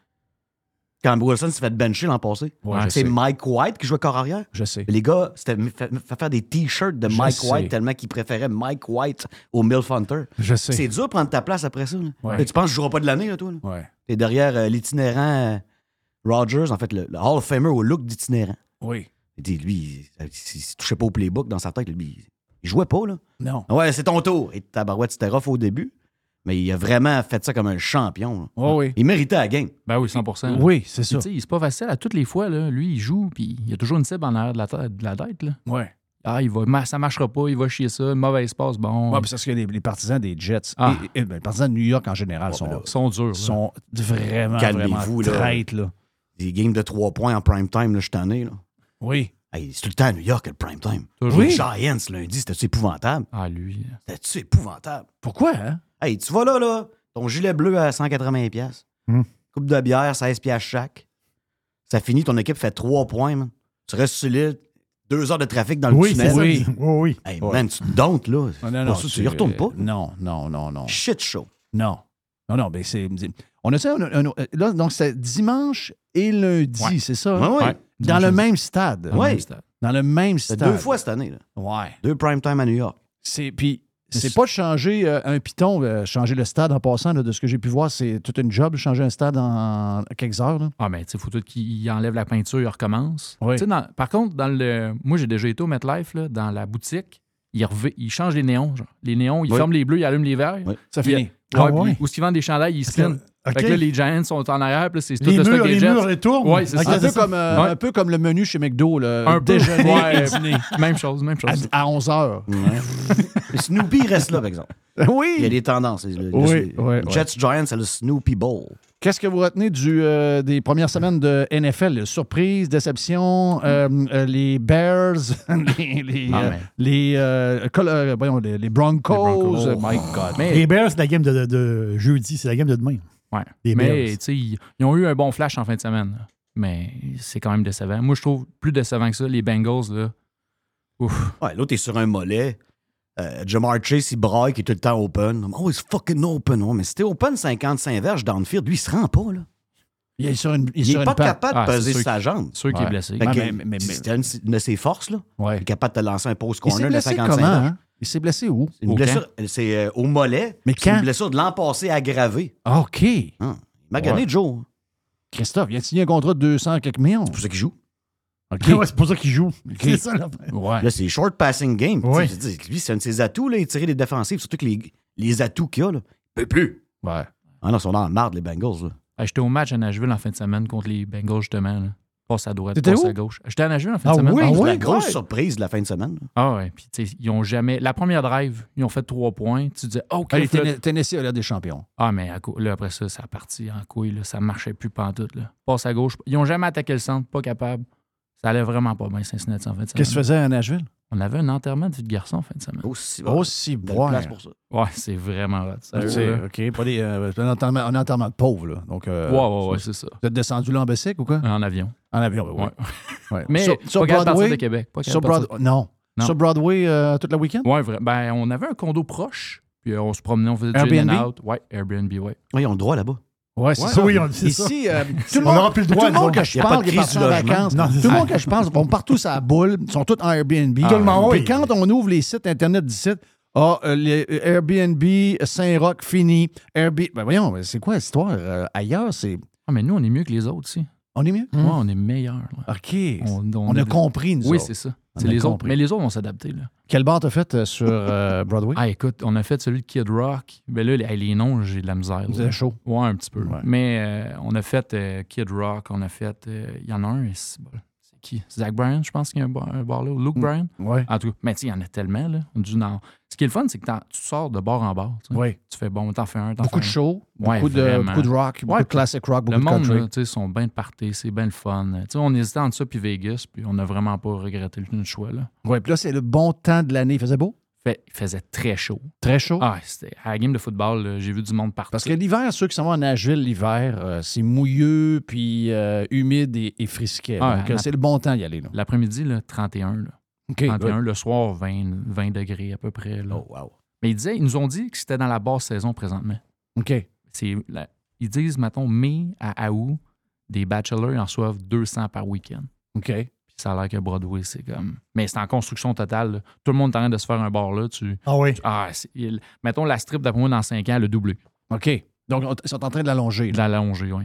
Quand Wilson s'est fait bencher l'an passé. Ouais, c'est. Mike White qui jouait corps arrière. Je sais. Les gars, c'était fait, fait faire des t-shirts de Je Mike sais. White tellement qu'ils préféraient Mike White au Milf Hunter. Je sais. C'est dur de prendre ta place après ça. Ouais. Tu penses que je jouerai pas de l'année, toi? là? Ouais. T'es derrière euh, l'itinérant euh, Rogers, en fait, le, le Hall of Famer au look d'itinérant. Oui. Il dit, lui, il, il- touchait pas au playbook dans sa tête. Lui, il, jouait pas, là. Non. Ouais, c'est ton tour. Et tabarouette, c'était rough au début. Mais il a vraiment fait ça comme un champion. là. Oh, oui. Il méritait la game. Ben oui, 100% Oui, c'est ça. tu sais, C'est pas facile. À toutes les fois, là, lui, il joue, puis il y a toujours une cible en arrière de la, tête- de la tête. Là. Ouais. Ah, il va, ça marchera pas, il va chier ça, mauvaise passe, bon. C'est parce que les, les partisans des Jets, Ah. et, et- ben, les partisans de New York en général, sont, Ils sont durs. là. sont vraiment, Calmez-vous, vraiment là. traites, là. Des games de trois points en prime time, là, je suis tanné, là. Oui. Hey, c'est tout le temps à New York, le prime time. Toujours. Les Giants, lundi, c'était-tu épouvantable? Ah, lui. C'était-tu épouvantable? Pourquoi, hein? Hey, tu vas là, là, ton gilet bleu à 180$. piastres. Hmm. Coupe de bière, 16$ piastres chaque. Ça finit, ton équipe fait 3 points, man. Tu restes sur l'île, deux heures de trafic dans le Oui, tunnel. Oui. Oui, oui. Hey, Ouais. man, tu te dontes, là. Ah, non, Pas non, ça, tu y retournes pas. Non, non, non, non. Shit show. Non. Non, non, mais c'est. On a ça, un- un- là, donc c'est dimanche et lundi, Ouais. c'est ça? Ouais, ouais. Ouais. Dans le même stade. Dans le Ouais. même stade. Dans le même C'est stade. deux fois cette année. Là. Ouais. Deux prime time à New York. C'est, puis, c'est pas de changer euh, un piton, euh, changer le stade en passant, là, de ce que j'ai pu voir, c'est toute une job, changer un stade en quelques heures. là. Ah, mais tu sais, faut tout qu'il enlève la peinture, il recommence. Oui. Dans- par contre, dans le. Moi, j'ai déjà été au MetLife, là, dans la boutique. Il, rev- il change les néons. Genre. Les néons, il Oui. ferme les bleus, il allume les verts. Oui. Ça finit. Ah ouais? Qu'ils vendent des chandails, ils spin. Fait que là, les Giants sont en arrière, puis c'est tout Les le stock murs, des les Jets. murs. Ouais, c'est ça. un, peu ça. comme, euh, Ouais. un peu comme le menu chez McDo, le Un peu. déjeuner Ouais. et (laughs) dîner. Même chose, même chose. À, 11 heures. Le (laughs) Snoopy reste là, par exemple. (laughs) Il y a Oui. des tendances. Le- Oui, le- oui, Jets Giants, c'est le Snoopy Bowl. Qu'est-ce que vous retenez du, euh, des premières semaines de NFL? Surprise, déception, euh, euh, les Bears, les, les, Ah, les, voyons, les- les Broncos. Broncos. euh, My God. Mais, Les Bears, c'est la game de, de- de jeudi, c'est la game de demain. Ouais. mais Bears. tu sais, ils, ils ont eu un bon flash en fin de semaine. là. Mais c'est quand même décevant. Moi, je trouve plus décevant que ça. Les Bengals, là. Ouf. Ouais, l'autre est sur un mollet. Euh, Jamar Chase, il braille, qui est tout le temps open. Oh, it's fucking open. Ouais, mais si t'es open 55 verges downfield, lui, il se rend pas, là. Il est sur une, il est Il pas capable Ah, de c'est peser sa jambe. Sûr qu'il Ouais. est blessé. Fait que mais- mais- mais- C'était une, de ses forces, là. Ouais. Il est capable de lancer un post corner de blessé 55 comment? verges. hein? Il s'est blessé où? C'est une Au blessure, c'est euh, au mollet. Mais C'est quand? une blessure de l'an passé aggravée. Ah, OK. Hein. Il m'a gagné Ouais. Joe. Christophe, il a signé un contrat de 200 quelques millions. C'est pour ça qu'il joue. OK. (laughs) Ouais, c'est pour ça qu'il joue. C'est ça, là. Ouais. Là, c'est short passing game. Ouais. Tu sais, je dis, Lui, c'est un de ses atouts, là, il tirer des défensives, surtout que les, les atouts qu'il a, là, il peut plus. Ouais. Ah non, ils sont dans la marde, les Bengals. Là. J'étais au match à Nashville en fin de semaine contre les Bengals, justement. Là. Passe à droite, passe où? à gauche. J'étais à Nashville en fin Ah de semaine. oui? Ah, C'est ouais? la grosse ouais. surprise de la fin de semaine. Ah ouais. Puis, tu sais, ils ont jamais. La première drive, ils ont fait trois points. Tu disais, OK. Tenne- Tennessee a l'air des champions. Ah, mais à cou- là, après ça, ça a parti en couille. Là. Ça marchait plus pantoute. Là. Passe à gauche. Ils ont jamais attaqué le centre, pas capable. Ça allait vraiment pas bien, Cincinnati, en fin de semaine. Qu'est-ce que tu faisais à Nashville? On avait un enterrement de vie de garçon en fin de semaine. Aussi, Aussi belle boire. place pour ça. Ouais, c'est vraiment hot. Là. OK, pas des, euh, un, enterrement, un enterrement de pauvres, là. Donc, euh, Ouais, ouais, ouais, c'est ça. Vous êtes descendu là en Bessic ou quoi? En avion. En avion, oui. Ouais. (laughs) Ouais. Mais sur, pas sur Broadway? de Québec. Pas Sur capable de Broadway? Non. Non. Sur Broadway euh, toute la week-end? Ouais, vrai. Ben, on avait un condo proche. Puis euh, on se promenait, on faisait du Airbnb? in and out. Ouais, Airbnb, ouais. Ouais, ils ont le droit là-bas. Ouais, c'est Ouais, ça. oui, on- c'est ça. Ici, euh, (laughs) tout le On monde, n'aura plus le droit, Tout le monde que je parle qui est en du vacances, Non, tout le monde que je parle vont partout la boule, ils sont tous en Airbnb. Tout le monde, Puis oui. quand on ouvre les sites Internet d'ici, ah, euh, les Airbnb, Saint-Roch, fini. Airbnb. Ben voyons, c'est quoi l'histoire? Euh, ailleurs, c'est. Ah, mais nous, on est mieux que les autres, aussi. On est mieux? Ouais, on est meilleurs. là. OK. On, On a compris, nous Oui, c'est ça. C'est les autres. Mais les autres vont s'adapter. Quel bar t'as fait euh, sur euh, (laughs) Broadway? Ah, écoute, on a fait celui de Kid Rock. Ben là, les, les noms, j'ai de la misère. C'était chaud. Ouais, un petit peu. Ouais. Mais euh, on a fait euh, Kid Rock, on a fait. euh, Il y en a un, c'est qui? Zach Bryan, je pense qu'il y a un bar, un bar là. Luke Mm. Bryan? Ouais. En tout cas, mais tu sais, il y en a tellement, là. Du Nord. Ce qui est le fun, c'est que tu sors de bord en sais. Oui. Tu fais bon, t'en fais un, t'en fais un. show, Ouais, beaucoup, de, vraiment. beaucoup de rock, beaucoup Ouais, de classic rock, beaucoup Le de monde, country. là, tu sais, sont bien de party, c'est bien le fun. Tu sais, on hésitait entre ça puis Vegas, puis on n'a vraiment pas regretté le choix. Là. Ouais, puis là, c'est le bon temps de l'année. Il faisait beau? Fait, il faisait très chaud. Très chaud? Ah, c'était à la game de football, j'ai vu du monde partout. Parce que l'hiver, ceux qui s'en vont à Nashville l'hiver, euh, c'est mouilleux, puis euh, humide et, et frisquet. Ah, Donc, euh, c'est le bon temps d'y aller. L'après-midi, là, 31. Là. OK, 31, good. le soir, 20, 20 degrés à peu près. Là. Oh, wow. Mais ils, disaient, ils nous ont dit que c'était dans la basse saison présentement. OK. La- ils disent, mettons, mai à août, des bachelors ils en reçoivent 200 par week-end. OK. Ça a l'air que Broadway, c'est comme. Mais c'est en construction totale. là. Tout le monde est en train de se faire un bar là. Tu... Ah oui. Ah, il- Mettons la strip, d'après moi, dans 5 ans, elle a doublé. OK. Donc, on- ils sont en train de l'allonger. De l'allonger, oui.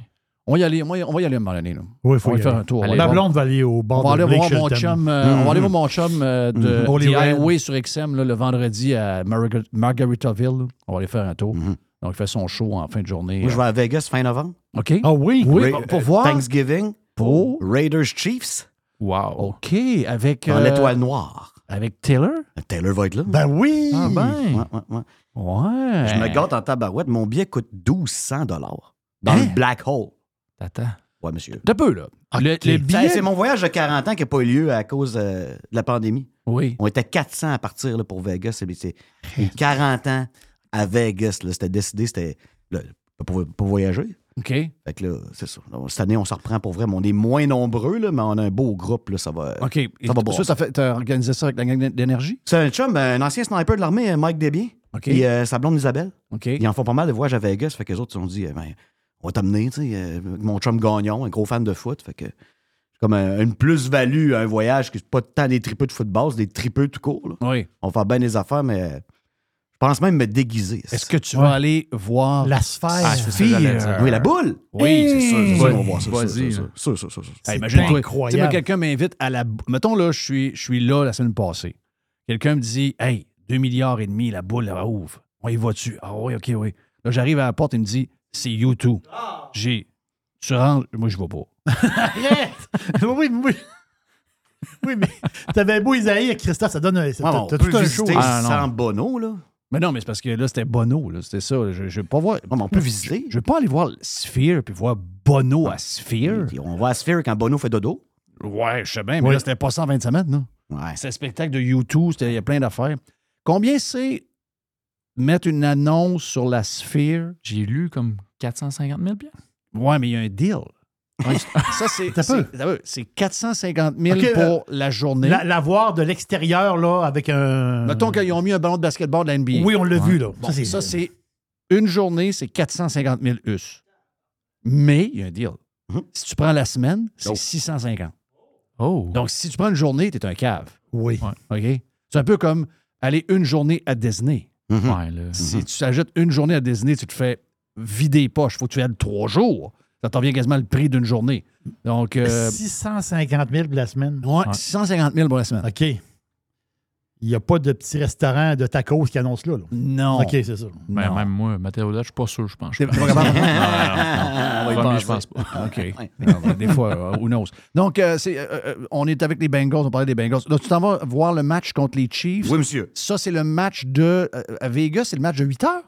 On va y aller, on va y- on va y aller à un moment donné. Là. Oui, il faut on va y faire aller. un tour. Allez, On va La aller blonde va aller au voir- bord on va de aller voir mon chum, euh, on va aller voir mon chum euh, de Mhm. Holy The Red. Highway sur XM là, le vendredi à Margar- Margaritaville. On va aller faire un tour. Mhm. Donc, il fait son show en fin de journée. Moi, je vais à Vegas fin novembre. OK. Ah oui? Pour euh, voir. Thanksgiving. Pour? Raiders Chiefs. Wow. OK. Avec. Dans euh, l'étoile noire. Avec Taylor? Taylor va être là. Ben oui! Ah, ben. Ouais, ouais, ouais. Ouais. Je me gâte en tabarouette. Mon billet coûte 1200 dollars dans Hein? le Black Hole. T'attends. Ouais, monsieur. De peu, là. Le, billet. C'est mon voyage de 40 ans qui n'a pas eu lieu à cause euh, de la pandémie. Oui. On était 400 à partir là, pour Vegas. C'est- c'est- et 40 ans à Vegas. là, C'était décidé, c'était là, pour, pour voyager. OK. Fait que là, c'est ça. Cette année, on se reprend pour vrai. mais On est moins nombreux, là, mais on a un beau groupe. Là, ça va. OK. Ça va ça, ça fait, t'as organisé ça avec la gang d'énergie? C'est un chum, un ancien sniper de l'armée, Mike Desbiens. OK. Et euh, sa blonde Isabelle. OK. Ils en font pas mal de voyages à Vegas. Fait que les autres, ils ont dit, eh ben, on va t'amener, tu sais, euh, mon chum Gagnon, un gros fan de foot. Fait que c'est comme un- une plus-value à un voyage qui c'est pas tant des tripeux de football, c'est des tripeux tout court. là. Oui. On va faire bien des affaires, mais je pense même me déguiser. Est-ce que tu vas aller voir La sphère. Ah. Oui, la boule. Oui, c'est sûr. c'est sûr, Vas-y, on va voir ça. vas-y, sûr, là. sûr, Sûr, sûr, sûr, sûr. Hey, C'est Imagine-toi, incroyable. quelqu'un m'invite à la. bou- Mettons, là, je suis, je suis là la semaine passée. Quelqu'un me dit Hey, 2 milliards et demi, la boule, elle ouvre. On y va-tu Ah oui, OK, oui. Là, j'arrive à la porte, il me dit C'est YouTube. J'ai. Tu rentres, moi, je vais pas. (laughs) Arrête! oui, oui. Oui, mais t'avais beau Isaïe et Christophe, ça donne un. T'as tout un show. visiter Ah, sans Bono, là. Mais non, mais c'est parce que là, c'était Bono, là. C'était ça. Je, je vais pas voir. Non, mais on peut visiter. Je vais pas aller voir Sphere puis voir Bono à Sphere. Puis on va à Sphere quand Bono fait dodo. Ouais, je sais bien, mais Oui. là, c'était pas 125 mètres, non? Ouais. C'est un spectacle de YouTube, c'était- il y a plein d'affaires. Combien c'est mettre une annonce sur la Sphere? J'ai lu comme 450 000 piastres. Ouais, mais il y a un deal. (laughs) ça, c'est, c'est, peu. t'as peu, c'est 450 000 Ok, euh, pour la journée. La, la voir de l'extérieur, là, avec un. Mettons qu'ils ont mis un ballon de basketball de la NBA. Oui, on l'a vu, là. Bon, ça, c'est... une journée, c'est 450 000 US. Mais il y a un deal. Mhm. Si tu prends la semaine, c'est Oh. 650. Oh. Donc, si tu prends une journée, tu es un cave. Oui. OK? C'est un peu comme aller une journée à Disney. Mhm. Ouais, là. Si tu ajoutes une journée à Disney, tu te fais vider les poches. faut que tu ailles trois jours. Ça t'en vient quasiment le prix d'une journée. Donc, euh, 650 000 pour la semaine. ouais, 650 000 pour la semaine. OK. Il n'y a pas de petit restaurant de tacos qui annonce là. là. Non. OK, c'est ça. Ben, même moi, Mathéo, là, je suis pas sûr, je pense. Pas capable? Non, non, non. (laughs) Je pense pas. OK. Non, Des fois, euh, who knows. Donc, euh, euh, euh, on est avec les Bengals, on parlait des Bengals. Donc, tu t'en vas voir le match contre les Chiefs. Oui, monsieur. Ça, c'est le match de. euh, à Vegas, c'est le match de 8 heures?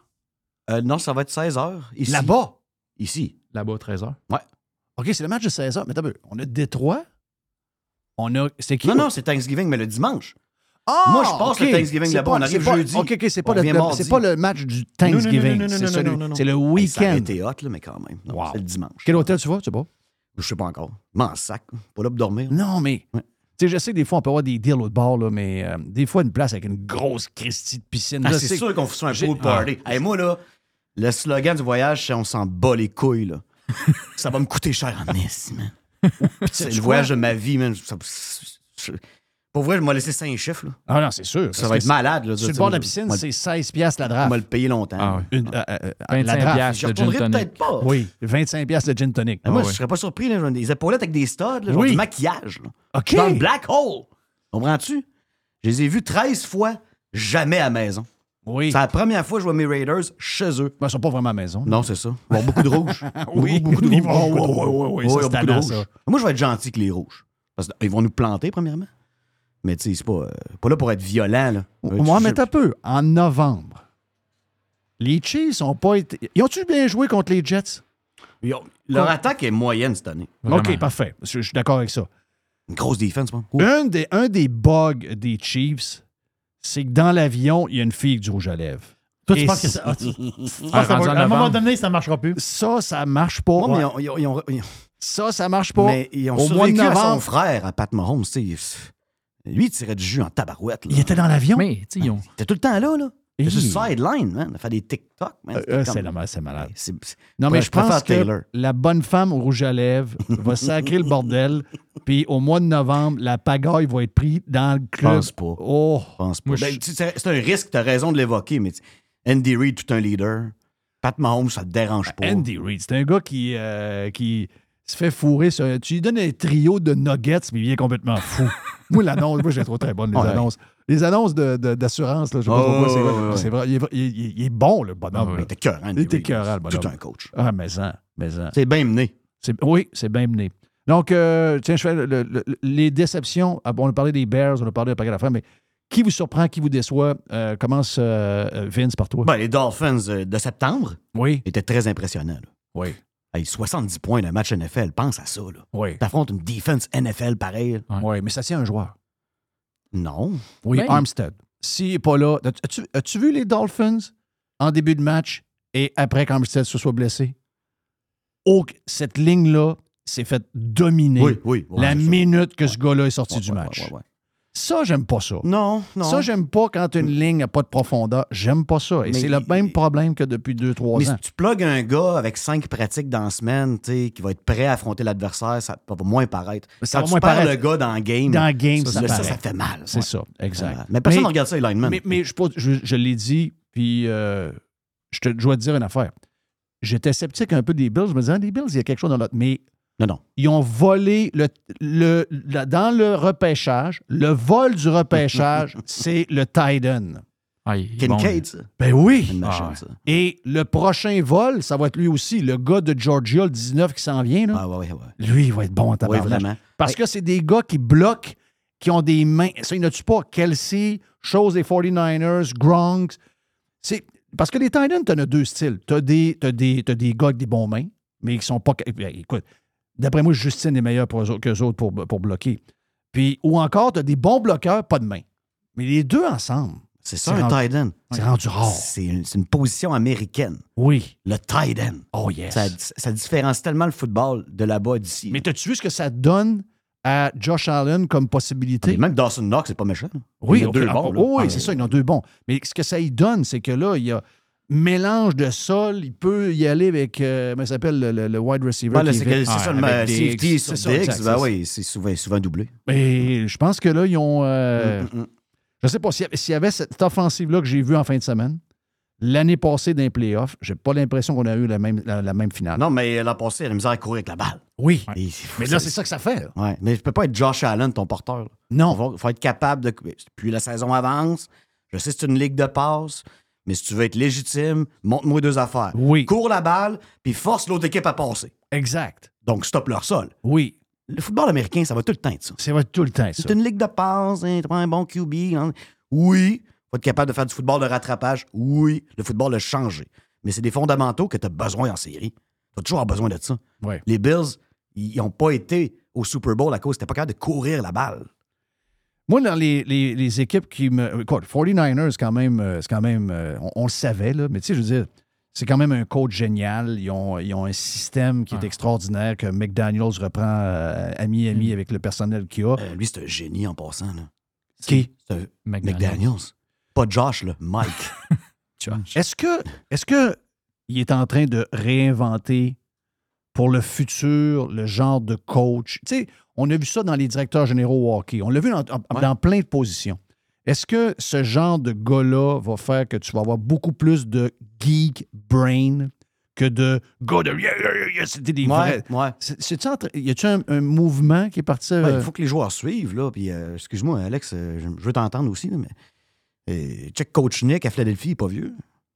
Euh, non, ça va être 16 heures. Ici. Là-bas? Ici. Là-bas, 13 h OK, c'est le match de 16 heures. Mais t'as vu, on a Détroit. On a. C'est qui? Non, non, c'est Thanksgiving, mais le dimanche. Ah, Moi, je passe OK. le Thanksgiving C'est là-bas. pas- On arrive pas- jeudi. OK, OK, c'est pas, le, le- pas le match du Non, non, non, Thanksgiving. non, non, C'est non, celui- non, non, non. c'est le week-end. été hot, là, mais quand même. Non, Wow. C'est le dimanche. Quel hôtel tu vas, tu sais pas? Je sais pas encore. M'en sac. Pas là pour dormir. Non, mais. Ouais. Tu sais, je sais que des fois, on peut avoir des deals au bord, là, mais euh, des fois, une place avec une grosse Christie de piscine. Ah, c'est sûr qu'on fait un pool party. Ah. Hey, moi, là, le slogan du voyage, c'est on s'en bat les couilles, là. (laughs) ça va me coûter cher en Nice, man. (laughs) c'est le voyage de ma vie, man. Ça- je- Pour vrai, je m'ai laissé cinq chiffres, là. Ah non, c'est sûr. Ça va être malade, là. Sur le bord de la je- piscine, c'est 16 piastres la On draft. va le payer longtemps. Ah. Une- euh, euh, la 25 draft. piastres Je de gin retournerai tonic. peut-être pas. Oui, 25 piastres de gin tonic. Mais moi, Ah je serais pas surpris, là. J'ai des épaulettes avec des studs, là, genre Oui. du maquillage, là. OK. Dans le black hole. Comprends-tu? Je les ai vus 13 fois, jamais à la maison. Oui. C'est la première fois que je vois mes Raiders chez eux. Ben, ils sont pas vraiment à la maison. Non, c'est ça. Ils vont avoir beaucoup de rouges. (laughs) Oui, beaucoup, beaucoup de ils rouges. vont- oui, oui, oui, oui, ça, rouges. ça. Moi, je vais être gentil que les rouges. Parce qu'ils vont nous planter, premièrement. Mais tu sais, c'est pas, euh, pas là pour être violent. Là. Euh, Moi, tu- mais un peu. En novembre, les Chiefs ont pas été. Ils ont-tu bien joué contre les Jets? Ils ont- Leur attaque est moyenne cette année. OK, parfait. Je, je suis d'accord avec ça. Une grosse défense, moi. Un, des, un des bugs des Chiefs, c'est que dans l'avion, il y a une fille avec du rouge à lèvres. Toi, tu Et penses que ça. ah, tu- (laughs) tu penses Ah, que ça rendu va- en à un moment donné, ça ne marchera plus? Ça, ça marche pas. Ouais, mais ils Ouais. ont, ils ont- ils ont- ils ont- Ça, ça marche pas. mais ils ont Au mois de survécu à son novembre, frère, à Pat Mahomes. tu sais. Lui, il tirait du jus en tabarouette. là. il était dans l'avion? Mais, tu sais, ils ont. Il était tout le temps là. là. C'est le sideline, man. Fait des TikTok, man. Euh, euh, comme- c'est la- c'est malade. Non, mais Ouais, je pense que Taylor. la bonne femme au rouge à lèvres (laughs) va sacrer le bordel, puis au mois de novembre, la pagaille va être prise dans le club. pense pas. Oh! Je pense pas. Ben, c'est un risque, tu as raison de l'évoquer, mais Andy Reid, tout un leader. Pat Mahomes, ça te dérange pas. Andy Reid, c'est un gars qui, euh, qui se fait fourrer. sur- tu lui donnes un trio de nuggets, mais il vient complètement fou. (laughs) moi, l'annonce, moi, je les trouve très bonnes, les Ouais. annonces. Les annonces de- de- d'assurance, là, je sais pas Oh, pourquoi, c'est vrai. il, est, il est- il est bon, le bonhomme. Il là. était cœur, Il était écœurant, le bonhomme. Tout un coach. Ah, mais ça, mais ça. C'est bien mené. Oui, c'est bien mené. Donc, euh, tiens, je fais le- le- le- les déceptions. Ah, on a parlé des Bears, on a parlé de paquet d'affaires, mais qui vous surprend, qui vous déçoit? Euh, commence euh, euh, Vince par toi. Ben, les Dolphins euh, de septembre oui, étaient très impressionnants. là. oui, Hey, 70 points d'un match NFL, pense à ça. Là. oui. T'affrontes une defense NFL pareil. Oui, mais ça tient un joueur. Non. Oui, Armstead. S'il n'est pas là, as-tu, vu les Dolphins en début de match et après qu'Armstead se soit blessé? Oh, cette ligne-là s'est faite dominer Oui, oui. ouais, la minute que ce gars-là est sorti Ouais, du ouais, match. Ça, j'aime pas ça. Non, non. Ça, j'aime pas quand une ligne n'a pas de profondeur. J'aime pas ça. Et Mais c'est le même problème que depuis 2-3 Mais ans. si tu plugues un gars avec cinq pratiques dans la semaine, tu sais, qui va être prêt à affronter l'adversaire, ça va moins paraître. Ça Quand va moins paraître. le gars dans le game, Dans le game, ça, ça, ça, fait mal. C'est ouais. ça, exact. Mais personne ne regarde ça, les linemen. Mais, mais je, je, je l'ai dit, puis euh, je, te, je dois te dire une affaire. J'étais sceptique un peu des Bills. Je me disais, ah, les Bills, il y a quelque chose dans l'autre. Mais non, non. ils ont volé le, le, dans le repêchage. Le vol du repêchage, (laughs) c'est le Titan. Kincaid, ça. Ben oui. Ah ouais. Et le prochain vol, ça va être lui aussi, le gars de Georgia, le 19 qui s'en vient. Là. Ah, ouais, ouais, ouais. Lui, il va être bon en tabarnak. vraiment. Parce que c'est des gars qui bloquent, qui ont des mains. Ça, il tu pas? Kelsey, chose des 49ers, Gronk. C'est... Parce que les Titans, tu as deux styles. Tu as des, t'as des, t'as des gars avec des bons mains, mais qui sont pas. Ben, Écoute, d'après moi, Justine est meilleur pour eux autres- qu'eux autres pour, pour bloquer. Puis, ou encore, tu as des bons bloqueurs, pas de main. Mais les deux ensemble. C'est ça, un rendu- tight end. C'est rendu rare. C'est une, position américaine. Oui. Le tight end. Oh, yes. Ça, ça différencie tellement le football de là-bas d'ici. Mais t'as-tu vu ce que ça donne à Josh Allen comme possibilité? Même Dawson Knox, c'est pas méchant. Oui, Il y a deux ah, bons. oh, oui, Ah, c'est ça, il y en a deux bons. Mais ce que ça y donne, c'est que là, il y a mélange de sol, il peut y aller avec, euh, comment ça s'appelle, le, le- le wide receiver. Ben, c'est ça, le safety C'est sur Diggs. Ben oui, c'est souvent, souvent doublé. Et je pense que là, ils ont. euh, Mm, mm, mm. Je sais pas, s'il y avait- s'il y avait cette offensive-là que j'ai vue en fin de semaine, l'année passée d'un playoff, j'ai pas l'impression qu'on a eu la même, la, la même finale. Non, mais l'an passé, il a la misère à courir avec la balle. Oui. Et- Mais là, c'est ça que ça fait. là. Ouais, mais je peux pas être Josh Allen, ton porteur. là. Non. Il faut, faut être capable de. Puis la saison avance. Je sais que c'est une ligue de passe, mais si tu veux être légitime, montre-moi deux affaires. Oui. Cours la balle, puis force l'autre équipe à passer. Exact. Donc, stop leur sol. Oui. Le football américain, ça va tout le temps ça. Ça va tout le temps, ça. C'est une ligue de passe, hein, tu prends un bon QB. hein. Oui. Faut être capable de faire du football de rattrapage. Oui. Le football a changé. Mais c'est des fondamentaux que tu as besoin en série. Tu as toujours avoir besoin de ça. Ouais. Les Bills, ils n'ont pas été au Super Bowl à cause qu'ils n'étaient pas capables de courir la balle. Moi, dans les, les- les équipes qui me. Écoute, 49ers, quand même, euh, c'est quand même. euh, on, on le savait, là, mais tu sais, je veux dire, c'est quand même un coach génial. Ils ont, ils ont un système qui est extraordinaire que McDaniels reprend euh, ami-ami avec le personnel qu'il a. Euh, lui, c'est un génie en passant. Là. Qui? C'est un McDaniels. McDaniels. Pas Josh, là. Mike. (laughs) Est-ce que, est-ce que il est en train de réinventer pour le futur le genre de coach? Tu sais, on a vu ça dans les directeurs généraux au hockey. On l'a vu dans, plein de positions. Est-ce que ce genre de gars-là va faire que tu vas avoir beaucoup plus de geek brain que de gars de c'était des Ouais, ouais. C'est- y a-tu un, un mouvement qui est parti? Ouais, euh, il faut que les joueurs suivent. Là, puis, euh, excuse-moi, Alex, euh, je, veux t'entendre aussi. là, mais euh, check Coach Nick à Philadelphie, il n'est pas vieux.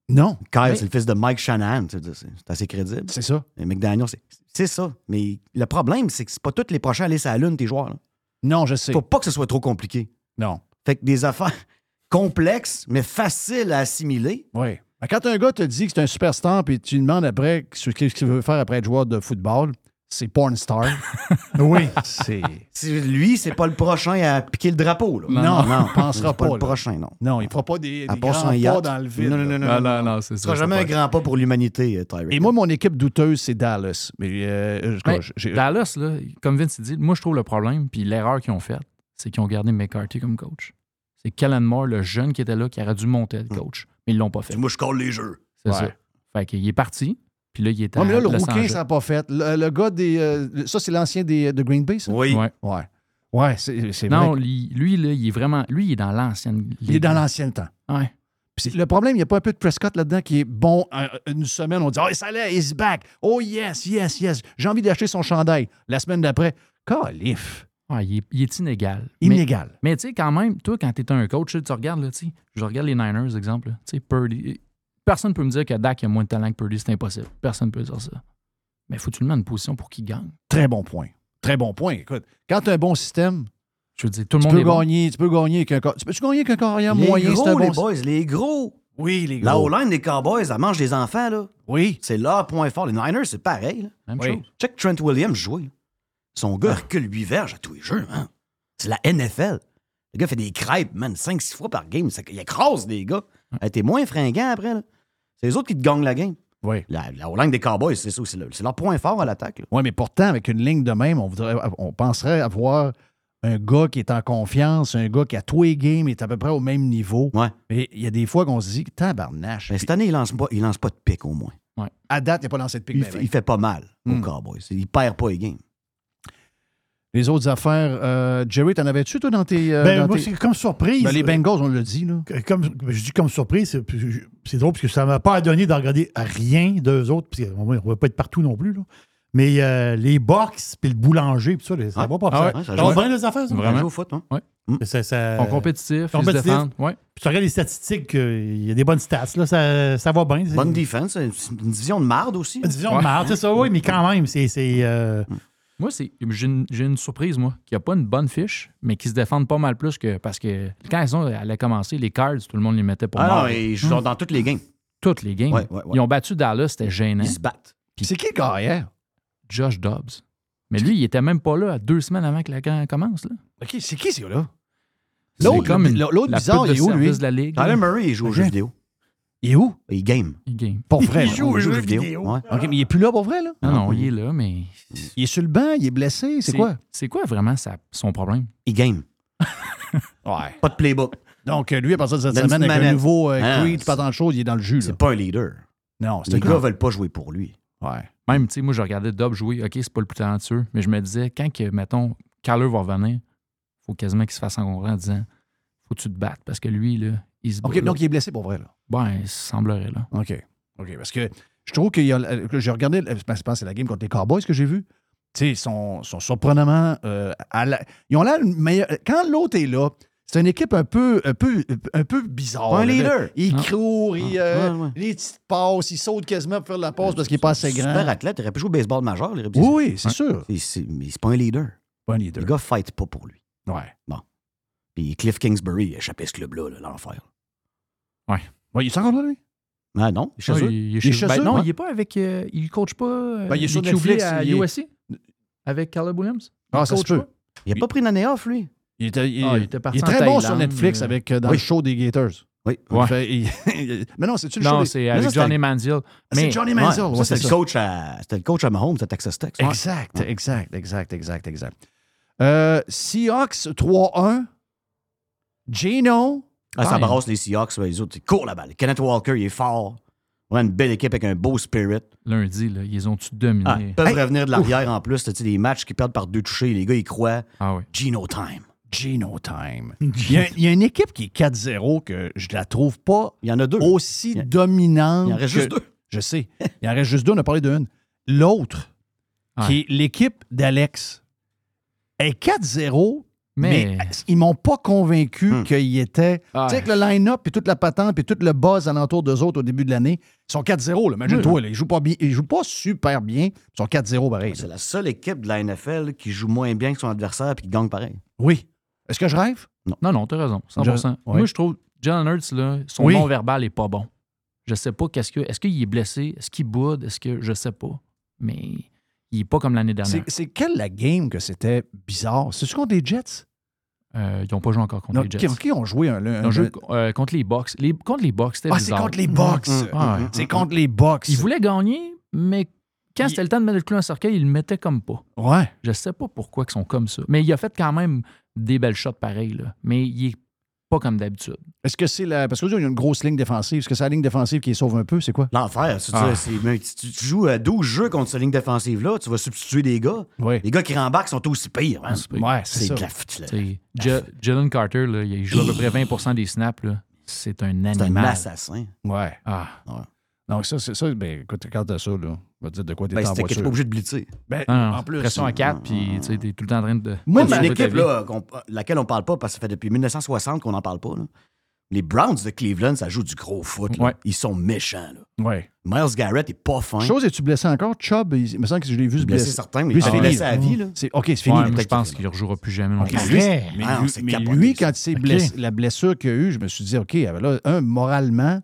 Non. Kyle, Mais- c'est le fils de Mike Shanahan. c'est assez crédible. C'est ça. Et McDaniel, c'est ça. Mais le problème, c'est que c'est pas tous les prochains à aller sur la lune, tes joueurs. là. Non, je sais. Faut pas que ce soit trop compliqué. Non. Fait que des affaires (laughs) complexes, mais faciles à assimiler. Oui. Quand un gars te dit que c'est un superstar puis tu lui demandes après ce qu'il veut faire après être joueur de football, c'est porn star. (laughs) oui, c'est. Lui, c'est pas le prochain à piquer le drapeau. Là. Non, non, on pensera pas, le prochain, non. Non, il fera pas des, À des part grands pas yacht. dans le vide. Non, non, là. non, Non, non, non, c'est Ce ça. sera jamais un grand pas pour l'humanité, euh, Tyreek. Et moi, mon équipe douteuse, c'est Dallas. Mais euh, je- Ben, j'ai- Dallas, là, comme Vince dit, moi, je trouve le problème, puis l'erreur qu'ils ont faite, c'est qu'ils ont gardé McCarthy comme coach. C'est Kellen Moore, le jeune qui était là, qui aurait dû monter le coach, mais ils l'ont pas fait. Moi, je colle les jeux. C'est Ouais. ça. Fait qu'il est parti, puis là, il est Non, mais là, le Los rouquin, Angeles. ça n'a pas fait. Le, le gars des. euh, ça, c'est l'ancien des, de Green Bay, ça? Oui. Ouais. Ouais. Ouais, c'est c'est Non, lui, lui, là, il est vraiment. Lui, il est dans l'ancienne. Il est dans l'ancien temps. Ouais. Le problème, il n'y a pas un peu de Prescott là-dedans qui est bon. un- une semaine, on dit Oh, ça allait, he's back. Oh, yes, yes, yes. J'ai envie d'acheter son chandail. La semaine d'après, calif. Ouais, il, est, il est inégal. Inégal. Mais, mais tu sais, quand même, toi, quand tu es un coach, tu regardes, là, tu sais, je regarde les Niners, exemple, là, tu sais, Purdy. Personne ne peut me dire que Dak a moins de talent que Purdy, c'est impossible. Personne ne peut dire ça. Mais faut-tu le mettre en une position pour qu'il gagne? Très bon point. Très bon point. Écoute, quand tu as un bon système, Je veux dire, tout le tu monde peux est bon. gagner, tu peux gagner avec un Tu peux-tu gagner avec un carrière Les moyen? gros, c'est un les boys, les gros. Oui, les La gros. O-line des Cowboys, elle mange des enfants, là. Oui. C'est leur point fort. Les Niners, c'est pareil. là. Même Oui. chose. Check Trent Williams jouer. Son gars recule 8 verges à tous les jeux, man. C'est la NFL. Le gars fait des crêpes, man, 5-6 fois par game. Ça- Il écrase des gars. Hey, T'es moins fringant après, là. C'est les autres qui te gagnent la game. Oui. La, la O-line des Cowboys, c'est ça. C'est le- c'est leur point fort à l'attaque. Oui, mais pourtant, avec une ligne de même, on, voudrait, on penserait avoir un gars qui est en confiance, un gars qui a tous les games, est à peu près au même niveau. Ouais. Et il y a des fois qu'on se dit, tabarnache. Mais cette année, il lance pas, il lance pas de pic au moins. À date, il n'a pas lancé de pic. Il, ben, fait- il fait pas mal Hmm. aux Cowboys. Il perd pas les games. Les autres affaires, euh, Jerry, t'en avais-tu, toi, dans tes. euh, Ben, dans moi, tes- c'est comme surprise. Ben, les Bengals, on l'a dit, là. Comme, je dis comme surprise, c'est- c'est drôle parce que ça ne m'a pas donné de regarder rien d'eux autres, parce qu'on ne va pas être partout non plus. là. Mais euh, les box, puis le boulanger, puis ça, les- ça va pas. Ah ça, ouais, ça ça bien les affaires, ça? Vraiment. Joue au foot, hein? Ouais. Ça, ça- Ils sont compétitifs, ils se compétitifs. défendent. Ouais. Puis tu regardes les statistiques, euh, il y a des bonnes stats, là, ça, ça va bien. Bonne défense. C'est une division de marde aussi. Une division de marde, c'est ça, oui, mais quand même, c'est. c'est, euh, Moi, c'est j'ai une, j'ai une surprise, moi, qui a pas une bonne fiche, mais qui se défendent pas mal plus que. Parce que quand ils ont, allaient commencer, les Cards, tout le monde les mettait pour Ah mort. non, ils jouent dans toutes les games. Toutes les games. Ouais, ouais, ouais. Ils ont battu Dallas, c'était gênant. Ils se battent. Puis C'est qui le carrière? Josh Dobbs. Mais lui, il était même pas là à deux semaines avant que la guerre commence. Là. OK, c'est qui, ce gars-là? C'est L'autre, comme une- l'autre la bizarre, il de est où, lui? service de la ligue. Tyler là? Murray, il joue aux Ok. jeux vidéo. Il est où? Il game. Il game. Pour vrai. Il joue aux Il joue aux jeux vidéo. vidéo. Ouais. OK, mais il est plus là pour vrai, là? Non, non, il est là, mais. Il est sur le banc, il est blessé, c'est quoi? C'est quoi vraiment sa- son problème? Il game. Ouais. Pas de playbook. Donc, euh, lui, à partir de cette une semaine, avec un nouveau euh, Ah, Creed, pas tant de choses, il est dans le jus. là. C'est pas un leader. Non, c'est Les gars veulent pas jouer pour lui. Ouais. Même, tu sais, moi, je regardais Dobbs jouer. OK, c'est pas le plus talentueux, mais je me disais, quand, que, mettons, Carler va revenir, faut quasiment qu'il se fasse encourager en disant, faut que tu te battes, parce que lui, là, il se bat. OK, donc il est blessé pour vrai, là. Ben, il semblerait, là. OK. OK, parce que je trouve qu'il y a. euh, que J'ai regardé, euh, je pense que c'est la game contre les Cowboys que j'ai vu. Tu sais, ils sont, sont surprenamment. euh, à la- ils ont l'air meilleur. Quand l'autre est là, c'est une équipe un peu, un peu, un peu bizarre. Un là. leader. Il court, il, Ah, euh, ouais, ouais. les petites passes, il saute quasiment pour faire la passe parce qu'il n'est pas assez grand. Super athlète. Il aurait pu jouer au baseball majeur. les Oui, oui, c'est sûr. Mais c'est pas un leader. Pas un leader. Les gars fight pas pour lui. Ouais. Puis Cliff Kingsbury, a échappé ce club-là, là, l'enfer. Ouais, il est encore là, lui? Ah non, il est chez Ah, eux? il, est Il est chez ben eux, non, ouais. il est pas avec. euh, il coach pas. euh, Ben, il est sur Netflix, à il est- USC avec Caleb Williams? Ah, Il ça se peut. pas? Il a pas pris une année off, lui. Il, était, il, Ah, il était parti il est en très bon sur Netflix euh, avec, euh, dans oui. le show des Gators. Oui. Il Ouais. fait- il- (laughs) mais non, c'est-tu le show Non, c'est avec ça, Johnny Manziel. C'est Mais Johnny Ouais, Manziel. ouais, c'est c'était le ça. coach à, c'était le coach à Mahomes à Texas Tech. Exact, exact, exact, exact, exact. Seahawks 3-1. Gino. Ah, ça brasse les Seahawks, ouais, les autres, ils courent la balle. Kenneth Walker, il est fort. On a une belle équipe avec un beau spirit. lundi, là, ils ont-tu dominé? Ah, ils peuvent revenir de l'arrière en plus. Tu des matchs qui perdent par deux touchés. Les gars, ils croient. Ah oui. Gino time. Gino Time. (laughs) Il y, a, il y a une équipe qui est 4-0 que je la trouve pas Il y en a deux. aussi Il y a- dominante. Il en reste que- juste deux. Je sais. (laughs) Il en reste juste deux. On a parlé d'une. L'autre, Ouais. qui est l'équipe d'Alex, est 4-0, mais, Mais- ils m'ont pas convaincu Hmm. qu'il était. Ah. Tu sais, avec le line-up, puis toute la patente, puis tout le buzz alentour d'eux autres au début de l'année, ils sont 4-0. là. Imagine-toi, là, ils jouent pas bien, ils jouent pas super bien, ils sont 4-0 pareil. C'est la seule équipe de la NFL qui joue moins bien que son adversaire et qui gagne pareil. Oui. Est-ce que je rêve? Non, non, t'as raison. 100%. Je- ouais. Moi, je trouve Jalen Hurts, là, son Oui. non-verbal est pas bon. Je sais pas qu'est-ce que. Est-ce qu'il est blessé? Est-ce qu'il boude? Est-ce que. Je sais pas. Mais il est pas comme l'année dernière. C'est quelle la game que c'était bizarre? C'est-tu contre les Jets? Euh, ils n'ont pas joué encore contre Non, les Jets. qui, qui ont joué un. un- Ils ont joué un- euh, contre les Bucks. Les, contre les Bucks, c'était Ah, c'est contre les Bucks. Mm, mm, Ah, ouais. mm, C'est contre les Bucks. Ils voulaient gagner, mais quand Il- c'était le temps de mettre le clou en cercueil, ils le mettaient comme pas. Ouais. Je sais pas pourquoi ils sont comme ça. Mais il a fait quand même des belles shots pareilles. Là. Mais il est pas comme d'habitude. Est-ce que c'est la. Parce que là, il y a une grosse ligne défensive. Est-ce que c'est la ligne défensive qui les sauve un peu? C'est quoi? L'enfer, Ah. mais tu, tu joues à 12 jeux contre cette ligne défensive-là, tu vas substituer des gars. Oui. Les gars qui rembarquent sont aussi pires. hein. Ouais, c'est C'est ça. de la Jalen Carter, là, il joue à peu près 20% des snaps. C'est un C'est un animal. assassin. Ouais. Ah. Donc, ça, c'est ça. Ben, écoute, regarde ça, là. On va te dire de quoi t'es Ben, en que t'es pas obligé de blitzer. Ben, Ah, en plus. Pression à 4, puis tu es tout le temps en train de. Moi, c'est une équipe là, qu'on- laquelle on parle pas parce que ça fait depuis 1960 qu'on n'en parle pas. là. Les Browns de Cleveland, ça joue du gros foot. Ouais. Ils sont méchants. là. Ouais. Miles Garrett est pas fin. Chose, es-tu blessé encore? Chubb, il, il me semble que je l'ai vu se blessé blesser. certain, mais Lui, il s'est blessé à vie. Là. C'est- OK, c'est fini. Ouais, moi, je pense qu'il- ne rejouera plus jamais non OK, plus. lui, mais, Ah lui, c'est mais capoté, lui, ça. quand c'est OK. blessé- la blessure qu'il a eue, je me suis dit, OK, là, un, moralement.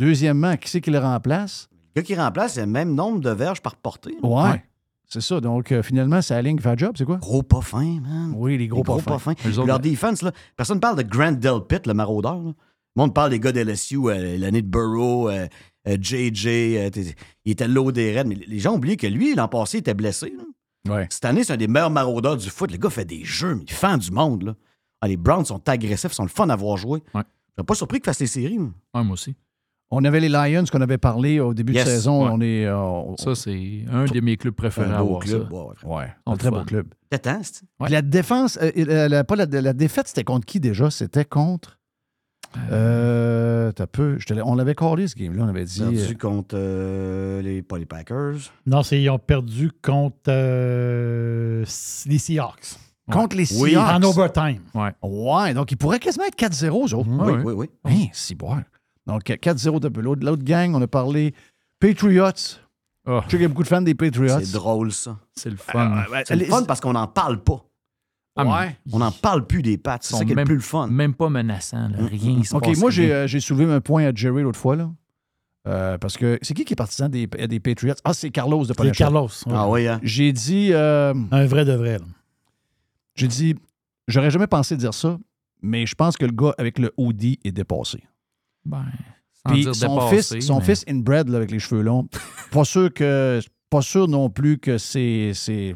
Deuxièmement, qui c'est qui le remplace? Le gars qui remplace, c'est le même nombre de verges par portée. là. Ouais. C'est ça. Donc, euh, finalement, c'est la ligne qui fait le job, c'est quoi? Gros pas fin, man. Oui, les gros, Les gros pas pas fins. autres, Leur ben- défense, là, personne ne parle de Grant Delpit, le maraudeur. là. Le monde parle des gars de LSU, euh, l'année de Burrow, euh, euh, JJ, euh, t'es- il était low des raids. Mais les gens oublient que lui, l'an passé, il était blessé. là. Cette année, c'est un des meilleurs maraudeurs du foot. Le gars fait des jeux, mais il fend du monde. Là. Ah, les Browns sont agressifs, sont le fun à voir jouer. Je serais pas surpris qu'ils fassent les séries. Ouais, moi aussi. On avait les Lions qu'on avait parlé au début Yes. de saison. Ouais. On est, euh, Ça, c'est un de mes clubs préférés Un à voir club, ça. ouais, ouais. ouais, un très beau club. T'attends, c'est- Puis La défense, euh, euh, la, pas la, la défaite, c'était contre qui déjà? C'était contre. Euh, t'as peu. je te l'ai- on l'avait callé ce game-là. On avait dit. Perdu contre euh, les, pas les Packers. Non, c'est ils ont perdu contre euh, les Seahawks. Contre les Oui, Seahawks. en overtime. Ouais. Ouais, donc ils pourraient quasiment être 4-0, eux autres. Oui, oui, oui. Hein, c'est bon. Donc 4-0 de l'autre, l'autre gang, on a parlé Patriots. Oh, Je sais qu'il y a beaucoup de fans des Patriots. C'est drôle, ça. c'est le fun. C'est le fun parce qu'on n'en parle pas. Ah, Ouais. On n'en parle plus des pattes. C'est ça qui est le même, plus le fun. Même pas menaçant. là. Rien. OK, passe moi, j'ai, euh, j'ai soulevé un point à Jerry l'autre fois. Là. Euh, parce que c'est qui qui est partisan des, des Patriots? Ah, c'est Carlos de C'est Panachot. Carlos. ouais. Ah oui, hein? J'ai dit, euh, Un vrai de vrai. là. j'ai dit, j'aurais jamais pensé dire ça, mais je pense que le gars avec le hoodie est dépassé. Ben, Puis son dépassé, fils, son mais- fils inbred là, avec les cheveux longs, (laughs) pas sûr que, pas sûr non plus que c'est, c'est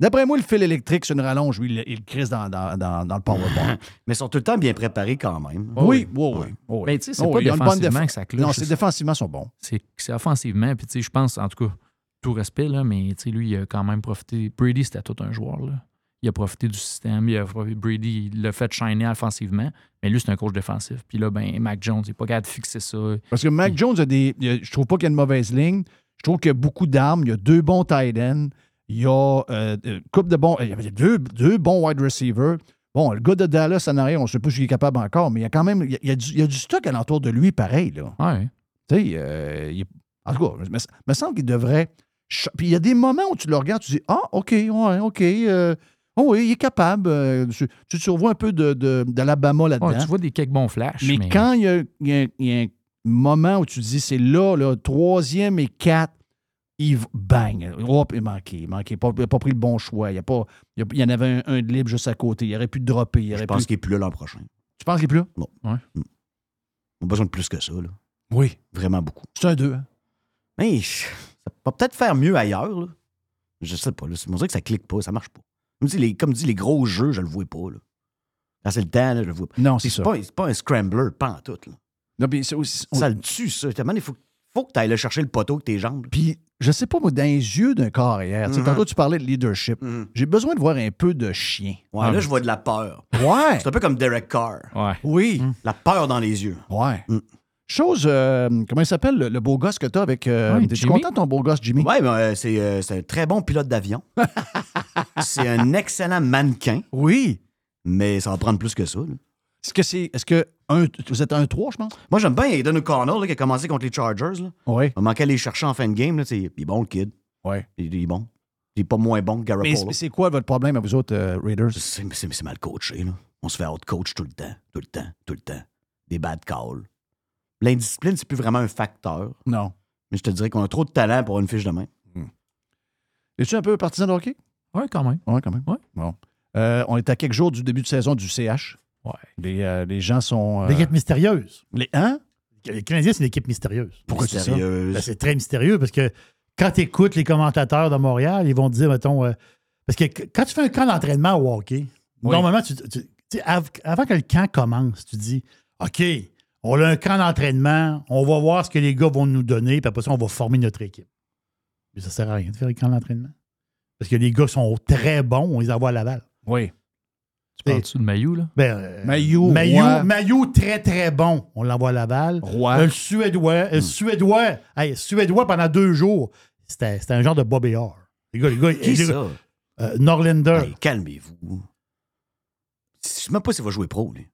D'après moi, le fil électrique sur une rallonge, lui, il, il le crisse dans, dans, dans, dans le powerball. (laughs) Mais ils sont tout le temps bien préparés quand même. oui, oui, oui, oui. Mais tu sais, c'est Oh, pas il y a une bonne défensivement que ça cloche. Non, c'est défensivement, ils sont bons. c'est c'est offensivement. Puis, tu sais, je pense, en tout cas, tout respect, là, mais tu sais, lui, il a quand même profité. Brady, c'était tout un joueur. Là. Il a profité du système. Il a, Brady l'a fait shiner offensivement, mais lui, c'est un coach défensif. Puis là, ben, Mac Jones, il n'est pas capable de fixer ça. Parce que Mac Jones a des. a- je trouve pas qu'il y a une mauvaise ligne. Je trouve qu'il y a beaucoup d'armes. Il y a deux bons tight ends. Il y a euh, une couple de bons. Il y a deux, deux bons wide receivers. Bon, le gars de Dallas en arrière, on ne sait pas s'il est capable encore, mais il y a quand même. Il y a, il y a du, il y a du stock alentour de lui, pareil. Là. Ouais. Tu sais, euh, il en tout cas, il me, me semble qu'il devrait. Puis il y a des moments où tu le regardes, tu dis Ah, OK, ouais, OK. euh, oh oui, il est capable. euh, tu, tu survois un peu de, de, d'Alabama là-dedans. Tu vois des quelques bons flashs. Mais, Mais, quand il y, a, il y a- il y a un moment où tu dis c'est là, là, troisième et quatre, il bang. Hop, il manquait. Il manquait. Pas, il a pas pris le bon choix. Il y, a pas, il y a- il y en avait un, un de libre juste à côté. Il aurait pu dropper. Il Je aurait pense pu... qu'il n'est plus là l'an prochain. Tu penses qu'il est plus là? Non. Ouais. On a besoin de plus que ça. Là. Oui. Vraiment beaucoup. C'est un deux. hein? Mais ça va peut-être faire mieux ailleurs. Là. Je sais pas. Là. On dirait que ça clique pas, ça marche pas. Comme dit, les, comme dit, les gros jeux, je le vois pas. Là. Quand c'est le temps, là, je le vois pas. Non, c'est ça. pas, c'est pas un scrambler, pas en tout. Là. Non, puis c'est aussi- on- Ça le tue, ça. Tellement, il faut, faut que tu ailles le chercher le poteau avec tes jambes. Puis, je sais pas, moi, dans les yeux d'un carrière, tu sais, Mhm. tantôt tu parlais de leadership, Mhm. j'ai besoin de voir un peu de chien. Ouais, là, je vois de la peur. Ouais. C'est un peu comme Derek Carr. Ouais. Oui. La peur dans les yeux. Ouais. Mm. Chose, euh, comment il s'appelle, le, le beau gosse que tu as avec. euh, Ouais, T'es Jimmy. content de ton beau gosse, Jimmy? Ouais, mais euh, c'est euh, c'est un très bon pilote d'avion. (laughs) c'est un excellent mannequin, Oui. mais ça va prendre plus que ça. Est-ce que c'est. Est-ce que. Un, vous êtes un 3, je pense? Moi, j'aime bien Aiden O'Connell là, qui a commencé contre les Chargers. Là. Oui. On manquait à les chercher en fin de game. Là, il est bon, le kid. Ouais. Il, il est bon. Il est pas moins bon que Mais Garoppolo. c'est- c'est quoi votre problème à vous autres, euh, Raiders? C'est c'est- c'est mal coaché. Là. On se fait out-coach tout le temps, tout le temps, tout le temps. Des bad calls. L'indiscipline, c'est plus vraiment un facteur. Non. Mais je te dirais qu'on a trop de talent pour une fiche de main. Es-tu un peu partisan de hockey? Ouais, quand même. Oui, quand même. Ouais. Bon. Euh, on est à quelques jours du début de saison du CH. Ouais. Les, euh, les gens sont. euh, L'équipe mystérieuse. les, hein? Les Canadiens, c'est une équipe mystérieuse. Pourquoi tu dis ça? Mystérieuse. Ben, c'est très mystérieux parce que quand tu écoutes les commentateurs de Montréal, ils vont te dire, mettons, euh, parce que qu- quand tu fais un camp d'entraînement au hockey, Oui. normalement, tu, tu- tu sais, av- avant que le camp commence, tu dis, OK, on a un camp d'entraînement, on va voir ce que les gars vont nous donner, puis après ça, on va former notre équipe. Mais ça sert à rien de faire un camp d'entraînement. Parce que les gars sont très bons, on les envoie à Laval. Oui. Tu parles-tu de Maillot, là? Ben, euh, Maillot, Maillot. Maillot, très, très bon. On l'envoie à Laval. Roy. Euh, le Suédois, le Suédois, hey, Suédois pendant deux jours, c'était c'était un genre de Bobby Orr. Les gars, les gars, Qui les ça? gars, euh, Norlander. Hey, calmez-vous. Je sais même pas s'il va jouer pro, lui.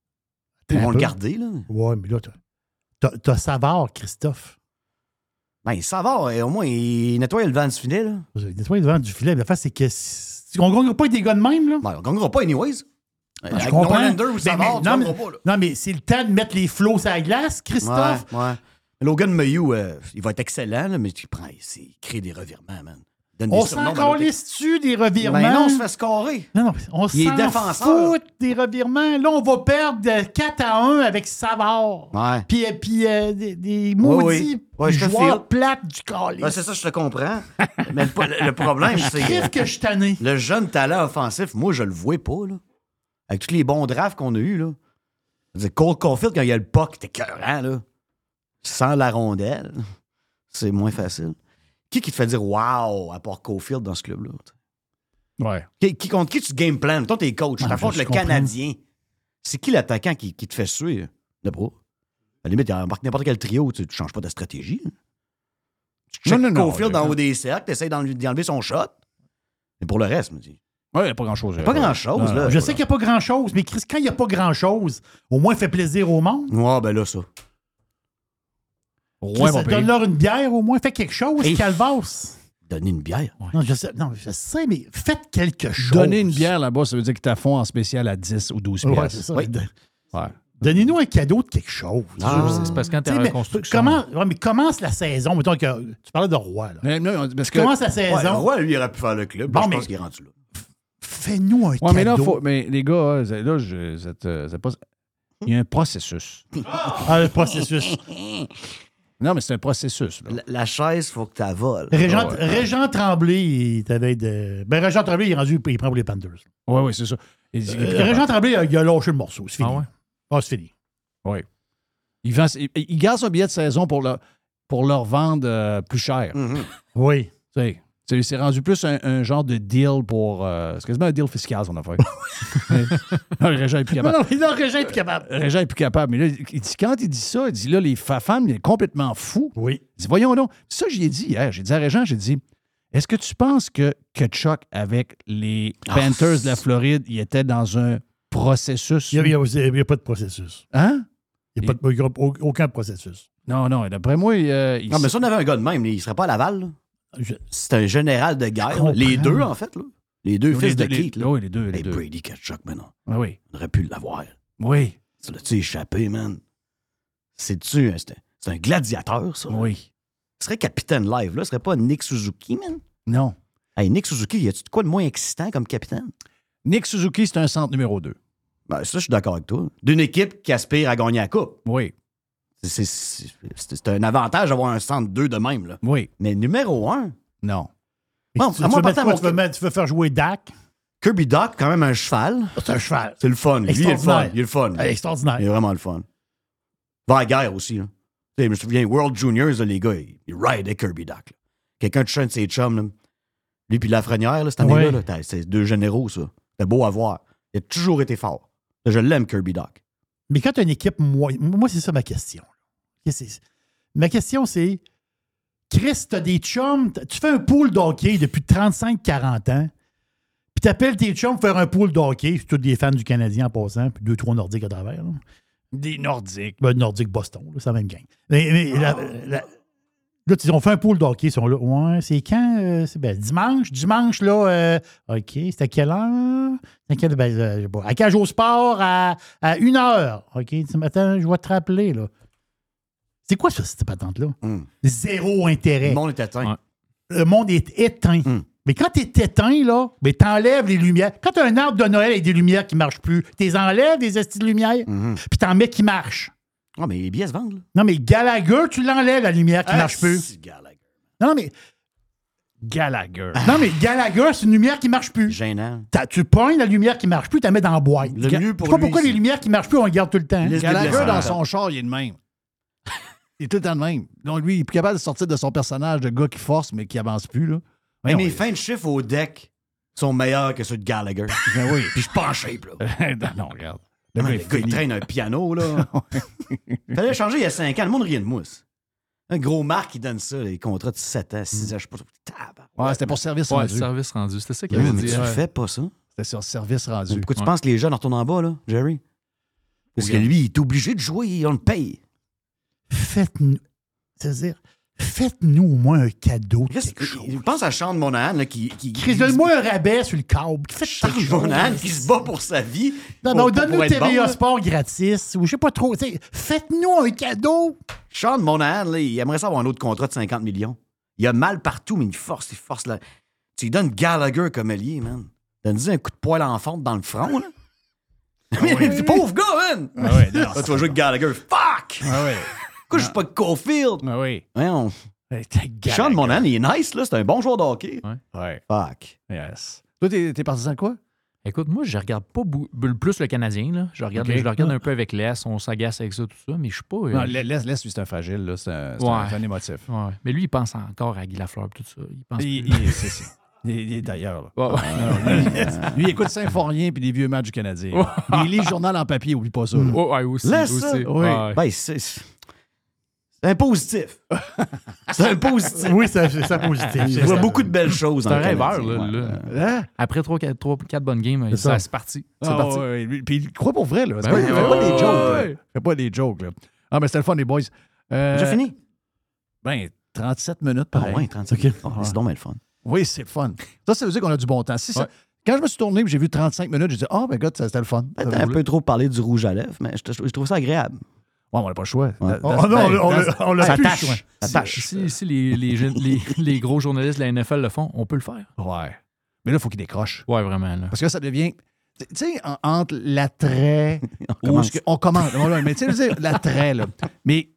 Ils vont le garder, là. Ouais, mais là, t'as- Savard, Christophe. Ben, ça va, au moins, il nettoie le vent du filet, là. Il nettoie devant du filet. La face, c'est que. On ne pas avec des gars de même, là. Ben, on gagnera pas, anyways. je Avec comprends. Norlander ou Mais- Savard, mais- non, mais, pas, non, mais c'est le temps de mettre les flots sur la glace, Christophe. Ouais, ouais. Logan Mayhew, euh, il va être excellent, là, mais tu prends, c'est- il crée des revirements, man. Donne On s'en calisse-tu des revirements? Ben non, on se fait scorer. Non, non, on s'en fout des revirements. Là, on va perdre de 4 à 1 avec Savard. Ouais. Puis, euh, puis euh, des, maudits oui. Ouais, joueurs plates du calice. C'est ça, je te comprends. Mais le, le problème, Je c'est que je tanné. le jeune talent offensif, moi, je le vois pas. Là. Avec tous les bons drafts qu'on a eus. Là. Cole Caulfield, quand il y a le puck, t'es écœurant, là. Sans la rondelle, c'est moins facile. Qui qui te fait dire wow à part Caulfield dans ce club-là? Ouais. Qui, qui- contre qui tu game plan? Toi, t'es coach. T'affrontes je le comprends. Canadien. C'est qui l'attaquant qui, qui te fait suer? De pas. À la limite, il embarque n'importe quel trio, tu ne changes pas de stratégie. hein. Tu Non, non, je- en haut des cercles, tu essaies d'y enlever son shot. Mais pour le reste, me dis. Ouais, il n'y a pas grand-chose. Pas grand-chose, là. Je sais qu'il n'y a pas grand-chose, mais Chris, quand il n'y a pas grand-chose, au moins, fait plaisir au monde. Ouais, ben là, ça. Chris, Donne-leur une bière, au moins, fais quelque chose, Hey. Calvas. Donner une bière. Non, je sais, non, je sais, mais faites quelque chose. Donner une bière là-bas, ça veut dire que t'as fond en spécial à 10 ou 12 Ouais. De- Ouais. Donnez-nous un cadeau de quelque chose. Ah, c'est parce que quand t'es en mais reconstruction. Comment, ouais, mais commence la saison. Mettons que tu parlais de Roi. Là. Mais non, parce Tu que- commences la saison. Ouais, Roy, lui, il aurait pu faire le club. Bon, je mais- pense qu'il est rendu là. Fais-nous un Ouais, cadeau. mais là, faut, mais les gars, hein, là, je, euh, pas- il y a un processus. Ah, le processus. (laughs) Non, mais c'est un processus. là. La, la chaise, faut que tu la voles. Régent, Ouais. Régent Tremblay, il t'avait de. Ben, Régent Tremblay, il est rendu, il prend pour les Panthers. Oui, oui, c'est ça. Il Euh. Régent Tremblay, il a, il a lâché le morceau. C'est fini. Ah ouais? Ah, c'est fini. Oui. Il, vend- il, il garde son billet de saison pour, le, pour leur vendre euh, plus cher. Mhm. Oui. Tu sais, c'est- c'est rendu plus un, un genre de deal pour. euh, c'est quasiment un deal fiscal, son affaire. (laughs) non, le Régent est plus Non, capable. non, mais là, Régent est plus capable. Régent est plus capable. Mais là, il dit, quand il dit ça, il dit là, les femmes, il est complètement fou. Oui. Il dit, voyons donc. Ça, j'y ai dit hier. J'ai dit à Régent, j'ai dit, est-ce que tu penses que Kachuk, avec les Ah, Panthers de la Floride, il était dans un processus? Il n'y a, il y a pas de processus. Hein? Il n'y a, pas de- il a aucun processus. Non, non, d'après moi, il, euh, il- Non, mais si on avait un gars de même, il serait pas à Laval. là. C'est un général de guerre. Les deux, en fait. Là. Les deux les fils deux- de Keith. Oui, les deux. Les Hey, deux. Brady Kachuk, maintenant. Ah oui. On aurait pu l'avoir. Oui. Ça l'a-tu échappé, man? C'est-tu c'est un gladiateur, ça? Oui. Ce serait capitaine live, là. Ce serait pas Nick Suzuki, man? Non. Hey, Nick Suzuki, y a-tu de quoi de moins excitant comme capitaine? Nick Suzuki, c'est un centre numéro 2. Ben, ça, je suis d'accord avec toi. D'une équipe qui aspire à gagner la coupe. Oui. C'est- C'est c'est- c'est un avantage d'avoir un centre 2 de même, là. Oui. Mais numéro 1, Non. Bon, tu, à tu moi, veux mettre partant, quoi? mon- Tu veux, mettre- tu veux faire jouer Dak? Kirby Doc, quand même un cheval. C'est un cheval. C'est le fun. Lui, il est le fun. Il est le fun. Extraordinaire. Il est vraiment le fun. Va à la guerre aussi. Là. Tu sais, je me souviens, World Juniors, là, les gars, ils, ridaient Kirby Doc. là. Quelqu'un de de ses chums, là. lui puis Lafrenière, là, cette année-là, c'est deux généraux, ça. C'était beau à voir. Il a toujours été fort. Je l'aime, Kirby Doc. Mais quand tu as une équipe moyenne, moi, c'est ça ma question. Ma question, c'est Chris, tu as des chums, tu fais un pool d'hockey depuis 35-40 ans, puis tu appelles tes chums pour faire un pool d'hockey, c'est tous des fans du Canadien en passant, puis deux, trois Nordiques à travers. Là, Des Nordiques. Ben, Nordique Boston, c'est la même gang. Mais, mais la- la- là, tu dis, on fait un pool d'hockey, ils sont là. Ouais, c'est quand euh, c'est ben, Dimanche. Dimanche, là, euh, OK, c'est à quelle heure? À quelle ben, euh, À Cage au Sport, à, à une heure. OK, ce matin, je vais te rappeler, là. C'est quoi ça, cette patente-là? Hum. Zéro intérêt. Le monde est. Ouais. Le monde est éteint. Hum. Mais quand tu es éteint, là, ben, t'enlèves les lumières. Quand tu as un arbre de Noël avec des lumières qui ne marchent plus, tu enlèves des estis de lumière, Mhm. puis t'en mets qui marchent. Ah, mais les billets se vendent, là. Non, mais Gallagher, tu l'enlèves, la lumière qui Ah, marche plus. c'est Gallagher. Non, mais, Gallagher. non, mais Gallagher, c'est une lumière qui marche plus. Gênant. T'as- tu pognes la lumière qui marche plus, tu la mets dans la boîte. Le Ga- mieux Je pour sais pas lui, pourquoi c'est- les lumières qui marchent plus, on les garde tout le temps. De Gallagher, dans son char, il est le même. Il est tout le temps le même. Donc, lui, il est plus capable de sortir de son personnage de gars qui force, mais qui avance plus. Là. Mais mes fins de chiffre au deck sont meilleurs que ceux de Gallagher. (laughs) Ben oui. Puis je suis pas en shape, là. (laughs) non, non, regarde. Le gars gars, est il traîne un piano, là. (laughs) Fallait changer il y a 5 ans. Le monde riait de mousse. Un gros Marc qui donne ça, les contrats de 7 ans, 6 ans, je sais pas. Tabarnak. Ouais, c'était pour service Ouais, rendu. service rendu. C'était ça qu'il Oui, avait mais dit. tu ouais. fais pas, ça. C'était sur service rendu. Pourquoi tu penses que les jeunes retournent en bas, là, Jerry? Parce que lui, il est obligé de jouer, on le paye. Faites-nous. C'est-à-dire, faites-nous au moins un cadeau. de Qu'est-ce quelque que- chose. Je pense à Sean Monahan, là, qui. qui Chris, donne-moi un rabais sur le câble. Faites Sean. Monahan qui se bat pour sa vie. Non, non, donne-nous TVA bon, là. Sport gratis, ou je sais pas trop. tu sais, Faites-nous un cadeau. Sean Monahan, là, il aimerait ça avoir un autre contrat de 50 millions. Il a mal partout, mais il force, il force. Là. Tu lui donnes Gallagher comme allié, man. Donne-lui un coup de poil en fonte dans le front, là. Mais (laughs) pauvre gars, man! Ah ouais, non, Là, tu vas jouer avec Gallagher. Fuck! Ah ouais. Pourquoi je suis pas de Caulfield? Ah oui. Ouais, on... (laughs) Sean. Monahan, il est nice, là. C'est un bon joueur de hockey. Ouais. Fuck. Yes. Toi, t'es t'es partisan de quoi? Écoute, moi, je regarde pas bou- plus le Canadien. Là. Je, regarde, je le regarde un peu avec l'Est. On s'agace avec ça, tout ça. Mais je suis pas. euh, Non, laisse, laisse, lui, c'est un fragile, là. C'est un, c'est Ouais. un émotif. ouais. Mais lui, il pense encore à Guy Lafleur tout ça. Il pense Il, plus. il- c'est ça. Il, il est d'ailleurs. là. Ouais, ouais. Ah, lui, (laughs) lui, il écoute Symphorien puis des vieux matchs du Canadien. Ouais. Il lit le journal en papier, oublie pas ça. là. Oh, ouais, aussi. Laisse aussi. ça. Oui. Ouais. Ben, c'est... C'est un positif. (laughs) c'est un positif. Oui, c'est c'est ça positif. Je vois ça. beaucoup de belles choses C'est dans un le rêveur, là. Hein? Après 3-4 bonnes games, C'est ça. ça, c'est parti. C'est Ah, parti. ouais, ouais. Puis il croit pour vrai, là. C'est Ben fait ouais, pas des jokes. fait pas des jokes, là. Ah, mais c'était le fun, les boys. Euh, Déjà fini? Ben, 37 minutes, Ah pareil. ouais, 35. OK. Oh, c'est donc bien le fun. Oui, c'est le fun. Ça, ça veut dire qu'on a du bon temps. Si ça-. Quand je me suis tourné et j'ai vu 35 minutes, j'ai dit, oh, God, ça, c'était le fun. Ça un peu trop parler du rouge à lèvres, mais je, je trouve ça agréable. Ouais, on n'a pas le choix. Ouais. Oh, non, on l'a- on that's- l'a- on l'a ça plus, tâche. ouais. Ça Si, si, si les, les, les, (laughs) les gros journalistes de la NFL le font, on peut le faire. Ouais. Mais là, il faut qu'il décroche. Ouais, vraiment. Là. Parce que là, ça devient. Tu sais, en- entre l'attrait. (laughs) On commence. On commence. Mais tu sais, l'attrait, là. Mais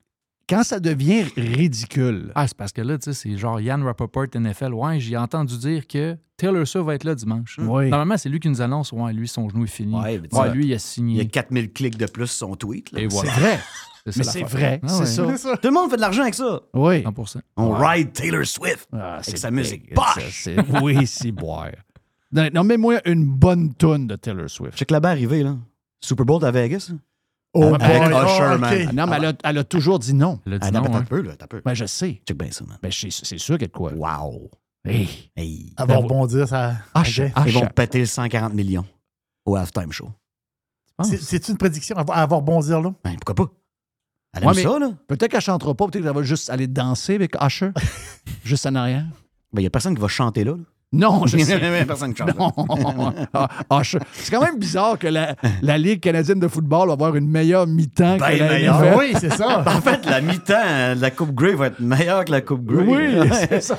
quand ça devient ridicule. Ah, c'est parce que là, tu sais, c'est genre Yann Rappaport NFL. Ouais, j'ai entendu dire que Taylor Swift va être là dimanche. Oui. Normalement, c'est lui qui nous annonce. Ouais, lui, son genou est fini. Ouais, mais tu Ouais, lui, il a Il y a signé. 4000 clics de plus sur son tweet. là. Et C'est vrai. (laughs) Mais c'est vrai. Ah c'est ouais. ça. Tout le monde fait de l'argent avec ça. Oui. 100%. On ride Taylor Swift. Ah, Avec sa musique. Bosh! (laughs) Oui, c'est boire. Non, non, mets-moi une bonne toune de Taylor Swift. Check là-bas arrivé, là. Super Bowl à Vegas. Oh, Avec boy. Usher, Oh, man. Ah, Non, mais elle a, elle a toujours dit non. Elle a dit Ah, non, non, mais t'as hein. un peu, là. T'as peu. Ben, je sais. Check bien ça, man. Ben, c'est sûr qu'il y a de quoi. Wow. Hey. Hey. Elle va rebondir, ça. Usher. OK. Ils vont péter le 140 millions au halftime show. C'est- une prédiction? Elle va, rebondir là? Ben, pourquoi pas? Elle aime Ouais, ça, là. Peut-être qu'elle chantera pas, peut-être qu'elle va juste aller danser avec Usher. (laughs) juste en arrière. Ben, il y a personne qui va chanter là. là. Non, je Il y sais. a (laughs) personne qui chante. Non. (laughs) Ah, Usher. C'est quand même bizarre que la, la Ligue canadienne de football va avoir une meilleure mi-temps Ben que la meilleure. NFL. Oui, c'est ça. (laughs) En fait, la mi-temps euh, de la Coupe Grey va être meilleure que la Coupe Grey. Oui, c'est ça.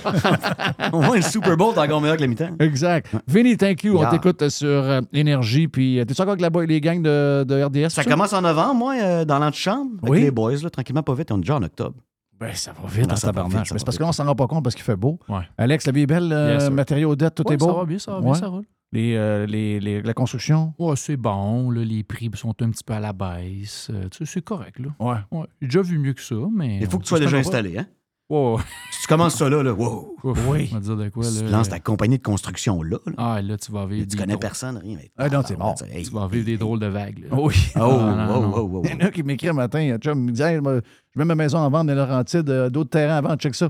Au moins, le Super Bowl est encore meilleur que la mi-temps. Exact. Vinny, thank you. On Yeah. t'écoute sur euh, Énergie. Puis, euh, t'es-tu encore avec la, les gangs de, de RDS? Ça commence en novembre, moi, euh, dans l'antichambre. Avec Oui. les boys, là, tranquillement, pas vite. On est déjà en octobre. Ben, ça va vite, Ben, en ça va vite, Mais c'est parce que là, on s'en rend pas compte parce qu'il fait beau. Ouais. Alex, la vie est belle, euh, matériaux dette, tout Ouais, est beau? Ça va bien, ça va bien, Ouais. ça roule. Les, euh, les, les- la construction? Ouais, c'est bon. Là, les prix sont un petit peu à la baisse. Euh, tu sais, c'est correct. Là. Ouais. J'ai déjà vu mieux que ça, mais. Il faut que tu sois déjà installé, hein? Ouais. Si tu commences ça là, là, wow. Ouf, Oui. On va dire de quoi, Tu là. lances ta compagnie de construction là. là. Ah, là, tu vas vivre. tu connais drôles- personne, rien. mais- Ah non, t'es mort. Hey, Tu vas vivre des drôles de vagues. là. Oui. Oh, Ah, non, oh, non. oh, oh, Il y en a qui m'écrit un matin, un chum, il me dit Je mets ma maison en vente dans Laurentides, euh, d'autres terrains à vendre, check ça.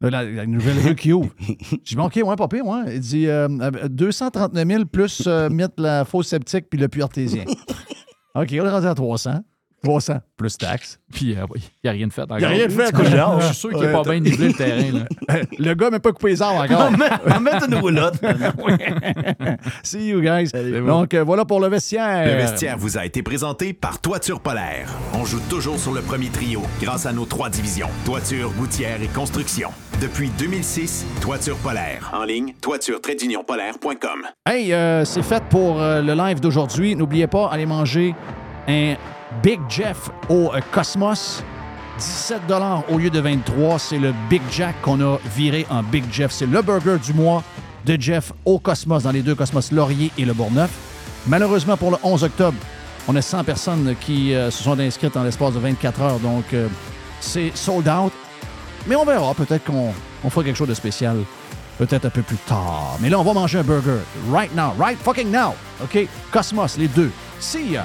La, la nouvelle rue qui ouvre. (laughs) Je dis bon, OK, ouais, pas pire, ouais. Il dit euh, euh, 239 000 plus euh, mettre la fosse septique puis le puits artésien. (laughs) OK, on est rendu à 300. 300 plus taxes. Puis, euh, oui, il n'y a rien de fait. Il n'y a rien de fait. Je suis sûr qu'il n'est pas bien nivelé le terrain. Là. (laughs) Le gars n'a pas coupé les arbres encore. On met- on va mettre une roulotte. (laughs) See you guys. Donc, euh, voilà pour le vestiaire. Le vestiaire vous a été présenté par Toiture Polaire. On joue toujours sur le premier trio grâce à nos trois divisions. Toiture, gouttière et construction. Depuis 2006, Toiture Polaire. En ligne, toiture-polaire.com. Hey, euh, c'est fait pour euh, le live d'aujourd'hui. N'oubliez pas, allez manger un Big Jeff au euh, Cosmos. 17 au lieu de 23. C'est le Big Jack qu'on a viré en Big Jeff. C'est le burger du mois de Jeff au Cosmos, dans les deux Cosmos Laurier et le Bourgneuf. Malheureusement, pour le 11 octobre, on a 100 personnes qui euh, se sont inscrites en l'espace de 24 heures. Donc, euh, c'est sold out. Mais on verra. Peut-être qu'on on fera quelque chose de spécial. Peut-être un peu plus tard. Mais là, on va manger un burger. Right now. Right fucking now. OK? Cosmos, les deux. See ya.